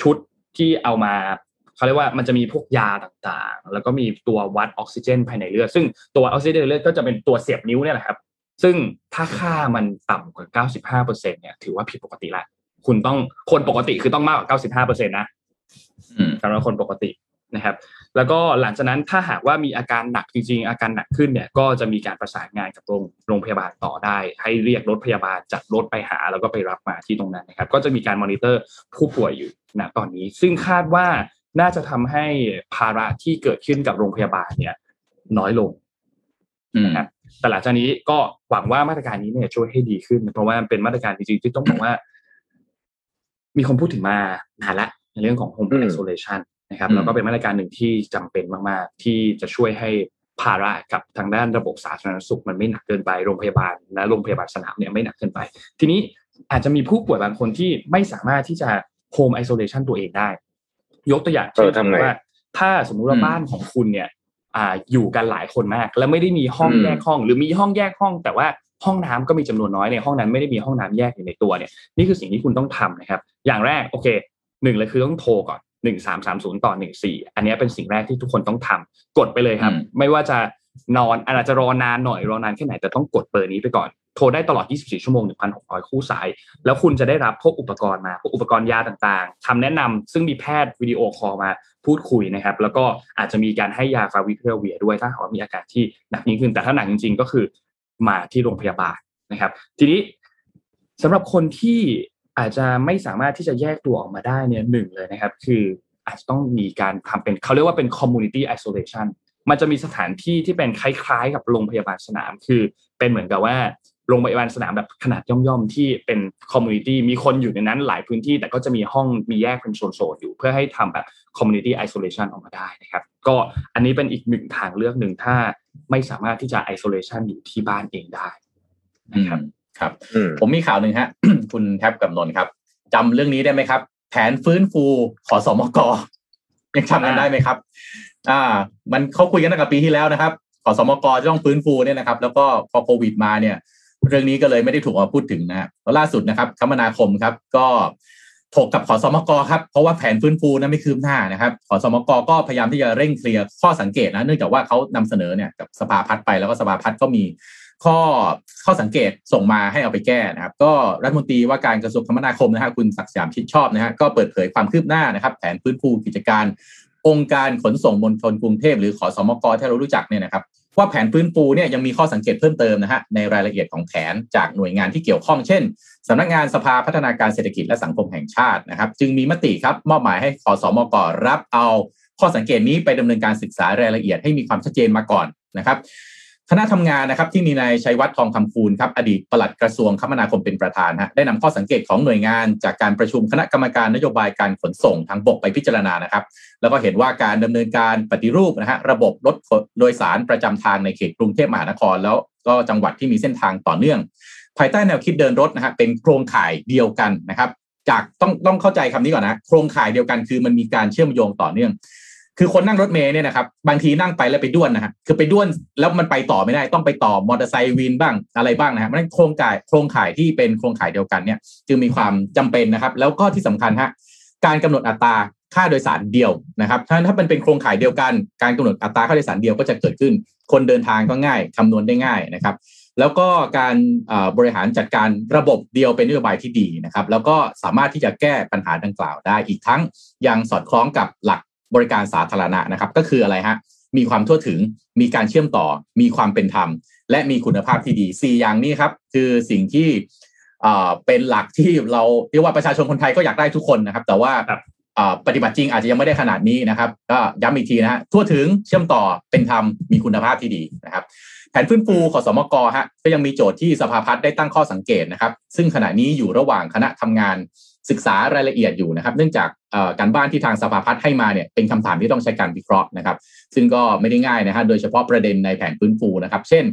ชุดที่เอามาเขาเรียกว่ามันจะมีพวกยาต่างๆ แล้วก็มีตัววัดออกซิเจน ภายในเลือด ซึ่งตัววัดออกซิเจนในเลือดก็จะเป็นตัวเสียบนิ้วเนี่ยแหละครับ ซึ่งถ้าค่ามันต่ำกว่า 95%เนี่ยถือว่าผิดปกติละ คุณต้องคนปกติคือต้องมากกว่า95%นะอืมสำหรับคนปกตินะครับ แล้วก็หลังจากนั้นถ้าหากว่ามีอาการหนักจริงๆ อาการหนักขึ้นเนี่ย ก็จะมีการประสานงานกับโรงโรงพยาบาลต่อได้ ให้เรียกรถพยาบาลจัดรถไปหา แล้วก็ไปรับมาที่ตรงนั้นนะครับ ก็จะมีการมอนิเตอร์ผู้ป่วยอยู่ณตอนนี้ ซึ่งคาดว่าน่าจะทำให้ภาระที่เกิดขึ้นกับโรงพยาบาลเนี่ย น้อยลงอืมนะครับแต่หลังจากนี้ก็หวังว่ามาตรการนี้เนี่ยช่วยให้ดีขึ้น เพราะว่าเป็นมาตรการจริงๆที่ต้องบอกว่า มีคนพูดถึงมานานละในเรื่องของ home อืม isolation นะครับอืมแล้วก็เป็นมาตรการหนึ่งที่จำเป็นมาก ๆ ที่จะช่วยให้ภาระกับทางด้านระบบสาธารณสุขมันไม่หนักเกินไปโรงพยาบาลและโรงพยาบาลสนามเนี่ยไม่หนักเกินไป ทีนี้อาจจะมีผู้ป่วยบางคนที่ไม่สามารถที่จะ home isolation ตัวเองได้ ยกตัวอย่างเออเช่นสมทำมไงติว่า ถ้าสมมุติว่าอืมบ้านของคุณเนี่ย อ่าอยู่กันหลายคนมาก แล้วไม่ได้มีห้องอืมแยกห้อง หรือมีห้องแยกห้อง แต่ว่า ห้องน้ำก็มีจำนวนน้อยในห้องนั้นไม่ได้มีห้องน้ำแยกอยู่ในตัวเนี่ยนี่คือสิ่งที่คุณต้องทำนะครับ อย่างแรกโอเคหนึ่งเลยคือต้องโทรก่อนหนึ่งสามสามศูนย์ต่อหนึ่งสี่อันนี้เป็นสิ่งแรกที่ทุกคนต้องทำกดไปเลยครับอืมไม่ว่าจะนอนอาจจะรอนานหน่อยรอนานแค่ไหนแต่ต้องกดเบอร์นี้ไปก่อนโทรได้ตลอด 24 ชั่วโมง 1,600 คู่สาย แล้วคุณจะได้รับพวกอุปกรณ์มา พวกอุปกรณ์ยาต่างๆคำแนะนำซึ่งมีแพทย์วิดีโอคอลมาพูดคุยนะครับ แล้วก็อาจจะมีการให้ยาฟาวิพิราเวียด้วยถ้าหากว่ามีอาการที่หนักยิ่งขึ้น แต่ถ้าหนักจริงๆ ก็คือ มาที่โรงพยาบาลนะครับ ทีนี้สำหรับคนที่อาจจะไม่สามารถที่จะแยกตัวออกมาได้เนี่ยหนึ่งเลยนะครับ คืออาจจะต้องมีการทำเป็นเขาเรียกว่าเป็น community isolation มันจะมีสถานที่ที่เป็นคล้ายๆ กับโรงพยาบาลสนาม คือเป็นเหมือนกับว่าโรงพยาบาลสนามแบบขนาดย่อมๆ ที่เป็นคอมมูนิตี้มีคนอยู่ในนั้นหลายพื้นที่ แต่ก็จะมีห้องมีแยกเป็นโซนๆอยู่ เพื่อให้ทำแบบ community isolation ออกมาได้นะครับ ก็อันนี้เป็นอีกหนึ่งทางเลือกหนึ่งถ้าไม่สามารถที่จะ isolation อยู่ที่บ้านเองได้นะครับครับอืมผมมีข่าวหนึ่งฮะ คุณแท็บกับนนท์ครับจำเรื่องนี้ได้ไหมครับ แผนฟื้นฟูขสมกยังจำกันได้ไหมครับ อ่า มันเขาคุยกันตั้งแต่ปีที่แล้วนะครับขสมกจะต้องฟื้นฟูเนี่ยนะครับ แล้วก็พอโควิดมาเนี่ย เรื่องนี้ก็เลยไม่ได้ถูกเอามาพูดถึงนะฮะแล้วล่าสุดนะครับคมนาคมครับ ก็ ถกกับขอสมกครับเพราะว่าแผนฟื้นฟูนั้นไม่คืบหน้านะครับขอสมกก็พยายามที่จะเร่งเคลียร์ข้อสังเกตนะเนื่องจากว่าเขานำเสนอเนี่ยกับสภาพัฒน์ไปแล้วก็สภาพัฒน์ก็มีข้อข้อสังเกตส่งมาให้เอาไปแก้นะครับ ก็รัฐมนตรีว่าการกระทรวงคมนาคมนะฮะคุณศักดิ์สยามชิดชอบนะฮะก็เปิดเผยความคืบหน้านะครับ แผนฟื้นฟูกิจการ องค์การขนส่งมวลชนกรุงเทพหรือขอสมกที่เรารู้จักเนี่ยนะครับ ว่าแผนฟื้นฟูเนี่ยยังมีข้อสังเกตเพิ่มเติมนะฮะในรายละเอียดของแผนจากหน่วยงานที่เกี่ยวข้องเช่นสำนักงานสภาพัฒนาการเศรษฐกิจและสังคมแห่งชาตินะครับ จึงมีมติครับมอบหมายให้ขอสมกรับเอาข้อสังเกตนี้ไปดำเนินการศึกษารายละเอียดให้มีความชัดเจนมาก่อนนะครับ คณะทำงานนะครับที่มีนายชัยวัฒน์ทองคำคูณครับอดีตปลัดกระทรวงคมนาคมเป็นประธานฮะได้นำข้อสังเกตของหน่วยงาน จากการประชุมคณะกรรมการนโยบายการขนส่งทางบกไปพิจารณานะครับ แล้วก็เห็นว่าการดำเนินการปฏิรูปนะฮะระบบรถโดยสารประจำทางในเขตกรุงเทพมหานคร แล้วก็จังหวัดที่มีเส้นทางต่อเนื่อง ภายใต้แนวคิดเดินรถนะฮะเป็นโครงข่ายเดียวกันนะครับจากต้องต้องเข้าใจคำนี้ก่อนนะโครงข่ายเดียวกันคือมันมีการเชื่อมโยงต่อเนื่อง คือคนนั่งรถเมล์เนี่ยนะครับบางทีนั่งไปแล้วไปด้วนนะฮะคือไปด้วนแล้วมันไปต่อไม่ได้ต้องไปต่อมอเตอร์ไซค์วินบ้างอะไรบ้างนะฮะมันโครงข่ายโครงข่ายที่เป็นโครงข่ายเดียวกันเนี่ยจึงมีความจำเป็นนะครับ แล้วก็ที่สำคัญฮะการกำหนดอัตราค่าโดยสารเดียวนะครับ ถ้าถ้ามันเป็นโครงข่ายเดียวกัน การกำหนดอัตราค่าโดยสารเดียวก็จะเกิดขึ้น คนเดินทางก็ง่ายคำนวณได้ง่ายนะครับ แล้วก็การบริหารจัดการระบบเดียวเป็นนโยบายที่ดีนะครับ แล้วก็สามารถที่จะแก้ปัญหาดังกล่าวได้อีกทั้งยังสอดคล้องกับหลัก บริการสาธารณะนะครับ ก็คืออะไรฮะมีความทั่วถึงมีการเชื่อมต่อ มีความเป็นธรรม และมีคุณภาพที่ดี 4 อย่างนี้ครับ คือสิ่งที่เป็นหลักที่เราเรียกว่าประชาชนคนไทยก็อยากได้ทุกคนนะครับ แต่ว่าปฏิบัติจริงอาจจะยังไม่ได้ขนาดนี้นะครับ ก็ย้ำอีกทีนะฮะทั่วถึงเชื่อมต่อเป็นธรรมมีคุณภาพที่ดีนะครับ แผนฟื้นฟูขอสมกฮะก็ยังมีโจทย์ที่สภาพัฒน์ได้ตั้งข้อสังเกตนะครับ ซึ่งขณะนี้อยู่ระหว่างคณะทำงาน ศึกษารายละเอียดอยู่นะครับ เนื่องจากการบ้านที่ทางสภาพัฒน์ให้มาเนี่ยเป็นคำถามที่ต้องใช้การวิเคราะห์นะครับ ซึ่งก็ไม่ได้ง่ายนะฮะโดยเฉพาะประเด็นในแผนฟื้นฟูนะครับ เช่น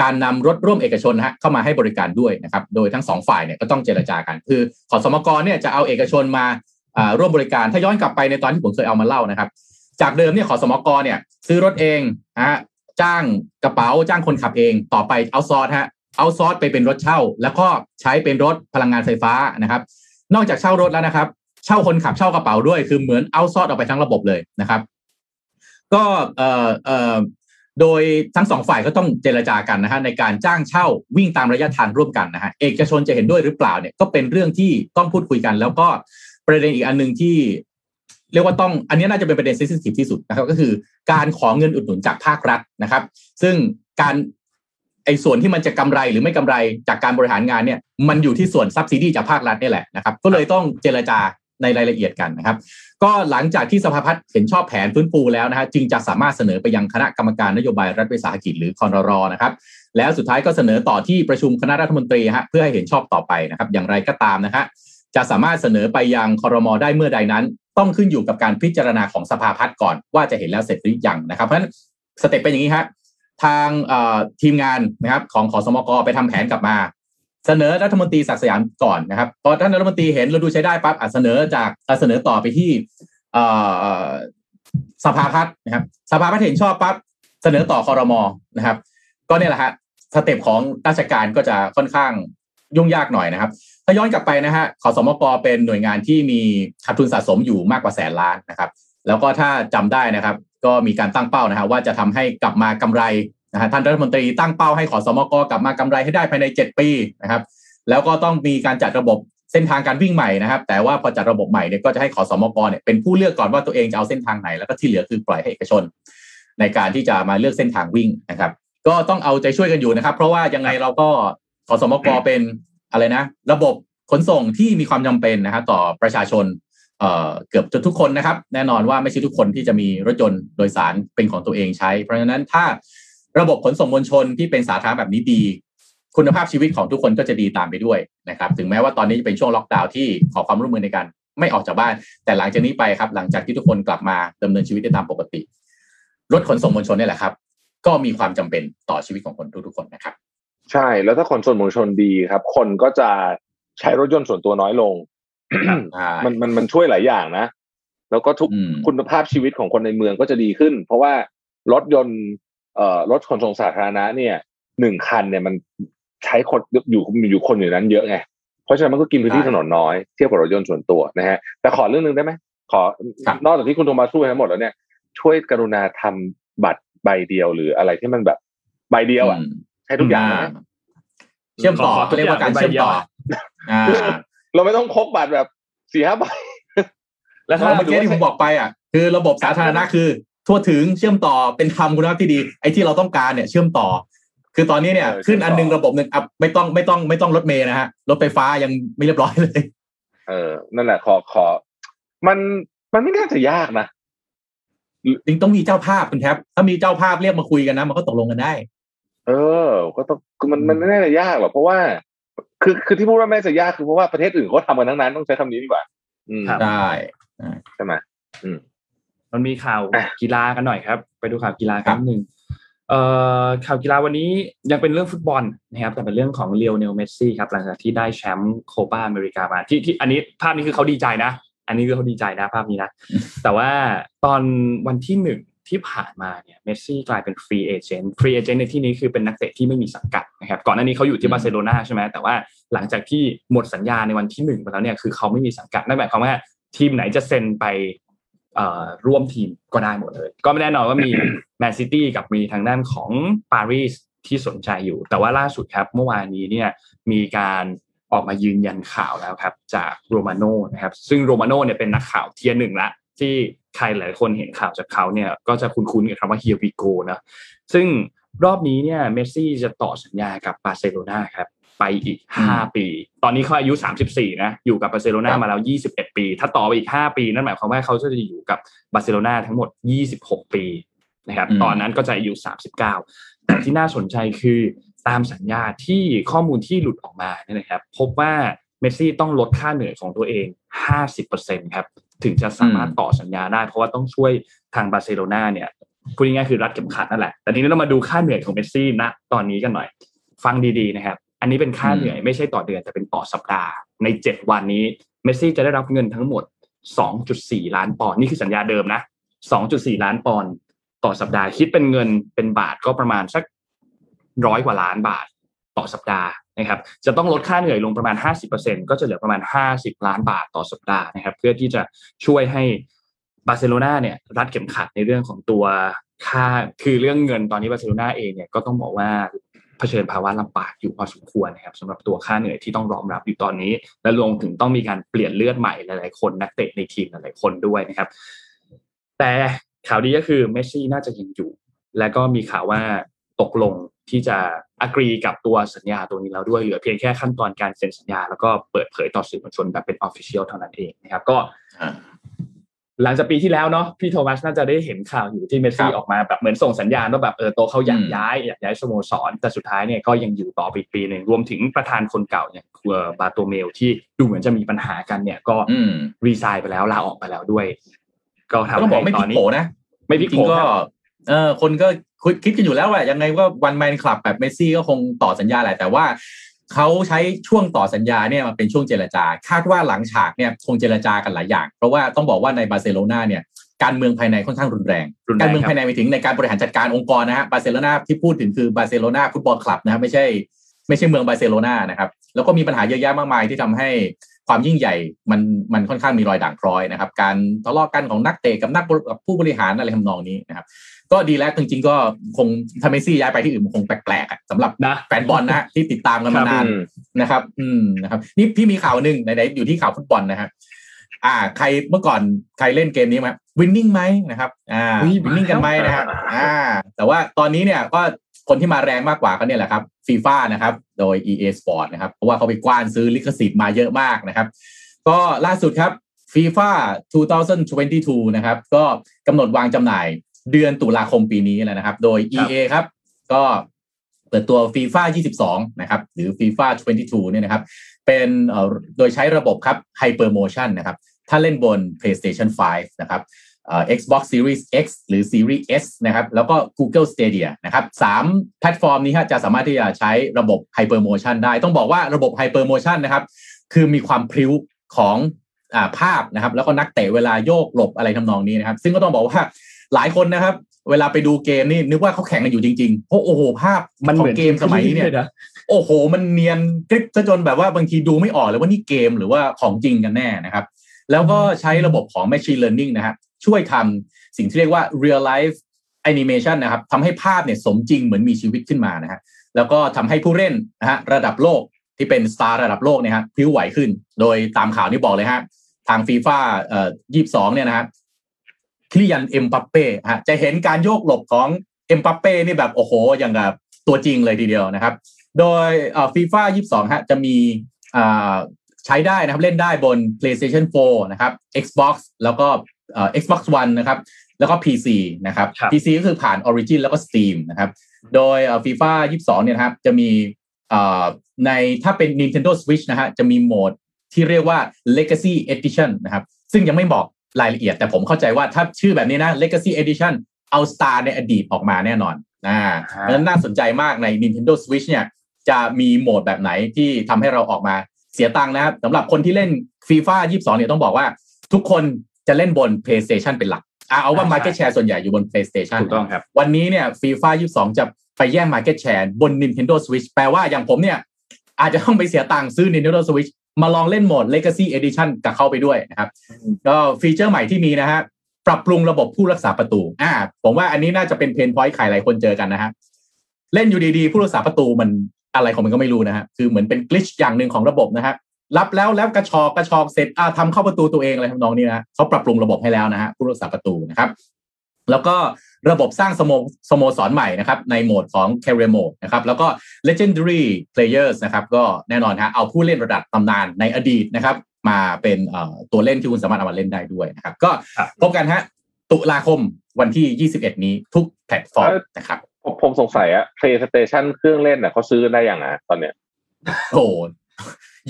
การนำรถร่วมเอกชนนะฮะเข้ามาให้บริการด้วยนะครับ โดยทั้งสองฝ่ายเนี่ยก็ต้องเจรจากัน คือขอสมกเนี่ยจะเอาเอกชนมาร่วมบริการถ้าย้อนกลับไปในตอนที่ผมเคยเอามาเล่านะครับ จากเดิมเนี่ยขอสมกเนี่ยซื้อรถเองฮะจ้างกระเป๋าจ้างคนขับเองต่อไปเอาซอสฮะเอาซอสไปเป็นรถเช่า แล้วก็ใช้เป็นรถพลังงานไฟฟ้านะครับ นอกจากเช่ารถแล้วนะครับ เช่าคนขับเช่ากระเป๋าด้วย คือเหมือนเอาซอสออกไปทั้งระบบเลยนะครับ ก็เอ่อเอ่อโดยทั้งสองฝ่ายก็ต้องเจรจากันนะฮะในการจ้างเช่าวิ่งตามระยะทางร่วมกันนะฮะเอกชนจะเห็นด้วยหรือเปล่าเนี่ยก็เป็นเรื่องที่ต้องพูดคุยกัน แล้วก็ประเด็นอีกอันหนึ่งที่ เรียกว่าต้องอันนี้น่าจะเป็นประเด็นซนซิทีฟที่สุดนะครับ ก็คือการขอเงินอุดหนุนจากภาครัฐนะครับ ซึ่งการ ไอ้ส่วนที่มันจะกำไรหรือไม่กำไรจากการบริหารงานเนี่ยมันอยู่ที่ส่วนซับซิดีจากภาครัฐนี่แหละนะครับก็เลยต้องเจรจาในรายละเอียดกันนะครับ ก็หลังจากที่สภาพัฒน์เห็นชอบแผนฟื้นฟูแล้วนะฮะจึงจะสามารถเสนอไปยังคณะกรรมการนโยบายรัฐวิสาหกิจหรือคอนรอนะครับ แล้วสุดท้ายก็เสนอต่อที่ประชุมคณะรัฐมนตรีฮะเพื่อให้เห็นชอบต่อไปนะครับ อย่างไรก็ตามนะฮะจะสามารถเสนอไปยังคอรมอได้เมื่อใดนั้น ต้องขึ้นอยู่กับการพิจารณาของสภาพัฒน์ก่อนว่าจะเห็นแล้วเสร็จหรือยังนะครับเพราะฉะนั้นสเต็ปเป็นอย่างนี้ฮะ ทางทีมงานนะครับของขอสมกไปทำแผนกลับมา เสนอรัฐมนตรีศักสยามก่อนนะครับพอท่านรัฐมนตรีเห็นเราดูใช้ได้ปั๊บเสนอจากเสนอต่อไปที่สภาพัฒน์นะครับ สภาพัฒน์เห็นชอบปั๊บเสนอต่อคอรมอนะครับ ก็เนี่ยแหละฮะสเต็ปของราชการก็จะค่อนข้างยุ่งยากหน่อยนะครับ ถ้าย้อนกลับไปนะฮะขอสมกเป็นหน่วยงานที่มีขาดทุนสะสมอยู่มากกว่าแสนล้านนะครับ แล้วก็ถ้าจำได้นะครับ ก็มีการตั้งเป้านะครับว่าจะทำให้กลับมากำไรนะฮะท่านรัฐมนตรีตั้งเป้าให้ขอสมกกลับมากำไรให้ได้ภายใน 7 ปีนะครับ แล้วก็ต้องมีการจัดระบบเส้นทางการวิ่งใหม่นะครับ แต่ว่าพอจัดระบบใหม่เนี่ยก็จะให้ขอสมกเนี่ยเป็นผู้เลือกก่อนว่าตัวเองจะเอาเส้นทางไหนแล้วก็ที่เหลือคือปล่อยให้เอกชน ในการที่จะมาเลือกเส้นทางวิ่งนะครับ ก็ต้องเอาใจช่วยกันอยู่นะครับ เพราะว่ายังไงเราก็ขอสมกเป็นอะไรนะ ระบบขนส่งที่มีความจำเป็นนะครับต่อประชาชน เกือบจะทุกคนนะครับ แน่นอนว่าไม่ใช่ทุกคนที่จะมีรถยนต์โดยสารเป็นของตัวเองใช้ เพราะฉะนั้นถ้าระบบขนส่งมวลชนที่เป็นสาธารณะแบบนี้ดี คุณภาพชีวิตของทุกคนก็จะดีตามไปด้วยนะครับ ถึงแม้ว่าตอนนี้จะเป็นช่วงล็อกดาวน์ที่ขอความร่วมมือในการไม่ออกจากบ้าน แต่หลังจากนี้ไปครับ หลังจากที่ทุกคนกลับมาดำเนินชีวิตได้ตามปกติ รถขนส่งมวลชนนี่แหละครับ ก็มีความจำเป็นต่อชีวิตของคนทุกๆคนนะครับ ใช่แล้วถ้าขนส่งมวลชนดีครับ คนก็จะใช้รถยนต์ส่วนตัวน้อยลง มันมันมันช่วยหลายอย่างนะ แล้วก็ทุกอืมคุณภาพชีวิตของคนในเมืองก็จะดีขึ้น เพราะว่ารถยนต์เอ่อรถขนส่งสาธารณะเนี่ยหนึ่งคันเนี่ยมันใช้คนอยู่อยู่คนอยู่นั้นเยอะไงเพราะฉะนั้นมันก็กินพื้นที่ถนนน้อยเทียบกับรถยนต์ส่วนตัวนะฮะแต่ขอเรื่องหนึ่งได้ไหมขอครับนอกจากที่คุณโทมัสพูดทั้งหมดแล้วเนี่ย ช่วยกรุณาทำบัตรใบเดียวหรืออะไรที่มันแบบใบเดียวอะอืมให้ทุกอย่างนะเชื่อมต่อขอทุกเรียกว่าการอย่างเชื่อมต่อ เป็นใบเดียวอ่าเราไม่ต้องครบบัตรแบบสี่ห้าใบแล้วถ้าเมื่อกี้ที่ผมบอกไปอะ คือระบบสาธารณะคือ ทั่วถึงเชื่อมต่อเป็นธรรมคุณภาพที่ดีไอ้ที่เราต้องการเนี่ยเชื่อมต่อ คือตอนนี้เนี่ยเออขึ้นเชื่อมต่ออัอันหนึงระบบหนึ่งอะไม่ต้องไม่ต้องไม่ต้องรถเมย์นะฮะรถไฟฟ้ายังไม่เรียบร้อยเลย เออ นั่นแหละขอขอ มันมันไม่น่าจะยากนะจริงต้องมีเจ้าภาพคุณแท็บถ้ามีเจ้าภาพเรียกมาคุยกันนะ มันก็ตกลงกันได้ เออ ก็ต้องคือมันมันไม่น่าจะยากหรอกเพราะว่า คือคือที่พูดว่าไม่น่าจะยากคือเพราะว่าประเทศอื่นเขาทำกันทั้งนั้นต้องใช้คำนี้ดีกว่าอืมครับได้ใช่ไหมอืมมันมีข่าวอะกีฬากันหน่อยครับ ไปดูข่าวกีฬาครักันบหนึ่งเอ่อข่าวกีฬาวันนี้ยังเป็นเรื่องฟุตบอลนะครับ แต่เป็นเรื่องของเลียวเนลเมสซี่ครับหลังจากที่ได้แชมป์โคปาอเมริกามาที่ที่อันนี้ภาพนี้คือเขาดีใจนะ อันนี้คือเขาดีใจนะภาพนี้นะ แต่ว่าตอนวันที่หนึ่ง ที่ผ่านมาเนี่ยเมสซี่กลายเป็น free agent free agent ในที่นี้คือเป็นนักเตะที่ไม่มีสังกัดนะครับก่อนหน้านี้เขาอยู่ที่บาร์เซโลนาใช่ไหมแต่ว่าหลังจากที่หมดสัญญาในวันที่หนึ่งไปแล้วเนี่ยคือเขาไม่มีสังกัดนั่นหมายความว่าทีมไหนจะเซ็นไปเอ่อร่วมทีมก็ได้หมดเลย ก็ไม่แน่นอนว่ามีแมนซิตี้กับมีทางด้านของปารีสที่สนใจอยู่ แต่ว่าล่าสุดครับเมื่อวานนี้เนี่ยมีการออกมายืนยันข่าวแล้วครับ จากโรมาโน่นะครับซึ่งโรมาโน่เนี่ยเป็นนักข่าว tier หนึ่งละ ที่ใครหลายคนเห็นข่าวจากเขาเนี่ยก็จะคุ้นๆกับคำว่า here we go นะซึ่งรอบนี้เนี่ยเมสซี่จะต่อสัญญากับบาร์เซโลนาครับไปอีกอืม5ปี ตอนนี้เขาอายุ 34 นะ อยู่กับบาร์เซโลนาครับมาแล้ว 21 ปี ถ้าต่อไปอีก 5 ปี นั่นหมายความว่าเขาจะอยู่กับบาร์เซโลนาทั้งหมด 26 ปีนะครับอืมตอนนั้นก็จะอายุ 39 แต่ที่น่าสนใจคือตามสัญญาที่ข้อมูลที่หลุดออกมาเนี่ยนะครับ พบว่าเมสซี่ต้องลดค่าเหนื่อยของตัวเอง 50%ครับ ถึงจะสามารถต่อสัญญาได้ เพราะว่าต้องช่วยทางบาร์เซโลนาเนี่ยพูดง่ายๆคือรัดเข็มขัดนั่นแหละ แต่ทีนี้เรามาดูค่าเหนื่อยของเมสซี่ณตอนนี้กันหน่อย ฟังดีๆนะครับ อันนี้เป็นค่าเหนื่อยไม่ใช่ต่อเดือนแต่เป็นต่อสัปดาห์ ใน 7 วันนี้เมสซี่จะได้รับเงินทั้งหมด 2.4 ล้านปอนด์นี่คือสัญญาเดิมนะ 2.4 ล้านปอนด์ต่อสัปดาห์คิดเป็นเงินเป็นบาทก็ประมาณสักร้อยกว่าล้านบาทต่อสัปดาห์ นะครับจะต้องลดค่าเหนื่อยลงประมาณ 50%ก็จะเหลือประมาณ 50 ล้านบาทต่อสัปดาห์นะครับ เพื่อที่จะช่วยให้บาร์เซโลนาเนี่ยรัดเข็มขัดในเรื่องของตัวค่าคือเรื่องเงินตอนนี้บาร์เซโลนาเองเนี่ยก็ต้องบอกว่าเผชิญภาวะลำบากอยู่พอสมควรนะครับสำหรับตัวค่าเหนื่อยที่ต้องรองรับอยู่ตอนนี้ และรวมถึงต้องมีการเปลี่ยนเลือดใหม่หลายๆคนนักเตะในทีมหลายๆคนด้วยนะครับ แต่ข่าวดีก็คือเมสซี่น่าจะยังอยู่ และก็มีข่าวว่าตกลง ที่จะ agree กับตัวสัญญาตัวนี้แล้วด้วยเหลือเพียงแค่ขั้นตอนการเซ็นสัญญา แล้วก็เปิดเผยต่อสื่อมวลชนแบบเป็น official เท่านั้นเองนะครับ ก็อ่าหลังจากปีที่แล้วเนาะพี่โทมัสน่าจะได้เห็นข่าวอยู่ที่เมสซี่ครับออกมาแบบเหมือนส่งสัญญาณว่าแบบเออโตเขาอยากอืมย้ายอยากย้ายสโมสร แต่สุดท้ายเนี่ยก็ยังอยู่ต่อไปอีกปีหนึ่งรวมถึงประธานคนเก่าเนี่ยคือบาโตเมลที่ดูเหมือนจะมีปัญหากันเนี่ย ก็อืมรีไซน์ไปแล้วลาออกไปแล้วด้วย ก็ทำต้องบอกให้ไม่ตพอลินกนี้โผนะไม่พลิกจริโผงๆก็ครับ เออคนก็คิดคิดกันอยู่แล้วว่ายังไงว่าวันแมนคลับแบบเมสซี่ก็คงต่อสัญญาแหละแต่ว่าเขาใช้ช่วงต่อสัญญาเนี่ยมาเป็นช่วงเจรจา คาดว่าหลังฉากเนี่ยคงเจรจากันหลายอย่าง เพราะว่าต้องบอกว่าในบาร์เซโลนาเนี่ยการเมืองภายในค่อนข้างรุนแรงรุนแรงการเมืองครับภายในไปถึงในการบริหารจัดการองค์กรนะฮะบาร์เซโลนาที่พูดถึงคือบาร์เซโลนา Football Club นะฮะไม่ใช่ ไม่ใช่เมืองบาร์เซโลนานะครับแล้วก็มีปัญหาเยอะแยะมากมายที่ทำให้ความยิ่งใหญ่มันมันค่อนข้างมีรอยด่างพร้อยนะครับ การทะเลาะกันของนักเตะกับนักบริกับผู้บริหารอะไรทำนองนี้นะครับ ก็ดีแล้วจริงๆก็คงถ้าเมสซี่ย้ายไปที่อื่นมันคงแปลกๆอะสำหรับนะแฟนบอลนะฮะที่ติดตามกันมานานอืมนะครับ อืมนะครับนี่พี่มีข่าวหนึ่งไหนๆอยู่ที่ข่าวฟุตบอลนะฮะอ่า ใครเมื่อก่อนใครเล่นเกมนี้ไหมวินนิ่งไหมนะครับ อ่าอุ๊ยวินนิ่งกันไหมนะครับอ่า แต่ว่าตอนนี้เนี่ยก็คนที่มาแรงมากกว่าก็เนี่ยแหละครับฟีฟ่านะครับ โดย EA Sport นะครับ เพราะว่าเขาไปกว้านซื้อลิขสิทธิ์มาเยอะมากนะครับ ก็ล่าสุดครับฟีฟ่า2022 นะครับ ก็กำหนดวางจำหน่าย เดือนตุลาคมปีนี้แล้วนะครับ โดย EA ครับ ก็เปิดตัว FIFA 22 นะครับ หรือ FIFA 22 เนี่ยนะครับ เป็นเอ่อโดยใช้ระบบครับ Hyper Motion นะครับ ถ้าเล่นบน PlayStation 5 นะครับเอ่อ Xbox Series X หรือ Series S นะครับ แล้วก็ Google Stadia นะครับสามแพลตฟอร์มนี้ฮะจะสามารถที่จะใช้ระบบ Hyper Motion ได้ ต้องบอกว่าระบบ Hyper Motion นะครับ คือมีความพริ้วของอ่าภาพนะครับ แล้วก็นักเตะเวลาโยกหลบอะไรทำนองนี้นะครับ ซึ่งก็ต้องบอกว่า หลายคนนะครับ เวลาไปดูเกมนี่นึกว่าเขาแข่งกันอยู่จริงๆเพราะโอ้โหภาพมันขเหอมืองนเกมสมัยนี้เนี่ยลนะโอ้โห มันเนียนกริบซะจนแบบว่าบางทีดูไม่ออกเลยว่านี่เกมหรือว่าของจริงกันแน่นะครับ แล้วก็ใช้ระบบของ Machine Learning นะครับช่วยทำสิ่งที่เรียกว่า Real Life Animation นะครับทำให้ภาพเนี่ยสมจริงเหมือนมีชีวิตขึ้นมานะฮะแล้วก็ทำให้ผู้เล่นนะฮะระดับโลกที่เป็นสตาร์ระดับโลกเนี่ยฮะพลิ้วไหวขึ้น โดยตามข่าวนี้บอกเลยฮะทางฟีฟ่าเอ่อยี่สองเนี่ยนะฮะ คิริยันเอ็มปัปเป้ฮะจะเห็นการโยกหลบของเอ็มปัปเป้นี่แบบโอ้โหอย่างกับตัวจริงเลยทีเดียวนะครับ โดยฟีฟ่ายี่สองฮะ จะมีอ่าใช้ได้นะครับ เล่นได้บน PlayStation 4 นะครับ Xbox แล้วก็เอ่อ Xbox One นะครับ แล้วก็ PC นะครับครับ PC ก็คือผ่าน Origin แล้วก็ Steam นะครับ โดยฟีฟ่า22 เนี่ยนะครับ จะมีเอ่อในถ้าเป็น Nintendo Switch นะฮะ จะมีโหมดที่เรียกว่า Legacy Edition นะครับ ซึ่งยังไม่บอก รายละเอียด แต่ผมเข้าใจว่าถ้าชื่อแบบนี้นะ Legacy Edition เอาสตาร์ในอดีตออกมาแน่นอนอ่าเพราะฉะนั้นน่าสนใจมากใน Nintendo Switch เนี่ย จะมีโหมดแบบไหนที่ทำให้เราออกมาเสียตังค์นะครับสำหรับคนที่เล่นฟีฟ่า22 เนี่ยต้องบอกว่า ทุกคนจะเล่นบน PlayStation เป็นหลักอะเอาว่าใช่ Market Share ส่วนใหญ่อยู่บน PlayStation ถูกต้องครับ วันนี้เนี่ยฟีฟ่า22 จะไปแย่ง Market Share บน Nintendo Switch แปลว่าอย่างผมเนี่ยอาจจะต้องไปเสียตังค์ซื้อ Nintendo Switch มาลองเล่นโหมด Legacy Edition กับเข้าไปด้วยนะครับ ก็ฟีเจอร์ใหม่ที่มีนะฮะปรับปรุงระบบผู้รักษาประตูอ่าผมว่าอันนี้น่าจะเป็นเพนพอยต์ใครหลายคนเจอกันนะฮะเล่นอยู่ดีๆ ผู้รักษาประตูมันอะไรของมันก็ไม่รู้นะฮะคือเหมือนเป็นกลิชอย่างหนึ่งของระบบนะฮะรับแล้วแล้วกระชอกกระชอกเสร็จอ่าทำเข้าประตูตัวเองอะไรทำนองนี้นะฮะเขาปรับปรุงระบบให้แล้วนะฮะผู้รักษาประตูนะครับ แล้วก็ระบบสร้างสโมสโมสรใหม่นะครับในโหมดของ Career Mode นะครับแล้วก็ Legendary Players นะครับก็แน่นอนฮะเอาผู้เล่นระดับตำนานในอดีตนะครับมาเป็นเอ่อตัวเล่นที่คุณสามารถเอามาเล่นได้ด้วยนะครับก็ครับพบกันฮะตุลาคมวันที่ 21 นี้ทุกแพลตฟอร์มนะครับผมผมสงสัยอะ PlayStation เครื่องเล่นน่ะเขาซื้อกันได้ยังอะตอนเนี้ยโอ้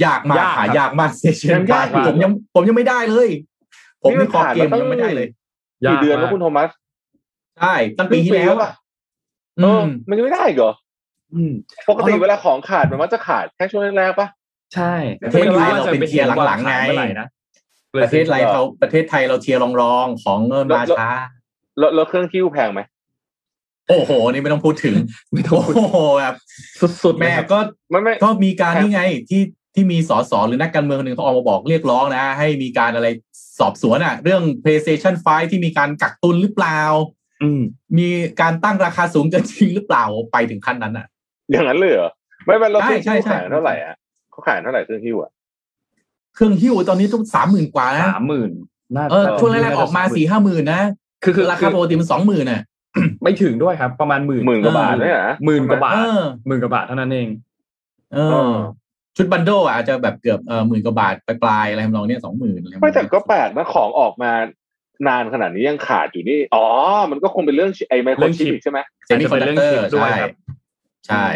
ยากมากยากครับหายากมากเซเชนยังยากอยู่ผมยังผมยังไม่ได้เลย ผมนี่มันี่นคอผ่านเกมมาตั้งยังไม่ได้เลยกี่เดือนแล้วยากมากคุณโทมัส ใช่ตั้งปีที่แล้วครึ่งปีแล้วอะอะเออมันยังไม่ได้อีกเหรออืมปกติเวลาของขาดมันมักจะขาดแค่ช่วงแรกๆปะใช่ประเทศไทยเราเป็นเทียร์หลังๆไงเมื่อไหร่นะประเทศไทยเราประเทศไทยเราเทียร์รองๆของเงินมาช้าแล้วแล้วเครื่องคิ้วแพงไหมโอ้โห นี่ไม่ต้องพูดถึงไม่ต้องโอ้พูดโหแบบสุดๆแม่เลยครับก็ไม่ไม่ก็มีการครับนี่ไงที่ที่มีสสหรือนักการเมืองคนหนึ่งเขาออกมาบอกเรียกร้องนะ ให้มีการอะไรสอบสวนอะเรื่อง PlayStation 5 ที่มีการกักตุนหรือเปล่า อืมมีการตั้งราคาสูงเกินจริงหรือเปล่าไปถึงขั้นนั้นอะอย่างนั้นเลยเหรอไม่ไม่เราเครื่องใช่คิ้วใช่ขายเท่าไหร่อะเขาขายเท่าไหร่เครื่องคิ้วอะเครื่องหิ้วตอนนี้ต้องสามหมื่นกว่านะสามหมื่นน่าเออช่วงแรกๆออกมาสี่ห้าหมื่นนะคือคือราคาปกติมันสองหมื่นอะไม่ถึงด้วยครับ ประมาณหมื่นหมื่นกว่าบาทเนี่ยนะหมื่นกว่าบาทเออหมื่นกว่าบาทเท่านั้นเอง เออ ชุด bundle อาจจะแบบเกือบเออหมื่นกว่าบาทปลายๆอะไรทำนองเนี้ยสองหมื่นอะไรทำนองไม่เนี้ยแต่ก็แปลกนะของออกมา นานขนาดนี้ยังขาดอยู่นี่อ๋อ มันก็คงเป็นเรื่องไอ้ไมโคเรื่องชิปชิปใช่ไหม semiconductor อาจจะเป็นเรื่องชิปด้วยใช่ครับใช่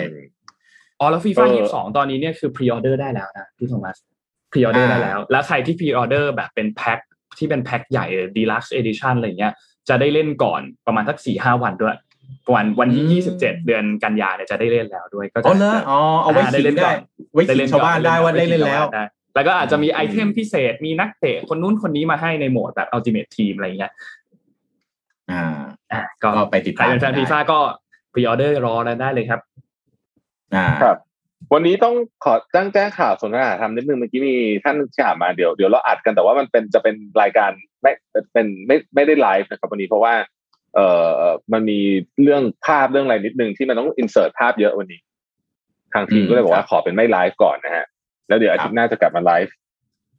อ๋อแล้วฟีฟ่าเออยี่สิบสองตอนนี้เนี่ยคือ pre-order ได้แล้วนะพี่โทมัส pre-order ได้แล้ว แล้วใครที่ pre-order แบบเป็นแพ็คที่เป็นแพ็คใหญ่ deluxe edition อะไรเงี้ยจะได้เล่นก่อนประมาณสักสี่ห้าวันด้วยวันวันที่ยี่สิบเจ็ดเดือนกันยาเนี่ยจะได้เล่นแล้วด้วยก็อ๋จะอเหรออ๋อเอาไว้อ่าได้ขิเล่งนก่ได้อนไว้ขิงชาวบ้านได้ว่าได้เล่นแล้วได้ แล้วก็อาจจะมีไอเทมพิเศษมีนักเตะคนนู้นคนนี้มาให้ในโหมดแบบอัลติเม e ทีมอะไรเงี้ยอ่าอะก็ก็ไปติดใครตามเป็นแฟนได้ฟีฟ่าก็พรีออเดอร์รอได้เลยครับ อ่าครับ วันนี้ต้องขอแจ้งแจ้งข่าวสนทนาธรรมนิดนึงเมื่อกี้มีท่านถามมาเดี๋ยวเดี๋ยวเราอัดกันแต่ว่ามันเป็นจะเป็นรายการไม่เป็นไม่ไม่ได้ไลฟ์นะครับวันนี้เพราะว่าเอ่อมันมีเรื่องภาพเรื่องอะไรนิดนึงที่มันต้องอินเสิร์ตภาพเยอะวันนี้ ทางทีมก็เลยบอกว่าขอเป็นไม่ไลฟ์ก่อนนะฮะ แล้วเดี๋ยวอาทิตย์หน้าจะกลับมาไลฟ์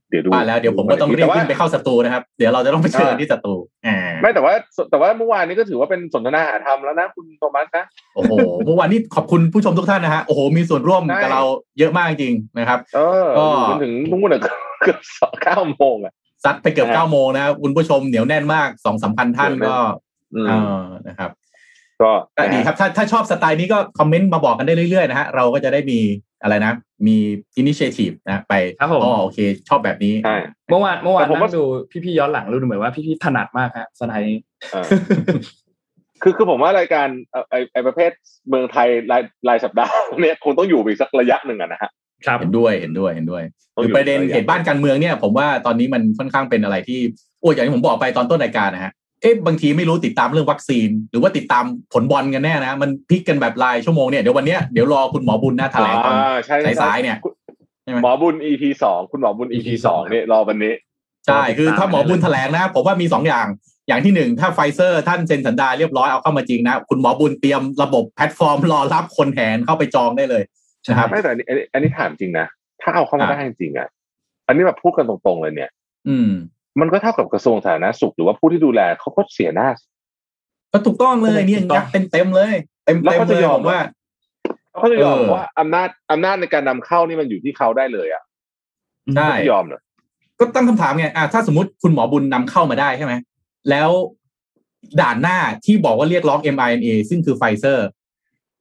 เดี๋ยวดูมาแล้วเดี๋ยวผมก็ต้องรีบแต่ว่าวิ่งไปเข้าสตูนะครับ เดี๋ยวเราจะต้องไปเจอที่สตูอ่าไม่แต่ว่าแต่ว่าเมื่อวานนี้ก็ถือว่าเป็นสนทนาหาธรรมแล้วนะคุณโทมัสนะโอ้โหเมื่อวานนี้ขอบคุณผู้ชมทุกท่านนะฮะโอ้โหมีส่วนร่วมใช่กับเราเยอะมากจริงๆนะครับเออก็จนถึงนู่นน่ะเกือบสองเก้าโมงอะซัดไปเกือบนะฮะเก้าโมงนะครับคุณผู้ชมเหนียวแน่นมากสองสามพันท่านเหนียวแน่นก็อืมเออนะครับก็ก็ดีครับถ้าถ้าชอบสไตล์นี้ก็ comment มาบอกกันได้เรื่อยๆนะฮะเราก็จะได้มี อะไรนะ มี initiative นะไปครับผมอ๋อโอเค ชอบแบบนี้ใช่เมื่อวานเมื่อวานแต่ผมว่านั่งดูพี่ๆย้อนหลังรู้เหมือนว่าพี่ๆถนัดมากฮะสไตล์นี้เออคือคือผมว่ารายการเอ่อไอไอประเภทเมืองไทยรายรายสัปดาห์เนี่ยคงต้องอยู่ไปอีกสักระยะหนึ่งอะนะฮะครับเห็นด้วยเห็นด้วยเห็นด้วยต้องคืออยู่ประเด็นระยะเหตุบ้านการเมืองเนี่ย ผมว่าตอนนี้มันค่อนข้างเป็นอะไรที่โอ้ยอย่างที่ผมบอกไปตอนต้นรายการนะฮะ เอ๊ะบางทีไม่รู้ติดตามเรื่องวัคซีน หรือว่าติดตามผลบอลกันแน่นะ มันพลิกกันแบบรายชั่วโมงเนี่ยเดี๋ยววันเนี้ยเดี๋ยวรอคุณหมอบุญนะแถลงตอนอ่าใช่ใช่สายๆเนี่ยใช่ไหมหมอบุญ EP สองคุณหมอบุญ EP สองเนี่ยรอวันนี้ใช่คือถ้าหมอบุญแถลงนะผมว่ามีสองอย่างอย่างที่หนึ่งถ้าไฟเซอร์ท่านเซ็นสัญญาเรียบร้อยเอาเข้ามาจริงนะ คุณหมอบุญเตรียมระบบแพลตฟอร์มรอรับคนแห่เข้าไปจองได้เลยนะครับไม่แต่อันนี้อันนี้อันนี้ถามจริงนะ ถ้าเอาเข้ามาอ่าได้จริงๆอะอันนี้แบบพูดกันตรงๆเลยเนี่ย อืม มันก็เท่ากับกระทรวงสาธารณสุขหรือว่าผู้ที่ดูแลเขาก็เสียหน้าก็ถูกต้องเลยเนี่ยถูกต้องงัดเต็มเต็มๆเลยเต็มแล้วเต็มเขาเลจะยยอมผมว่าเขาจะยอมเออว่าอำนาจอำนาจในการนำเข้านี่มันอยู่ที่เขาได้เลยอะใช่เขาจะยอมเหรอก็ตั้งคำถามไงอะถ้าสมมติคุณหมอบุญนำเข้ามาได้ใช่ไหมแล้วด่านหน้าที่บอกว่าเรียกร้อง mRNA ซึ่งคือไฟเซอร์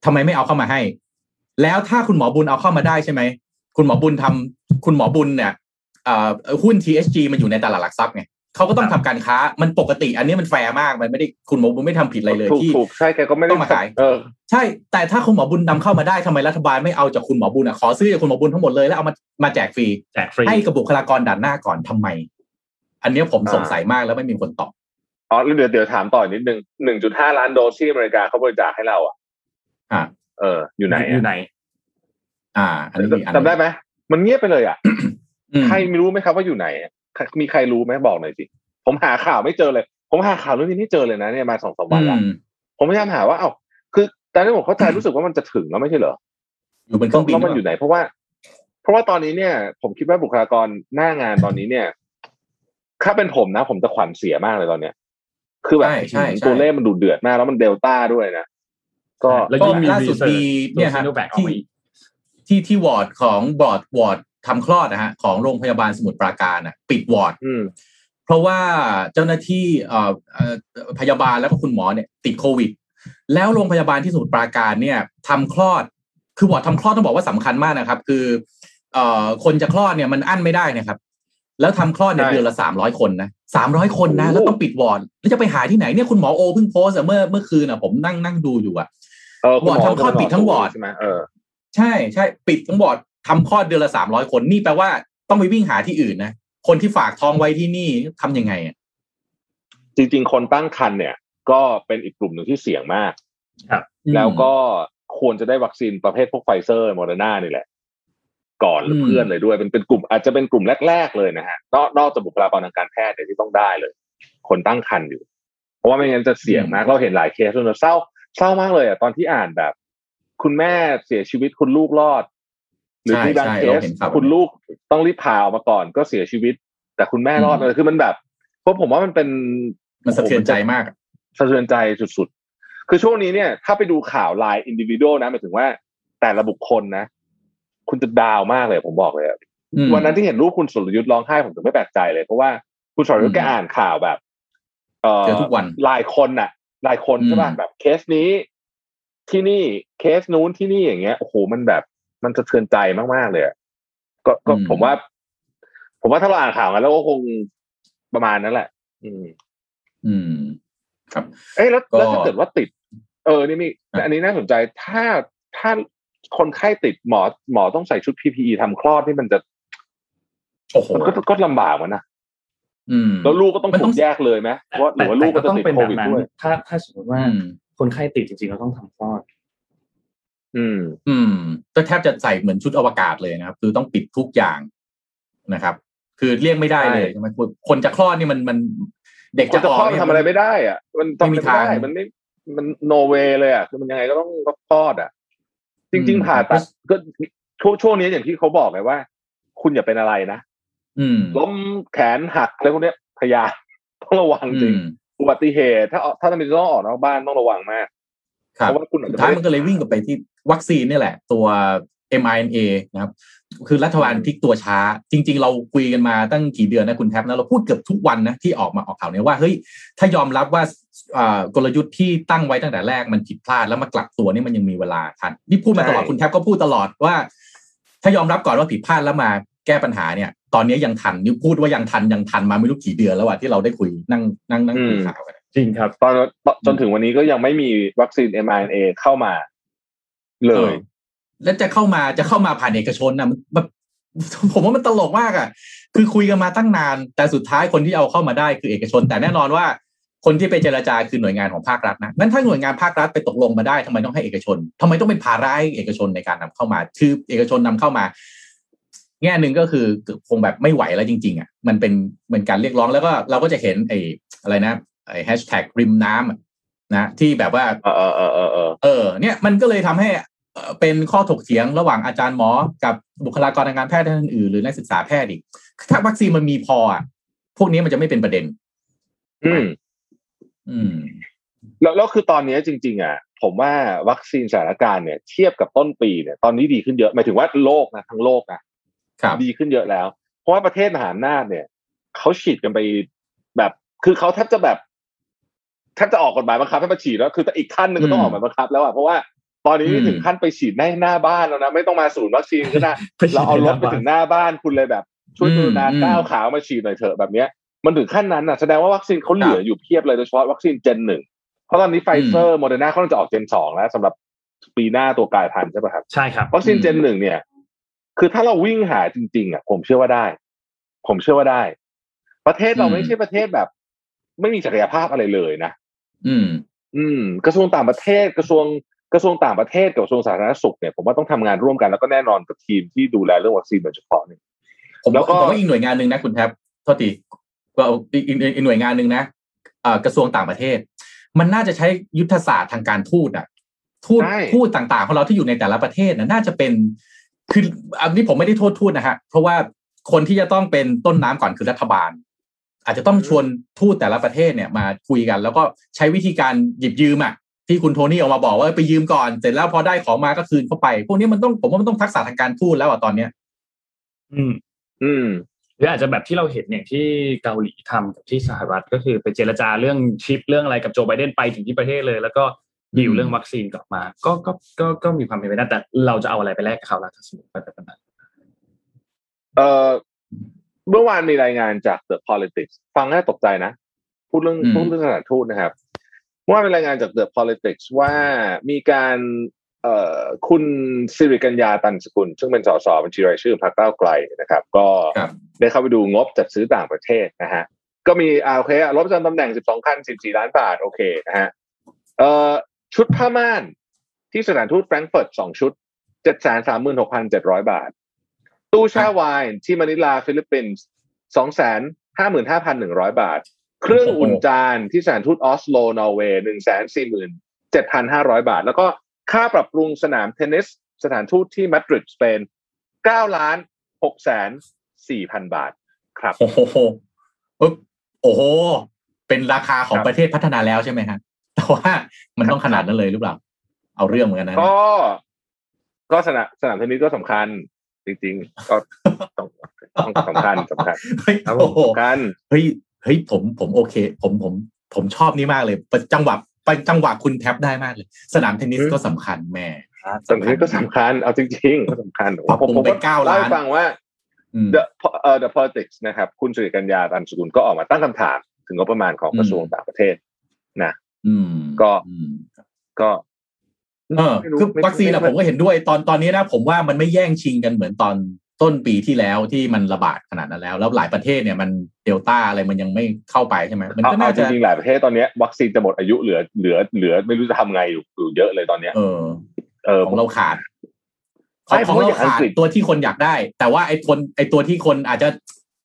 ทำไมไม่เอาเข้ามาให้ แล้วถ้าคุณหมอบุญเอาเข้ามาได้ใช่ไหมคุณหมอบุญทำคุณหมอบุญเนี่ยเอ่อ หุ้น THG มันอยู่ในตลาดหลักทรัพย์ไงเขาก็ต้องทำการค้ามันปกติ อันนี้มันแฟร์มากมันไม่ได้คุณหมอบุญไม่ทำผิดอะไรเลยถูกที่ถูกใช่แกก็ไม่ได้ต้องมาขายเออใช่ แต่ถ้าคุณหมอบุญนำเข้ามาได้ทำไมรัฐบาลไม่เอาจากคุณหมอบุญอะขอซื้อจากคุณหมอบุญทั้งหมดเลยแล้วเอามามาแจกฟรีแจกฟรีให้กับบุคลากรด่านหน้าก่อนทำไม อันเนี้ยผมอ่าสงสัยมากแล้วไม่มีคนตอบอ๋อแล้วเดี๋ยวเดี๋ยวถามต่อนิดนึงหนึ่งจุดห้าล้านโดสที่อเมริกาเขาบริจาคให้เราอะอ่าเออ อยู่ไหนอยู่อะไหน อ่าอันนี้มีอันจำได้ไหมมันเงียบไปเลยอะอืม ใครไม่รู้ไหมครับว่าอยู่ไหนอะใครมีใครรู้ไหมบอกหน่อยสิผมหาข่าวไม่เจอเลย ผมหาข่าวเรื่องนี้ไม่เจอเลยนะเนี่ยมาสองสามวันแล้วอืมผมพยายามหาว่าเอ้าคือตอนนี้ผมเข้าใจรู้สึกว่ามันจะถึงแล้วไม่ใช่เหรออยู่บนเครื่องบินแล้วมันอยู่ไหน เพราะว่า เพราะว่าตอนนี้เนี่ย ผมคิดว่าบุคลากรหน้างานตอนนี้เนี่ย ถ้าเป็นผมนะ ผมจะขวัญเสียมากเลยตอนเนี้ย คือแบบใช่ใช่ใช่ตัวเลขมันดูเดือดมากแล้วมันเดลต้าด้วยนะก็แล้วก็ยิ่งมีล่าสุด research มีเนี่ยฮะตัว Sinovac ออกที่มาอีกที่ที่วอร์ดของวอร์ดวอร์ด ทำคลอดนะฮะของโรงพยาบาลสมุทรปราการอะปิดวอร์ดอืมเพราะว่าเจ้าหน้าที่เอ่อเอ่อพยาบาลแล้วก็คุณหมอเนี่ย ติดโควิด แล้วโรงพยาบาลที่สมุทรปราการเนี่ยทำคลอดคือวอร์ดทำคลอดต้องบอกว่าสำคัญมากนะครับ คือเอ่อคนจะคลอดเนี่ยมันอั้นไม่ได้นะครับ แล้วทำคลอดเนี่ยใช่เดือนละสามร้อยคนนะสามร้อยคนนะโอ้โหแล้วต้องปิดวอร์ดแล้วจะไปหาที่ไหนเนี่ยคุณหมอโอเพิ่งโพสต์อะเมื่อเมื่อคืนอะผมนั่งนั่งดูอยู่อะเออคุณหมวอร์ดทำคลอดปิดทั้งวอร์ดใช่ไหมเออใช่ใช่ปิดทั้งวอร์ด ทำคลอดเดือนละสามร้อยคนนี่แปลว่าต้องไปวิ่งหาที่อื่นนะคนที่ฝากท้องไว้ที่นี่ทำยังไงอะจริง ๆ คนตั้งครรภ์เนี่ย ก็เป็นอีกกลุ่มหนึ่งที่เสี่ยงมากอืมแล้วก็ควรจะได้วัคซีนประเภทพวกไฟเซอร์โมเดอร์นานี่แหละ ก่อนหรืออืมเพื่อนเลยด้วยเป็นเป็นกลุ่มอาจจะเป็นกลุ่มแรก ๆ เลยนะฮะนอกนอกจากบุคลากรทางการแพทย์เนี่ยที่ต้องได้เลย คนตั้งครรภ์อยู่ เพราะว่าไม่งั้นจะเสี่ยงมากเราเห็นหลายเคสเลยเศร้าเศร้ามากเลยอะตอนที่อ่านแบบ คุณแม่เสียชีวิตคุณลูกรอด หรือใช่ที่บางใช่เราเห็นข่าวคุณลูกต้องรีบพาออกมาก่อนก็เสียชีวิต แต่คุณแม่รอดอืมเลยคือมันแบบเพราะผมว่ามันเป็นมันสะเทือนใจมากอะสะเทือนใจสุดๆ คือช่วงนี้เนี่ย ถ้าไปดูข่าวรายอินดิวิ u a l นะหมายถึงว่าแต่ละบุคคลนะ คุณจะดาวมากเลยผมบอกเลยอะอืมวันนั้นที่เห็นรูปคุณสรยุทธ์ร้องไห้ผมถึงไม่แปลกใจเลยเพราะว่าคุณสรยุทธ์อืมแกอ่านข่าวแบบเออเจอทุกวันรายคนน่ะรายคนใช่ป่ะอืมแบบเคสนี้ที่นี่เคสนู้นที่นี่อย่างเงี้ยโอ้โหมันแบบ มันสะเทือนใจมากๆเลยอะก็ก็ผมว่า ผมว่าถ้าเราอ่านข่าวกันแล้วก็คงประมาณนั้นแหละ อืม อืม ครับ เอ้ยแล้วก็แล้วถ้าเกิดว่าติด เออนี่มีครับอันนี้น่าสนใจถ้าถ้าคนไข้ติดหมอหมอต้องใส่ชุด PPE ทำคลอดนี่มันจะโอ้โหมันก็ก็ลำบากมันนะอืมแล้วลูกก็ต้องมันถูต้องกแยกเลยไหมว่าหรือว่าลูกก็จะต้องติดเป็นโคแบบวิดนั้นด้วยถ้าถ้าสมมติว่าอืมคนไข้ติดจริงๆเราต้องทำคลอด อืม อืม ก็แทบจะใส่เหมือนชุดอวกาศเลยนะครับ คือต้องปิดทุกอย่างนะครับ คือเลี่ยงไม่ได้เลยใช่ใช่ไหมคนจะคลอดนี่มันมัน เด็กคนจะจะออคลกอดเนี่ยทำอะไรไม่ได้อะ มันไม่ทำมีไม่ได้ทางมันไม่มันโนเวเลยอะคือมันยังไงก็ต้องก็คลอดอะ จริง ๆ ผ่าตัดก็ช่วงช่วงนี้อย่างที่เขาบอกไงว่า คุณอย่าเป็นอะไรนะอืมล้มแขนหักอะไรพวกเนี้ยพยายามต้องระวังจริงอืมอุบัติเหตุ ถ้าถ้าจะมีต้องออกนอกบ้านต้องระวังมากครับ เพราะว่าคุณอาจสุจะดท้ายไม่มันก็เลยวิ่งกลับไปที่วัคซีนนี่แหละ ตัว mRNA นะครับ คือรัฐบาลพลิกตัวช้า จริง ๆ เราคุยกันมาตั้งกี่เดือนนะคุณแท็บนะเราพูดเกือบทุกวันนะที่ออกมาออกข่าวเนี่ยว่าเฮ้ยถ้ายอมรับว่าอ่ากลยุทธ์ที่ตั้งไว้ตั้งแต่แรกมันผิดพลาดแล้วมากลับตัวนี่มันยังมีเวลาทันนี่พูดมาตลอดคุณแท็บก็พูดตลอดว่า ถ้ายอมรับก่อนว่าผิดพลาดแล้วมาแก้ปัญหาเนี่ย ตอนนี้ยังทันนี่พูดว่ายังทันยังทันมาไม่รู้กี่เดือนแล้วอะที่เราได้คุยนั่งนั่งนั่งคุยข่าวกัน จริงครับตอนตอนจนถึงวันนี้ก็ยังไม่มีวัคซีน mRNA เข้ามาเลย แล้วจะเข้ามาจะเข้ามาผ่านเอกชนนะมันแบบผมว่ามันตลกมากอะ คือคุยกันมาตั้งนาน แต่สุดท้ายคนที่เอาเข้ามาได้คือเอกชน แต่แน่นอนว่า คนที่ไปเจรจาคือหน่วยงานของภาครัฐนะงั้นถ้าหน่วยงานภาครัฐไปตกลงมาได้ทำไมต้องให้เอกชนทำไมต้องเป็นภาระให้เอกชนในการนำเข้ามา คือเอกชนนำเข้ามา แง่หนึ่งก็คือคงแบบไม่ไหวแล้วจริง ๆ อะ มันเป็นเหมือนการเรียกร้องแล้วก็เราก็จะเห็นไอ้อะไรนะ ไอ้แฮชแท็กริมน้ำอะนะที่แบบว่าเออเออเออเออเออเออเนี่ยมันก็เลยทำให้เอ่อเป็นข้อถกเถียงระหว่างอาจารย์หมอ กับบุคลากรทางการแพทย์ท่านอื่นๆหรือนักศึกษาแพทย์อีกถ้าวัคซีนมันมีพออะพวกนี้มันจะไม่เป็นประเด็น อืม อืม แล้วแล้วคือตอนนี้จริง ๆ อะ ผมว่าวัคซีนสถานการณ์เนี่ย เทียบกับต้นปีเนี่ย ตอนนี้ดีขึ้นเยอะหมายถึงว่าโลกนะทั้งโลกนะครับดีขึ้นเยอะแล้ว เพราะว่าประเทศมหาอำนาจเนี่ยเขาฉีดกันไปแบบ คือเขาแทบจะแบบ แทบจะออกกฎหมายบังคับให้มาฉีดแล้วคือแต่อีกขั้นหนึ่งก็ต้องออกหมายบังคับแล้วอะเพราะว่าตอนนี้อืมถึงขั้นไปฉีดในหน้าบ้านแล้วนะไม่ต้องมาศูนย์วัคซีนก็ได้ไปฉีดเราเอารถในหน้าไปบ้านถึงหน้าบ้านคุณเลยแบบ ช่วยกรุณาอืมก้าวขาวมาฉีดหน่อยเถอะแบบเนี้ยมันถึงขั้นนั้นอะแสดงว่าวัคซีนเขาเหลืออยู่เพียบเลยโดยเฉพาะวัคซีนเจนหนึ่งเพราะตอนนี้ไฟเซอร์โมเดอร์นาเขาจะออก gen สองแล้วสำหรับปีหน้าตัวกลายพันธุ์ใช่ป่ะครับใช่ครับวัคซีน gen หนึ่งเนี่ย คือถ้าเราวิ่งหาจริง ๆ อะ ผมเชื่อว่าได้ ผมเชื่อว่าได้ ประเทศเราอืมไม่ใช่ประเทศแบบ ไม่มีศักยภาพอะไรเลยนะ อืม อืม กระทรวงต่างประเทศกระทรวงกระทรวงต่างประเทศกับกระทรวงสาธารณสุขเนี่ยผมว่าต้องทำงานร่วมกันแล้วก็แน่นอนกับทีมที่ดูแลเรื่องวัคซีนโดยเฉพาะเนี่ยผมแล้วก็ผมว่าอีกหน่วยงานหนึ่งนะคุณแท็บโทษทีก็อีกอีกอีกหน่วยงานหนึ่งนะเอ่อกระทรวงต่างประเทศ มันน่าจะใช้ยุทธศาสตร์ทางการทูตอะทูตใช่ทูตต่างๆ ของเราที่อยู่ในแต่ละประเทศนะน่าจะเป็นคืออันนี้ผมไม่ได้โทษทูตนะฮะเพราะว่าคนที่จะต้องเป็นต้นน้ำก่อนคือรัฐบาล อาจจะต้องชวนทูตแต่ละประเทศเนี่ยมาคุยกัน แล้วก็ใช้วิธีการหยิบยืมอะที่คุณโทนี่ออกมาบอกว่าไปยืมก่อนเสร็จแล้วพอได้ของมาก็คืนเข้าไป พวกนี้มันต้องผมว่ามันต้องทักษะทางการทูตแล้วอะตอนเนี้ย อืม อืมหรืออาจจะแบบที่เราเห็นอย่างที่เกาหลีทำกับที่สหรัฐก็คือไปเจรจาเรื่องชิปเรื่องอะไรกับโจไบเดนไปถึงที่ประเทศเลย แล้วก็ดีลเรื่องวัคซีนกลับมา ก็ก็ก็ก็มีความเป็นไปได้แต่เราจะเอาอะไรไปแลกกับเขาล่ะถ้าสมมติไปแบบนั้นเอ่อ เมื่อวานมีรายงานจาก The Politics ฟังน่าตกใจนะ พูดเรื่องอืมพูดเรื่องสถานทูตนะครับเมื่อวานมีรายงานจาก The Politics ว่ามีการเอ่อคุณสิริกัญญาตันสกุล ซึ่งเป็นสสบัญชีรายชื่อพรรคก้าวไกลนะครับ ก็ครับได้เข้าไปดูงบจัดซื้อต่างประเทศนะฮะก็มีอ่าโอเคอะรถประจำตำแหน่ง 12 คัน 14 ล้านบาท โอเคนะฮะเอ่อชุดผ้าม่านที่สถานทูตแฟรงก์เฟิร์ต2ชุด 736,700 บาท ตู้แช่ไวน์ที่มะนิลาฟิลิปปินส์255,100บาท เครื่องอุ่นจานที่สถานทูตออสโลนอร์เวย์147,500บาท แล้วก็ค่าปรับปรุงสนามเทนนิสสถานทูตที่มาดริดสเปน9ล้าน6แสน4,000บาทครับโอ้โหปึ๊บโอ้โห เป็นราคาของครับประเทศพัฒนาแล้วใช่ไหมฮะแต่ว่ามันต้องขนาดนั้นเลยหรือเปล่า เอาเรื่องเหมือนกันนะก็ก็สนามสนามเทนนิสก็สำคัญ จริงๆก็ต้องต้องสำคัญสำคัญเฮ้ยครับผมโอ้โหสำคัญเฮ้ยเฮ้ยผมผมโอเค ผมผมผมชอบนี่มากเลยจังหวะจังหวะคุณแท็บได้มากเลย สนามเทนนิสอืมก็สำคัญแม่สนามเทนนิสก็สำคัญ เอาจริงๆก็สำคัญปรับปรุงผมไปก็เก้าเล่าล้านให้ฟังว่าอืม the เอ่อ the politics นะครับ คุณสุริกัญญาตันสกุลก็ออกมาตั้งคำถาม ถึงงบประมาณของกระทรวงต่างประเทศอืมก็อืมก็ เออไม่รู้คือไม่วัคซีนอะไม่ผมก็เห็นด้วยตอนตอนนี้นะผมว่ามันไม่แย่งชิงกันเหมือนตอนต้นปีที่แล้วที่มันระบาดขนาดนั้นแล้ว แล้วหลายประเทศเนี่ยมันเดลต้าอะไรมันยังไม่เข้าไปใช่ไหมมันเอาก็เอาน่าจจะริงๆหลายประเทศตอนเนี้ยวัคซีนจะหมดอายุเหลือเหลือเหลือไม่รู้จะทำไงอยู่อยู่เยอะเลยตอนเนี้ยเออ เออของเราขาดใช่ของเพราะว่าเราอย่างอังขาดกฤษตัวที่คนอยากได้ แต่ว่าไอ้คนไอ้ตัวที่คนอาจจะ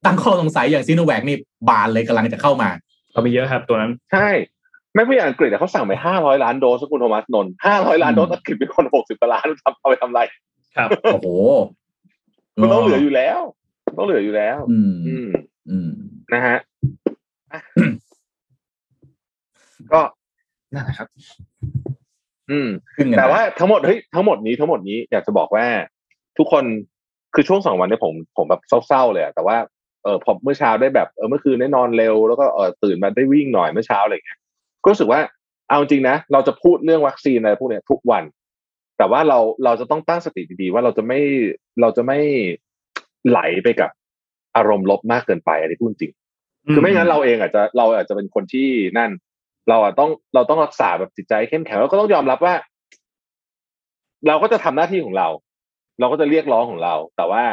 ตั้งข้อสงสัยอย่างซีโนแวคนี่บานเลยกำลังจะเข้ามาเรามีเยอะครับตัวนั้น ใช่ ไม่เพราะอย่างอังกฤษอะเขาสั่งไปห้าร้อยล้านโดสคุณโทมัสนนท์ห้าร้อยล้านโดสอืมอังกฤษเป็นคนหกสิบล้านทำเอาไปทำอะไร ครับโอ้โหมันต้องเหลืออยู่แล้ว ต้องเหลืออยู่แล้ว อืม อืมอืมนะฮะอะก็นั่นแหละครับ อืมขึ้นกันแต่ว่าทั้งหมดเฮ้ยทั้งหมดนี้ทั้งหมดนี้อยากจะบอกว่า ทุกคนคือช่วงสองวันเนี้ผมผมแบบเศร้าๆเลยอะแต่ว่าเออพอเมื่อเช้าได้แบบเออเมื่อคืนได้นอนเร็วแล้วก็เออตื่นมาได้วิ่งหน่อยเมื่อเช้าอะไรอย่างเงี้ย ก็รู้สึกว่าเอาจริงนะ เราจะพูดเรื่องวัคซีนอะไรพวกเนี้ยทุกวัน แต่ว่าเราเราจะต้องตั้งสติดีๆว่าเราจะไม่เราจะไม่ไหลไปกับอารมณ์ลบมากเกินไปอันนี้พูดจริง คือไม่งั้นเราเองอาจจะเราอาจจะเป็นคนที่นั่น เราอะต้องเราต้องรักษาแบบจิตใจเข้มแข็งแล้วก็ต้องยอมรับว่า เราก็จะทำหน้าที่ของเรา เราก็จะเรียกร้องของเรา แต่ว่า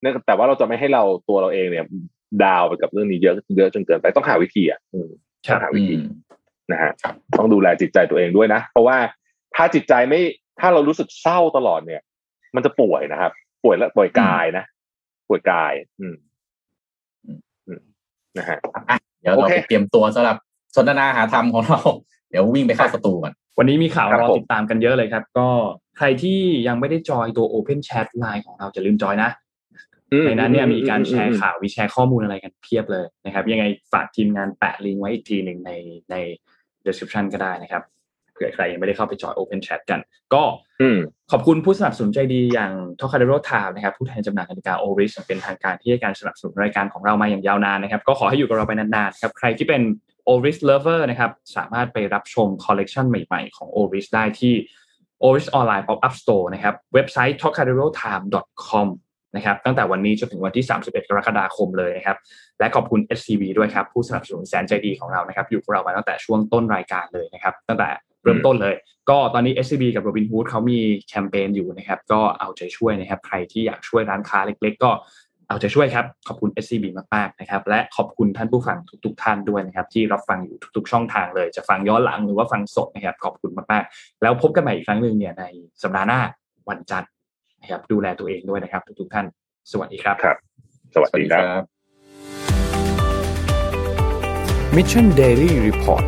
เนี่ยแต่ว่าเราจะไม่ให้เราตัวเราเองเนี่ย ดาวไปกับเรื่องนี้เยอะเยอะจนเกินไปต้องหาวิธีอะอืมครัต้อบงหาวิอืธีม นะฮะครับต้องดูแลจิตใจตัวเองด้วยนะ เพราะว่าถ้าจิตใจไม่ถ้าเรารู้สึกเศร้าตลอดเนี่ย มันจะป่วยนะครับ ป่วยและป่วยกายนะ ป่วยกาย อืมอืมนะฮะอะเดี๋ยวเราโอเคไปเตรียมตัวสำหรับสนทนาหาธรรมของเรา เดี๋ยววิ่งไปเข้าสตูกันวันนี้มีข่าวครับรอผมติดตามกันเยอะเลยครับ ก็ใครที่ยังไม่ได้จอยตัว Open Chat Line ของเราจะลืมจอยนะอืในนั้นเนี่ยมีการแชร์อืมข่าวมีแชร์ข้อมูลอะไรกันเพียบเลยนะครับ ยังไงฝากทีมงานแปะลิงก์ไว้อีกทีหนึ่งในใน description ก็ได้นะครับเผื่อใครยังไม่ได้เข้าไปจอย Open Chat กัน ก็อืมขอบคุณผู้สนับสนุนใจดีอย่าง Trocadero Time นะครับผู้แทนจำหน่ายนาฬิกา Oris เป็นทางการที่ให้การสนับสนุนรายการของเรามาอย่างยาวนานนะครับ ก็ขอให้อยู่กับเราไปนานๆครับใครที่เป็น Oris Lover นะครับสามารถไปรับชมคอลเลกชันใหม่ๆของ Oris ได้ที่ Oris Online Pop-up Store นะครับเว็บไซต์ t o k a d e r o t i m e com นะครับตั้งแต่วันนี้จนถึงวันที่ 31 กรกฎาคมเลยนะครับและขอบคุณ SCB ด้วยครับผู้สนับสนุนแสนใจดีของเรานะครับอยู่กับเรามาตั้งแต่ช่วงต้นรายการเลยนะครับตั้งแต่เริ่มต้นเลย ก็ตอนนี้ SCB กับ Robinhood เขามีแคมเปญอยู่นะครับก็เอาใจช่วยนะครับใครที่อยากช่วยร้านค้าเล็ก ๆ ก็เอาใจช่วยครับ ขอบคุณ SCB มากๆนะครับและขอบคุณท่านผู้ฟังทุก ๆ ท่านด้วยนะครับที่รับฟังอยู่ทุก ๆ ช่องทางเลย จะฟังย้อนหลังหรือว่าฟังสดนะครับขอบคุณมากๆ แล้วพบกันใหม่อีกครั้งหนึ่งเนี่ยในสัปดาห์หน้าวันจันทร์ นะครับดูแลตัวเองด้วยนะครับ ทุกๆท่าน สวัสดีครับครับ สวัสดีครับ Mission Daily Report